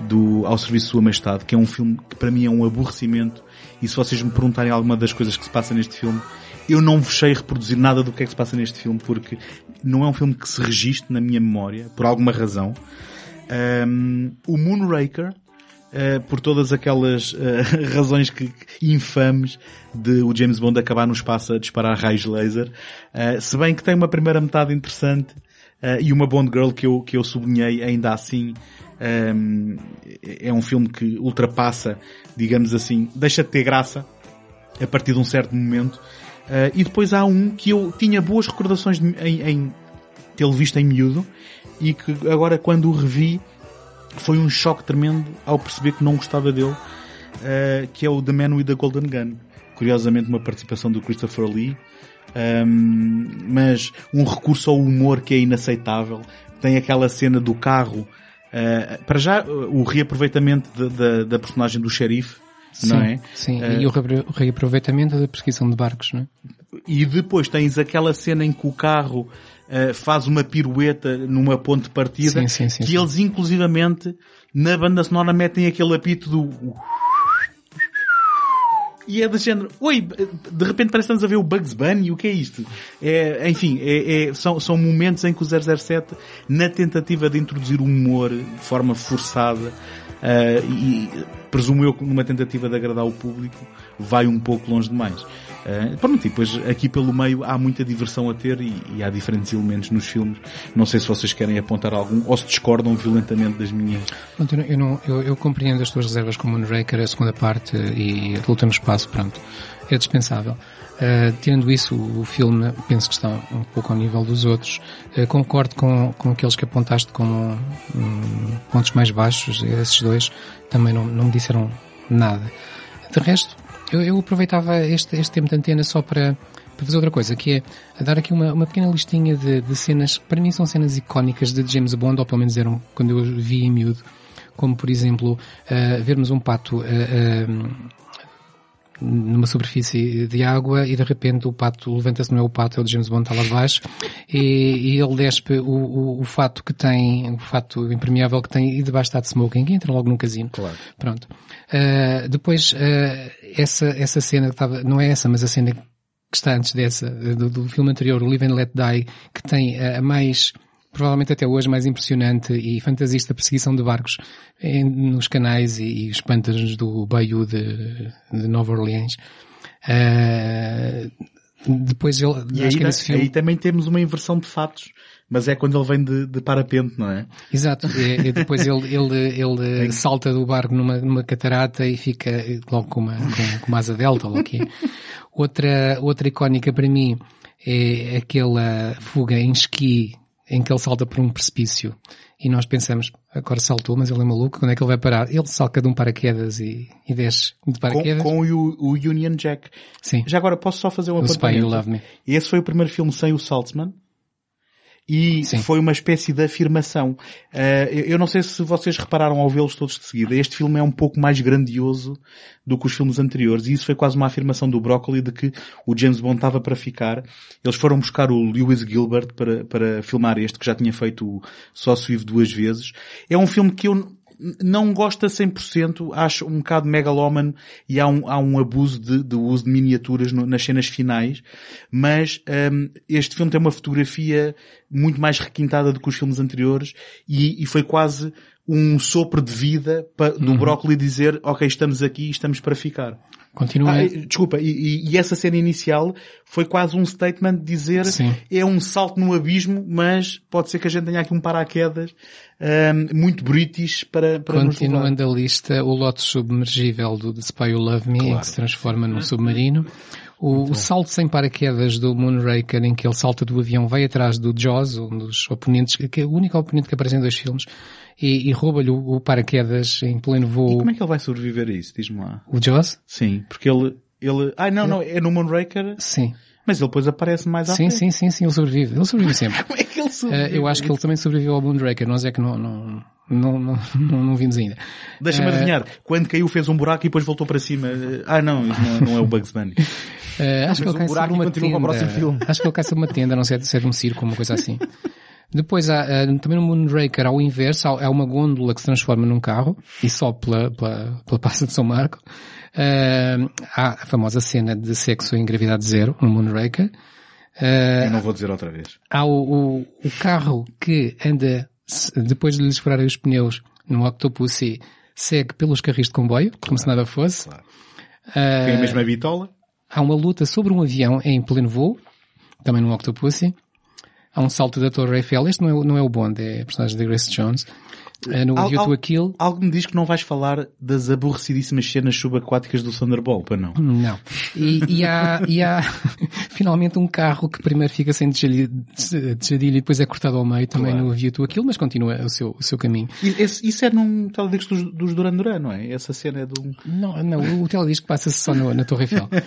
do Ao Serviço de Sua Majestade, que é um filme que para mim é um aborrecimento. E se vocês me perguntarem alguma das coisas que se passa neste filme, eu não vos sei reproduzir nada do que é que se passa neste filme, porque não é um filme que se registre na minha memória, por alguma razão. Um, o Moonraker, uh, por todas aquelas uh, [laughs] razões que, infames de o James Bond acabar no espaço a disparar raios laser, uh, se bem que tem uma primeira metade interessante e uma Bond Girl que eu, que eu sublinhei ainda assim, um, é um filme que ultrapassa, digamos assim, deixa de ter graça a partir de um certo momento. E depois há um que eu tinha boas recordações de- em, em tê-lo visto em miúdo e que agora quando o revi foi um choque tremendo ao perceber que não gostava dele, uh, que é o The Man with the Golden Gun. Curiosamente uma participação do Christopher Lee, um, mas um recurso ao humor que é inaceitável. Tem aquela cena do carro, uh, para já uh, o reaproveitamento da- da- da personagem do xerife, não sim, é? Sim, Eh, e o reaproveitamento da perseguição de barcos, não é? e depois tens aquela cena em que o carro eh, faz uma pirueta numa ponte de partida Sim, sim, sim, que eles inclusivamente na banda sonora metem aquele apito do e é do género, oi, de repente parece que estamos a ver o Bugs Bunny, o que é isto? É, enfim, é, é- são, são momentos em que o 007, na tentativa de introduzir o humor de forma forçada, ah, e presumo eu numa tentativa de agradar o público, vai um pouco longe demais. Ah, pronto, e depois aqui pelo meio há muita diversão a ter e, e há diferentes elementos nos filmes. Não sei se vocês querem apontar algum ou se discordam violentamente das minhas. Pronto, eu, não- eu, eu, compreendo as tuas reservas com o Moonraker, a segunda parte e a Luta no Espaço, pronto. É dispensável. Uh, tirando isso, o, filme penso que está um pouco ao nível dos outros. Uh, concordo com, com aqueles que apontaste como hum, pontos mais baixos, esses dois também não, não me disseram nada. De resto, eu, eu aproveitava este, este tempo de antena só para, para fazer outra coisa, que é a dar aqui uma, uma pequena listinha de, de cenas, que para mim são cenas icónicas de James Bond, ou pelo menos eram quando eu vi em miúdo, como por exemplo, uh, vermos um pato uh, uh, numa superfície de água e de repente o pato levanta-se, não é o pato, é o James Bond, está lá debaixo e, e ele despe o, o, o fato que tem, o fato impermeável que tem e debaixo está de smoking e entra logo num casino. Claro. Pronto. Uh, depois, uh, essa, essa cena que estava, não é essa, mas a cena que está antes dessa, do, do filme anterior, o Live and Let Die, que tem a a mais, provavelmente até hoje mais impressionante e fantasista perseguição de barcos em- nos canais e, e os pântanos do Bayou de, de Nova Orleans. Uh, depois ele, E acho aí, filme, aí também temos uma inversão de fatos, mas é quando ele vem de, de parapente, não é? Exato. E, e depois ele, ele, ele [laughs] salta do barco numa, numa catarata e fica logo com uma, com, com uma asa delta. Outra, outra icónica para mim é aquela fuga em esqui em que ele salta por um precipício e nós pensamos, agora saltou, mas ele é maluco, quando é que ele vai parar? Ele salta de um paraquedas e, e desce de Com, paraquedas. com o, o Union Jack. Sim. Já agora posso só fazer um Spy? You Love Me. Esse foi o primeiro filme sem o Saltzman. E Sim. foi uma espécie de afirmação. Eh, eu- não sei se vocês repararam ao vê-los todos de seguida. Este filme é um pouco mais grandioso do que os filmes anteriores. E isso foi quase uma afirmação do Broccoli de que o James Bond estava para ficar. Eles foram buscar o Lewis Gilbert para, para filmar este, que já tinha feito o Só se vive duas vezes. É um filme que eu não gosto a 100%, acho um bocado megalómano e há um, há um abuso de, de uso de miniaturas no- nas cenas finais, mas hum, este filme tem uma fotografia muito mais requintada do que os filmes anteriores e, e foi quase um sopro de vida pa- do Broccoli dizer, ok, estamos aqui, estamos para ficar. Continua. Ah, desculpa, e, e- essa cena inicial foi quase um statement de dizer Sim. é um salto no abismo, mas pode ser que a gente tenha aqui um paraquedas hum, muito british para, para. Continuando a lista, o lote submergível do The Spy You Love Me, em que se transforma num submarino. O, o salto sem paraquedas do Moonraker, em que ele salta do avião, vai atrás do Jaws, um dos oponentes, que é o único oponente que aparece em dois filmes, e, e rouba-lhe o, o paraquedas em pleno E voo. como é que ele vai sobreviver a isso? Diz-me lá. O Jaws? Sim, porque ele, ele, ai não, não, é no Moonraker, Sim. Mas ele depois aparece mais à Sim, frente. sim, sim, sim, ele sobrevive. Ele sobrevive sempre. [laughs] Como é que ele Eh, sobrevive? eu acho que ele também sobreviveu ao Moonraker, nós é que não, não, não, não, não, não vimos ainda. Deixa-me Eh, adivinhar, quando caiu fez um buraco e depois voltou para cima. Ah não, isso não, não é o Bugs Bunny. [laughs] Eh, acho que Mas ele cai o buraco sobre uma tenda. Acho que ele cai sobre uma tenda, não sei se é de um circo, uma coisa assim. Depois há, eh, também no Moonraker, ao inverso, há, uma gôndola que se transforma num carro e sobe pela, pela, pela Praça de São Marco. Eh, há a famosa cena de sexo em gravidade zero no Moonraker. Eh, Eu não vou dizer outra vez. há o, o, o carro que anda, depois de lhes furarem os pneus no Octopussy, segue pelos carris de comboio, como se nada fosse. Eh, Tem a mesma bitola? Há uma luta sobre um avião em pleno voo, também no Octopussy. Há um salto da Torre Eiffel. Este não é, o- não é o Bond, é a personagem da Grace Jones. É no Al- al- Kill. Algo me diz que não vais falar das aborrecidíssimas cenas subaquáticas do Thunderball, para não? Não. E, e há, e há [laughs] finalmente um carro que primeiro fica sem desjadilha e depois é cortado ao meio também Claro. no View to a Kill, mas continua o seu, o seu caminho. Esse- isso é num teledisco dos, dos Duran Duran, não é? Essa cena é de um... Não, não, o teledisco passa-se só no- na Torre Eiffel. [laughs]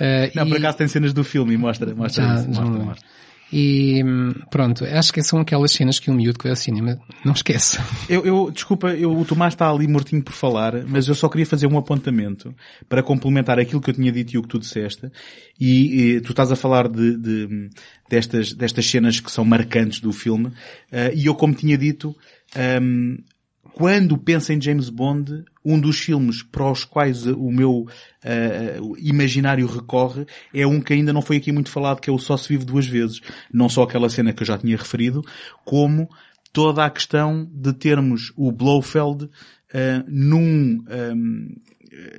Eh, Não, e- por acaso tem cenas do filme e mostra, mostra Já- isso. Mostra, mostra. E pronto, acho que são aquelas cenas que um miúdo que vai cinema não esquece. [laughs] Eu, eu, desculpa, eu, o Tomás está ali mortinho por falar, mas eu só queria fazer um apontamento para complementar aquilo que eu tinha dito e o que tu disseste. E, e tu estás a falar de, de- destas, destas cenas que são marcantes do filme. eh, e eu, como tinha dito, ehm, quando penso em James Bond, um dos filmes para os quais o meu eh, imaginário recorre é um que ainda não foi aqui muito falado, que é o Só se vive duas vezes. Não só aquela cena que eu já tinha referido, como toda a questão de termos o Blofeld eh, num, ehm,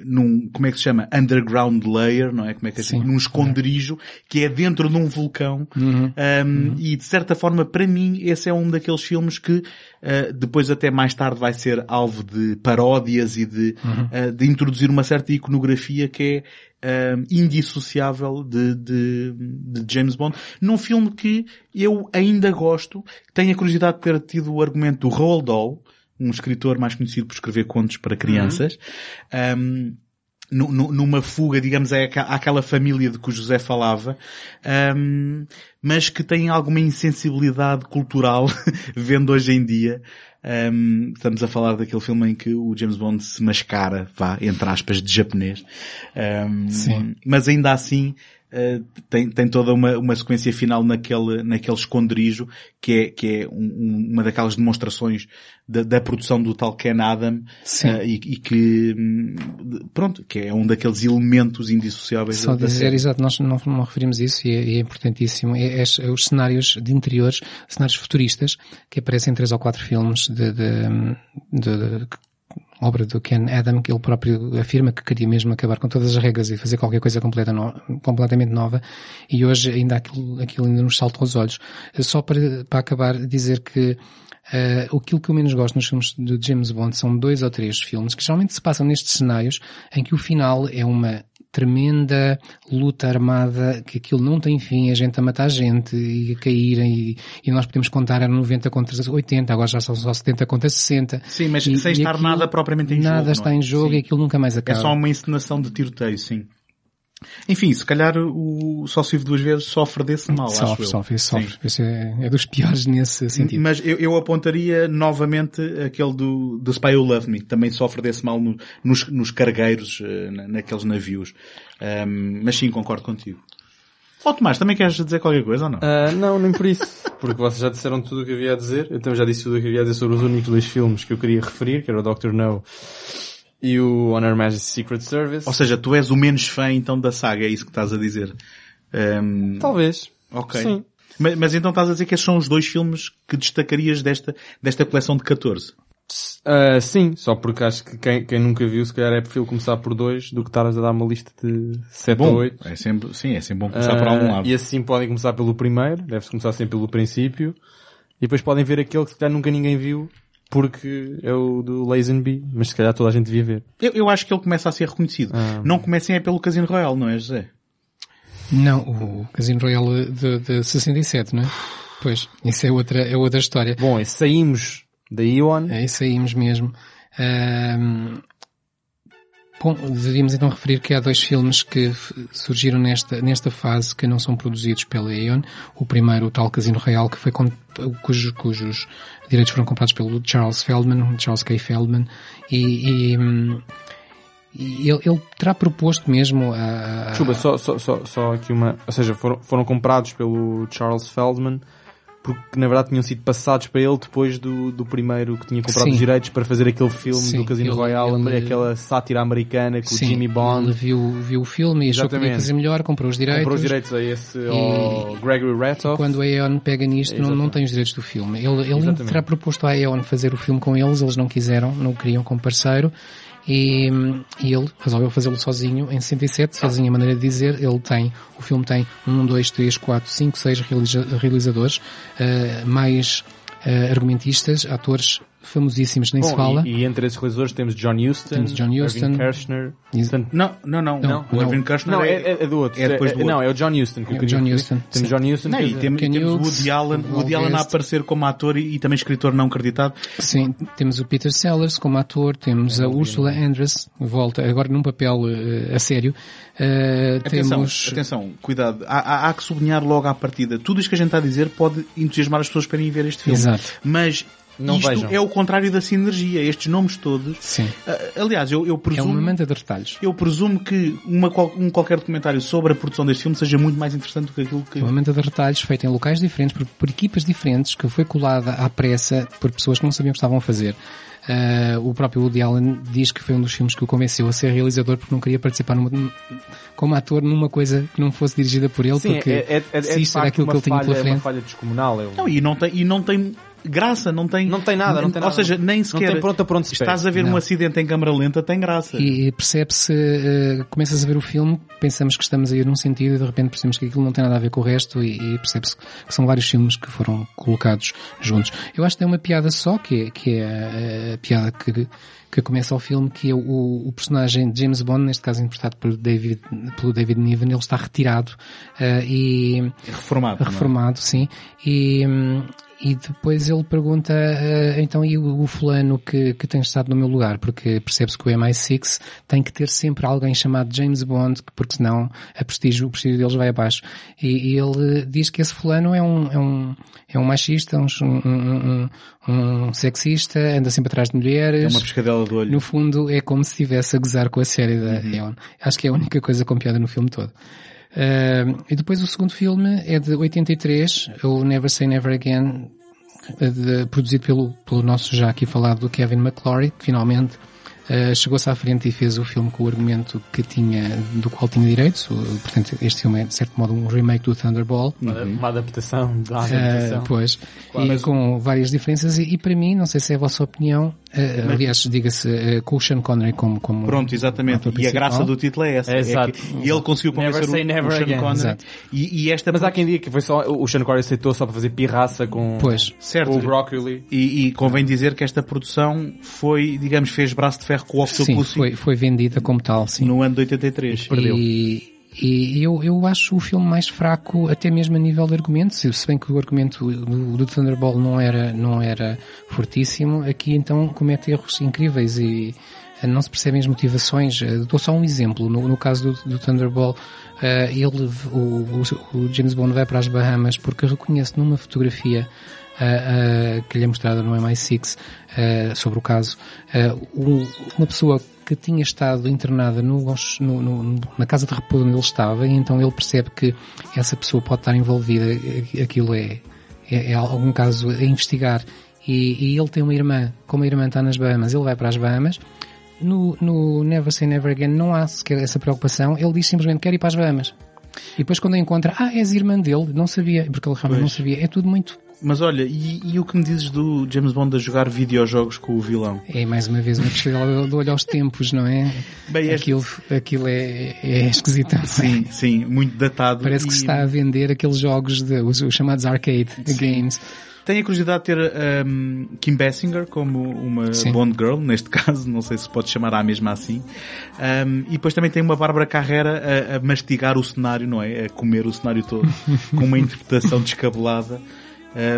num, como é que se chama? Underground layer, não é? Como é que é Sim. Num esconderijo que é dentro de um vulcão. Um, E de certa forma, para mim, esse é um daqueles filmes que uh, depois até mais tarde vai ser alvo de paródias e de, uh, de introduzir uma certa iconografia que é um, indissociável de, de, de James Bond, num filme que eu ainda gosto, tenho a curiosidade de ter tido o argumento do Roald Dahl, um escritor mais conhecido por escrever contos para crianças, um, nu- nu- numa fuga, digamos, é àquela- família de que o José falava, ahm, mas que tem alguma insensibilidade cultural, [laughs] vendo hoje em dia. Ahm, estamos a falar daquele filme em que o James Bond se mascara, vá, entre aspas, de japonês. Ahm, Sim. Mas ainda assim, Uh, tem, tem toda uma, uma sequência final naquele, naquele esconderijo que é, que é um- um- uma daquelas demonstrações da, da produção do tal Ken Adam uh, e, e que, hum, pronto, que é um daqueles elementos indissociáveis Só da, dizer, série. exato, nós não, não referimos isso e é, e é importantíssimo. É, é os cenários de interiores, cenários futuristas, que aparecem em três ou quatro filmes de, de, de- de- obra do Ken Adam, que ele próprio afirma que queria mesmo acabar com todas as regras e fazer qualquer coisa completa no- completamente nova. E hoje ainda aquilo, aquilo ainda nos salta aos olhos. Só para, para acabar, dizer que Uh, aquilo que eu menos gosto nos filmes de James Bond são dois ou três filmes que geralmente se passam nestes cenários em que o final é uma tremenda luta armada que aquilo não tem fim, a gente a matar gente e a caírem e, e nós podemos contar eram 90 contra 80, agora já são só 70 contra 60. Sim, mas E- sem estar aquilo- nada propriamente em nada jogo. está não é? em jogo Sim. e aquilo nunca mais É acaba. só uma encenação de tiroteio, sim. Enfim, se calhar o Só se vive duas vezes sofre desse mal, acho sofre, eu. sofre, sofre. É, é dos piores nesse sentido. Mas eu, eu apontaria novamente aquele do, do Spy Who Loved Me, que também sofre desse mal no- nos, nos cargueiros, eh, na- naqueles navios. Ahm, mas sim, concordo contigo. Ó Tomás, também queres dizer qualquer coisa ou não? Ah, não, nem por isso. Porque vocês já disseram tudo o que havia a dizer. Eu também já disse tudo o que havia a dizer sobre os únicos dois filmes que eu queria referir, que era o Doctor No e o On Her Majesty's Secret Service. Ou seja, tu és o menos fã então da saga, é isso que estás a dizer. Ahm, Talvez. ok. Sim. Mas, mas então estás a dizer que esses são os dois filmes que destacarias desta, desta coleção de 14? Ah, sim, só porque acho que quem, quem nunca viu, se calhar é preferível começar por dois do que estares a dar uma lista de 7 ou Bom, 8. é sempre, sim, é sempre bom começar por algum lado. E assim podem começar pelo primeiro, deve-se começar sempre pelo princípio, e depois podem ver aquele que se calhar nunca ninguém viu, porque é o do Lazenby, mas se calhar toda a gente devia ver. Eu, eu acho que ele começa a ser reconhecido. Ah. Não comecem é pelo Casino Royale, não é, José? Não, o Casino Royale de, de 67, não é? Pois, isso é outra, é outra história. Bom, e saímos da Ion, É saímos mesmo. Ahm, bom, deveríamos então referir que há dois filmes que surgiram nesta, nesta fase que não são produzidos pela Aeon. O primeiro, o tal Casino Real, que foi com, cujo, cujos direitos foram comprados pelo Charles Feldman, Charles K. Feldman, e, e, e ele, ele terá proposto mesmo a... a- Chuba, só, só, só, só aqui uma, ou seja, foram, foram comprados pelo Charles Feldman, porque na verdade tinham sido passados para ele depois do, do primeiro que tinha comprado Sim. os direitos para fazer aquele filme Sim, do Casino ele- Royale, ele- aquela sátira americana com Sim, o Jimmy Ele Bond. viu, viu o filme e achou que podia fazer melhor, comprou os direitos. Comprou os direitos a esse ao Gregory Ratoff. Quando a Aeon pega nisto, não, não tem os direitos do filme. Ele, ele Exatamente. terá proposto à Aeon fazer o filme com eles, eles não quiseram, não o queriam como parceiro, e, e ele resolveu fazê-lo sozinho em 67, sozinho a maneira de dizer, ele tem, o filme tem um, dois, três, quatro, cinco, seis realiza- realizadores, eh, mais eh, argumentistas, atores famosíssimos, nem se Bom, fala. e, e entre esses realizadores temos John Huston, Temos John Huston. Irving Kershner. Portanto, Não, não, não. Não, o não. Irving Kershner não, é, é, é, é do outro. é depois do Não, outro. é o John Huston que É o John. Huston, Temos sim. John Huston. Não, e é- temos o Hughes, Woody Allen, Woody Allen a aparecer como ator e, e também escritor não acreditado. Sim, temos o Peter Sellers como ator, temos a Ursula Andress, volta agora num papel eh, a sério. Eh, Atenção, temos atenção, cuidado. Há, há- há que sublinhar logo à partida. Tudo isto que a gente está a dizer pode entusiasmar as pessoas para irem ver este filme. Exato. Mas Não isto vejam. é o contrário da sinergia. Estes nomes todos. Sim. Ah, aliás, eu, eu É presumo. uma manta de retalhos. Eu presumo que uma, um qualquer documentário sobre a produção deste filme seja muito mais interessante do que aquilo que. É uma manta de retalhos feita em locais diferentes, por, por equipas diferentes, que foi colada à pressa por pessoas que não sabiam o que estavam a fazer. Ah, o próprio Woody Allen diz que foi um dos filmes que o convenceu a ser realizador porque não queria participar numa, como ator numa coisa que não fosse dirigida por ele, Sim, porque é, é, é, se é de isto era aquilo que uma ele tinha falha, pela é uma frente. falha descomunal. É um- Não, e não tem, e não tem graça, não tem. Não tem nada, não tem Ou nada. seja, nem Não sequer. tem pronto pronto se Estás a ver Não. um acidente em câmara lenta, tem graça. E percebe-se, eh, começas a ver o filme, pensamos que estamos a ir num sentido e de repente percebemos que aquilo não tem nada a ver com o resto e, e percebe-se que são vários filmes que foram colocados juntos. Eu acho que tem uma piada só, que é, que é a, a piada que, que começa ao filme, que é o, o personagem de James Bond, neste caso interpretado pelo David, pelo David Niven, ele está retirado eh, e Reformado. não é? reformado, sim, e, hum, e depois ele pergunta, eh, então e o, o fulano que, que tem estado no meu lugar? Porque percebe-se que o MI6 tem que ter sempre alguém chamado James Bond, porque senão a prestígio, o prestígio deles vai abaixo. E, e ele diz que esse fulano é um, é um, é um machista, um, um, um, um sexista, anda sempre atrás de mulheres. É uma pescadela do olho. No fundo, é como se estivesse a gozar com a série da Uhum. Eon. Acho que é a única coisa com piada no filme todo. Uh, e depois o segundo filme é de 83, o Never Say Never Again, eh, de- produzido pelo, pelo nosso já aqui falado Kevin McClory, que finalmente uh, chegou-se à frente e fez o filme com o argumento que tinha, do qual tinha direitos. Portanto, este filme é, de certo modo, um remake do Thunderball. Uma, uma adaptação da Uh, adaptação. pois, e com várias diferenças e, e para mim, não sei se é a vossa opinião, uh, aliás, diga-se, uh, com o Sean Connery como, como Pronto, exatamente. E a graça do título é essa. É É exato. que ele conseguiu Never convencer say o, never o Sean again. Connery. Exato. E, e esta Mas há quem diga que foi só, o Sean Connery aceitou só para fazer pirraça com Pois. Certo. o Broccoli. E, e convém dizer que esta produção foi, digamos, fez braço de ferro com o Sim, Octopussy foi, foi vendida como tal, sim. no ano de 83. Perdeu. E, e eu, eu acho o filme mais fraco até mesmo a nível de argumento, se bem que o argumento do, do Thunderball não era, não era fortíssimo, aqui então comete erros incríveis e eh, não se percebem as motivações. Eh, Dou só um exemplo. No, no caso do, do Thunderball, eh, ele, o, o, o James Bond vai para as Bahamas porque reconhece numa fotografia ah, ah, que lhe é mostrada no MI6 ah, sobre o caso, um- uma pessoa que tinha estado internada no, no- no- na casa de repouso onde ele estava e então ele percebe que essa pessoa pode estar envolvida, eh, aquilo é, é, é algum caso a investigar e, e ele tem uma irmã, como a irmã está nas Bahamas, ele vai para as Bahamas no, no Never Say Never Again não há sequer essa preocupação, ele diz simplesmente quer ir para as Bahamas. E depois quando a encontra, ah, és irmã dele, não sabia, porque ele realmente não Pois. sabia. É tudo muito Mas olha, e, e o que me dizes do James Bond a jogar videojogos com o vilão? É mais uma vez uma questão de olho aos tempos, não é? Bem, este- Aquilo, aquilo é, é esquisitão. Sim, sim, muito datado. Parece que E se está a vender aqueles jogos, de, os, os chamados arcade games. Tenho a curiosidade de ter um, Kim Basinger como uma Sim. Bond Girl, neste [laughs] caso, não sei se pode chamar a mesma assim. Um, e depois também tem uma Bárbara Carrera a, a mastigar o cenário, não é? A comer o cenário todo, [laughs] com uma interpretação descabelada,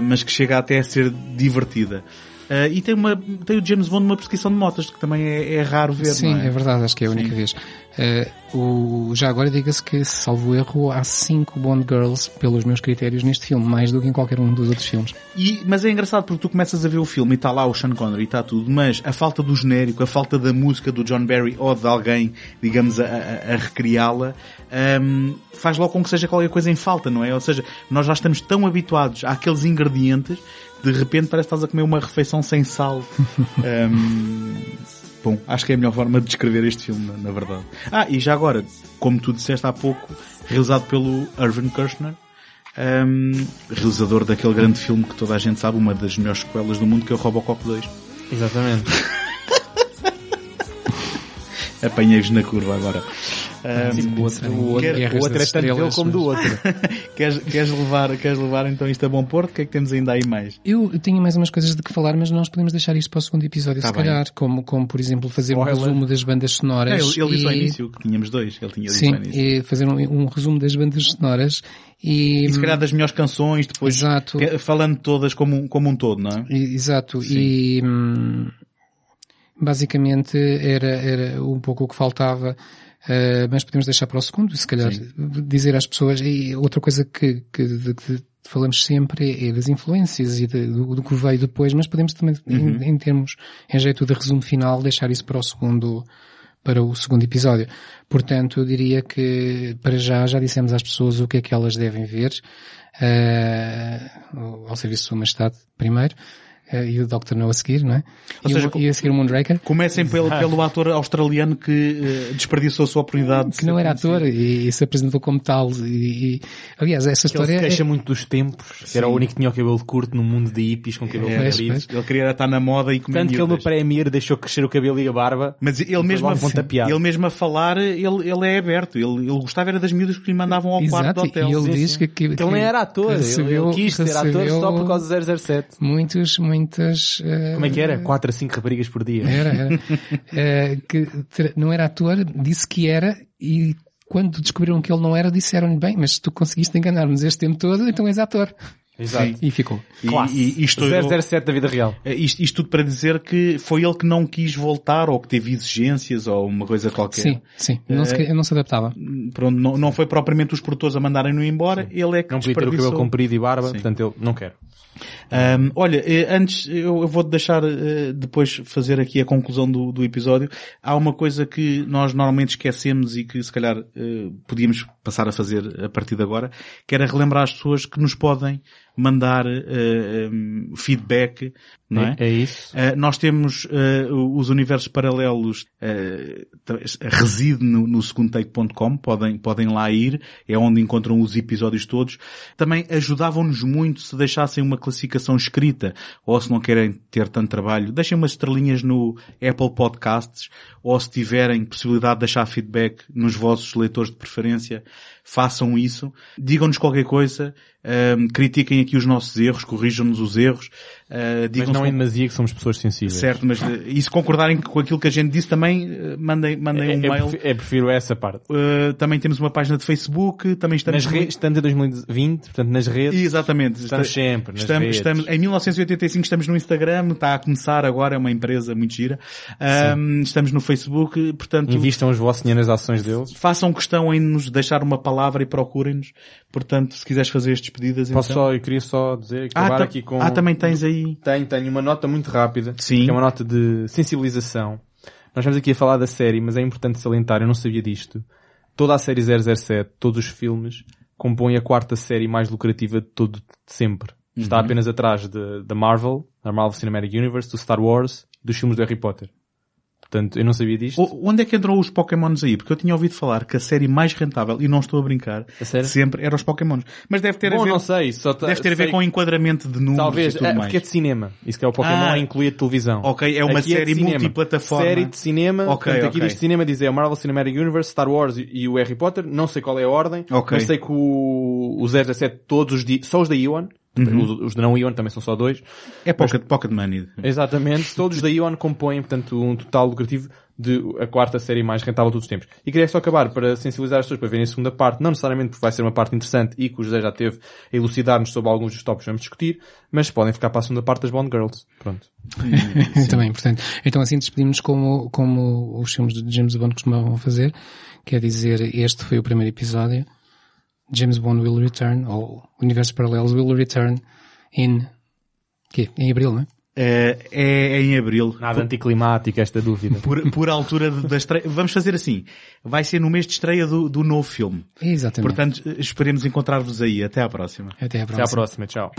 mas que chega até a ser divertida. Uh, e tem, uma, tem o James Bond numa perseguição de motas, que também é, é raro ver, Sim, é? é? verdade, acho que é a única vez. Eh, o, já agora diga-se que, salvo erro, há cinco Bond Girls, pelos meus critérios, neste filme, mais do que em qualquer um dos outros filmes. E, mas é engraçado porque tu começas a ver o filme e está lá o Sean Connery e está tudo, mas a falta do genérico, a falta da música do John Barry ou de alguém, digamos, a, a- a recriá-la, hum, faz logo com que seja qualquer coisa em falta, não é? Ou seja, nós já estamos tão habituados àqueles ingredientes, de repente parece que estás a comer uma refeição sem sal. [laughs] Hum, bom, acho que é a melhor forma de descrever este filme, na, na verdade. Ah, e já agora, como tu disseste há pouco, realizado pelo Irvin Kershner, um, realizador daquele grande filme que toda a gente sabe, uma das melhores sequelas do mundo, que é o Robocop 2. Exatamente. [laughs] Apanhei-vos na curva agora. Um, Tipo, o outro, o outro, Guerras o outro é tanto dele como do outro. [laughs] queres, queres, levar, queres levar então isto a bom porto? O que é que temos ainda aí mais? Eu tinha mais umas coisas de que falar, mas nós podemos deixar isto para o segundo episódio, Tá se bem. calhar, como, como por exemplo fazer um resumo das bandas É, sonoras. ele, ele disse ao início que tínhamos dois. Ele tinha dito Sim, ao início. e fazer um, um resumo das bandas sonoras e, E se calhar das melhores canções, depois Exato. falando todas como, um- como um todo, não é? E- Exato, e hum, basicamente era, era um pouco o que faltava, eh, mas podemos deixar para o segundo, se calhar dizer às pessoas, e outra coisa que, que, de que falamos sempre é das influências e de- do, do que veio depois, mas podemos também, em, em termos, em jeito de resumo final, deixar isso para o segundo, para o segundo episódio. Portanto, eu diria que para já já dissemos às pessoas o que é que elas devem ver, eh, ao serviço de Sua Majestade primeiro, e o Dr. No a seguir, não é? Ou e, seja, o, e a seguir o Moonraker, Comecem pelo, pelo ator australiano que eh, desperdiçou a sua oportunidade. de que não era conhecido. ator e, e se apresentou como tal. E, e- aliás, essa Que ele história se queixa é, muito dos tempos, que era o único que tinha o cabelo curto no mundo de hippies com cabelo É, comprido. Ele queria estar na moda e comer Tanto que ele no. Premier deixou crescer o cabelo e a barba. Mas ele mesmo, a, ele mesmo a falar, ele, ele é aberto. Ele, ele gostava era das miúdas que lhe mandavam ao quarto exato, do hotel. e ele diz que, que, Porque ele nem era ator, ele, recebeu- ele quis ser ator só por causa do 007. muitos, muitas, eh, Como é que era? 4 a 5 raparigas por dia. Era, era. [laughs] Eh, que não era ator, disse que era e quando descobriram que ele não era, disseram-lhe bem, mas tu conseguiste enganar-nos este tempo todo, então és ator. Exato. E ficou. E, Classe. e, e estourou- 007 da vida real. Eh, Isto, isto tudo para dizer que foi ele que não quis voltar ou que teve exigências ou uma coisa qualquer. Sim, sim. Não se, É. não se adaptava. Pronto, não, não foi propriamente os produtores a mandarem-no embora, ele é que Não podia ter o cabelo comprido e barba, Sim. portanto ele não quer. Ahm, olha, eh, antes eu, eu vou deixar eh, depois fazer aqui a conclusão do, do episódio. Há uma coisa que nós normalmente esquecemos e que se calhar eh, podíamos passar a fazer a partir de agora, que era relembrar as pessoas que nos podem mandar eh, em, feedback, não é? É, isso. Uh, nós temos uh, os universos paralelos uh, reside no, no segundotake.com, podem, podem lá ir, é onde encontram os episódios todos. Também ajudavam-nos muito se deixassem uma classificação escrita, ou se não querem ter tanto trabalho, deixem umas estrelinhas no Apple Podcasts, ou se tiverem possibilidade de deixar feedback nos vossos leitores de preferência, façam isso. Digam-nos qualquer coisa, um, critiquem aqui os nossos erros, corrijam-nos os erros, uh, Mas não em demasia que somos pessoas sensíveis. Certo, mas eh, e se concordarem com aquilo que a gente disse também, eh, mandem, mandem É, um é, mail. prefiro, é, prefiro essa parte. Eh, também temos uma página de Facebook, também estamos... Nas redes, estamos em 2020, portanto nas redes, Exatamente. estamos Está- sempre nas Estamos, redes. estamos, em 1985 estamos no Instagram, está a começar agora, é uma empresa muito gira. Ahm, estamos no Facebook, portanto, Invistam os vossos dinheiro nas ações deles. façam questão em nos deixar uma palavra e procurem-nos. Portanto, se quiseres fazer estes pedidos, Posso então... só, eu queria só dizer, ah, acabar ta- aqui com... ah, também tens aí... Tenho, tenho uma nota muito rápida. Sim. Que é uma nota de sensibilização. Nós estamos aqui a falar da série, mas é importante salientar, eu não sabia disto. Toda a série 007, todos os filmes, compõem a quarta série mais lucrativa de todo de sempre. Está Uhum. apenas atrás da Marvel, da Marvel Cinematic Universe, do Star Wars, dos filmes do Harry Potter. Portanto, eu não sabia disto. O- Onde é que entrou os Pokémons aí? Porque eu tinha ouvido falar que a série mais rentável, e não estou a brincar, A sempre era os Pokémons. Mas deve ter Bom, a ver, não sei, só tá- deve ter a ver sei- com o enquadramento de números Talvez, e tudo é, mais. porque é de cinema. Isso que é o Pokémon Ah. a televisão. Ok, é uma Aqui série cinema. multiplataforma. Série de cinema. Ok, portanto, aqui ok. diz cinema diz é o Marvel Cinematic Universe, Star Wars e, o Harry Potter. Não sei qual é a ordem. Ok. Mas sei que o, o 017, todos os di- só os da Ion. Uhum. Os, os de não Ion também são só dois. É pocket, pocket money. Exatamente. [laughs] Todos os da Ion compõem, portanto, um total lucrativo de a quarta série mais rentável de todos os tempos. E queria só acabar para sensibilizar as pessoas para verem a segunda parte, não necessariamente porque vai ser uma parte interessante e que o José já teve a elucidar-nos sobre alguns dos tópicos que vamos discutir, mas podem ficar para a segunda parte das Bond Girls. Pronto. [laughs] Também, portanto. Então assim despedimos como, como os filmes de James Bond costumavam fazer. Quer dizer, este foi o primeiro episódio. James Bond will return, ou Universos Paralelos will return in, quê? Em Abril, não é? É, é em abril. Nada anticlimático esta dúvida. Por, por altura da estreia. Vamos fazer assim. Vai ser no mês de estreia do, do novo filme. Exatamente. Portanto, esperemos encontrar-vos aí. Até à próxima. Até à Até próxima. à próxima. Tchau.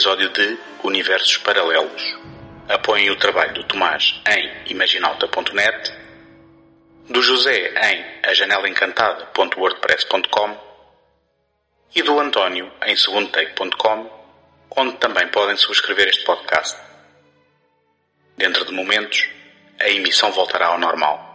Episódio de Universos Paralelos. Apoiem o trabalho do Tomás em imaginalta.net, do José em ajanelaencantada.wordpress.com e do António em segundotake.com, onde também podem subscrever este podcast. Dentro de momentos, a emissão voltará ao normal.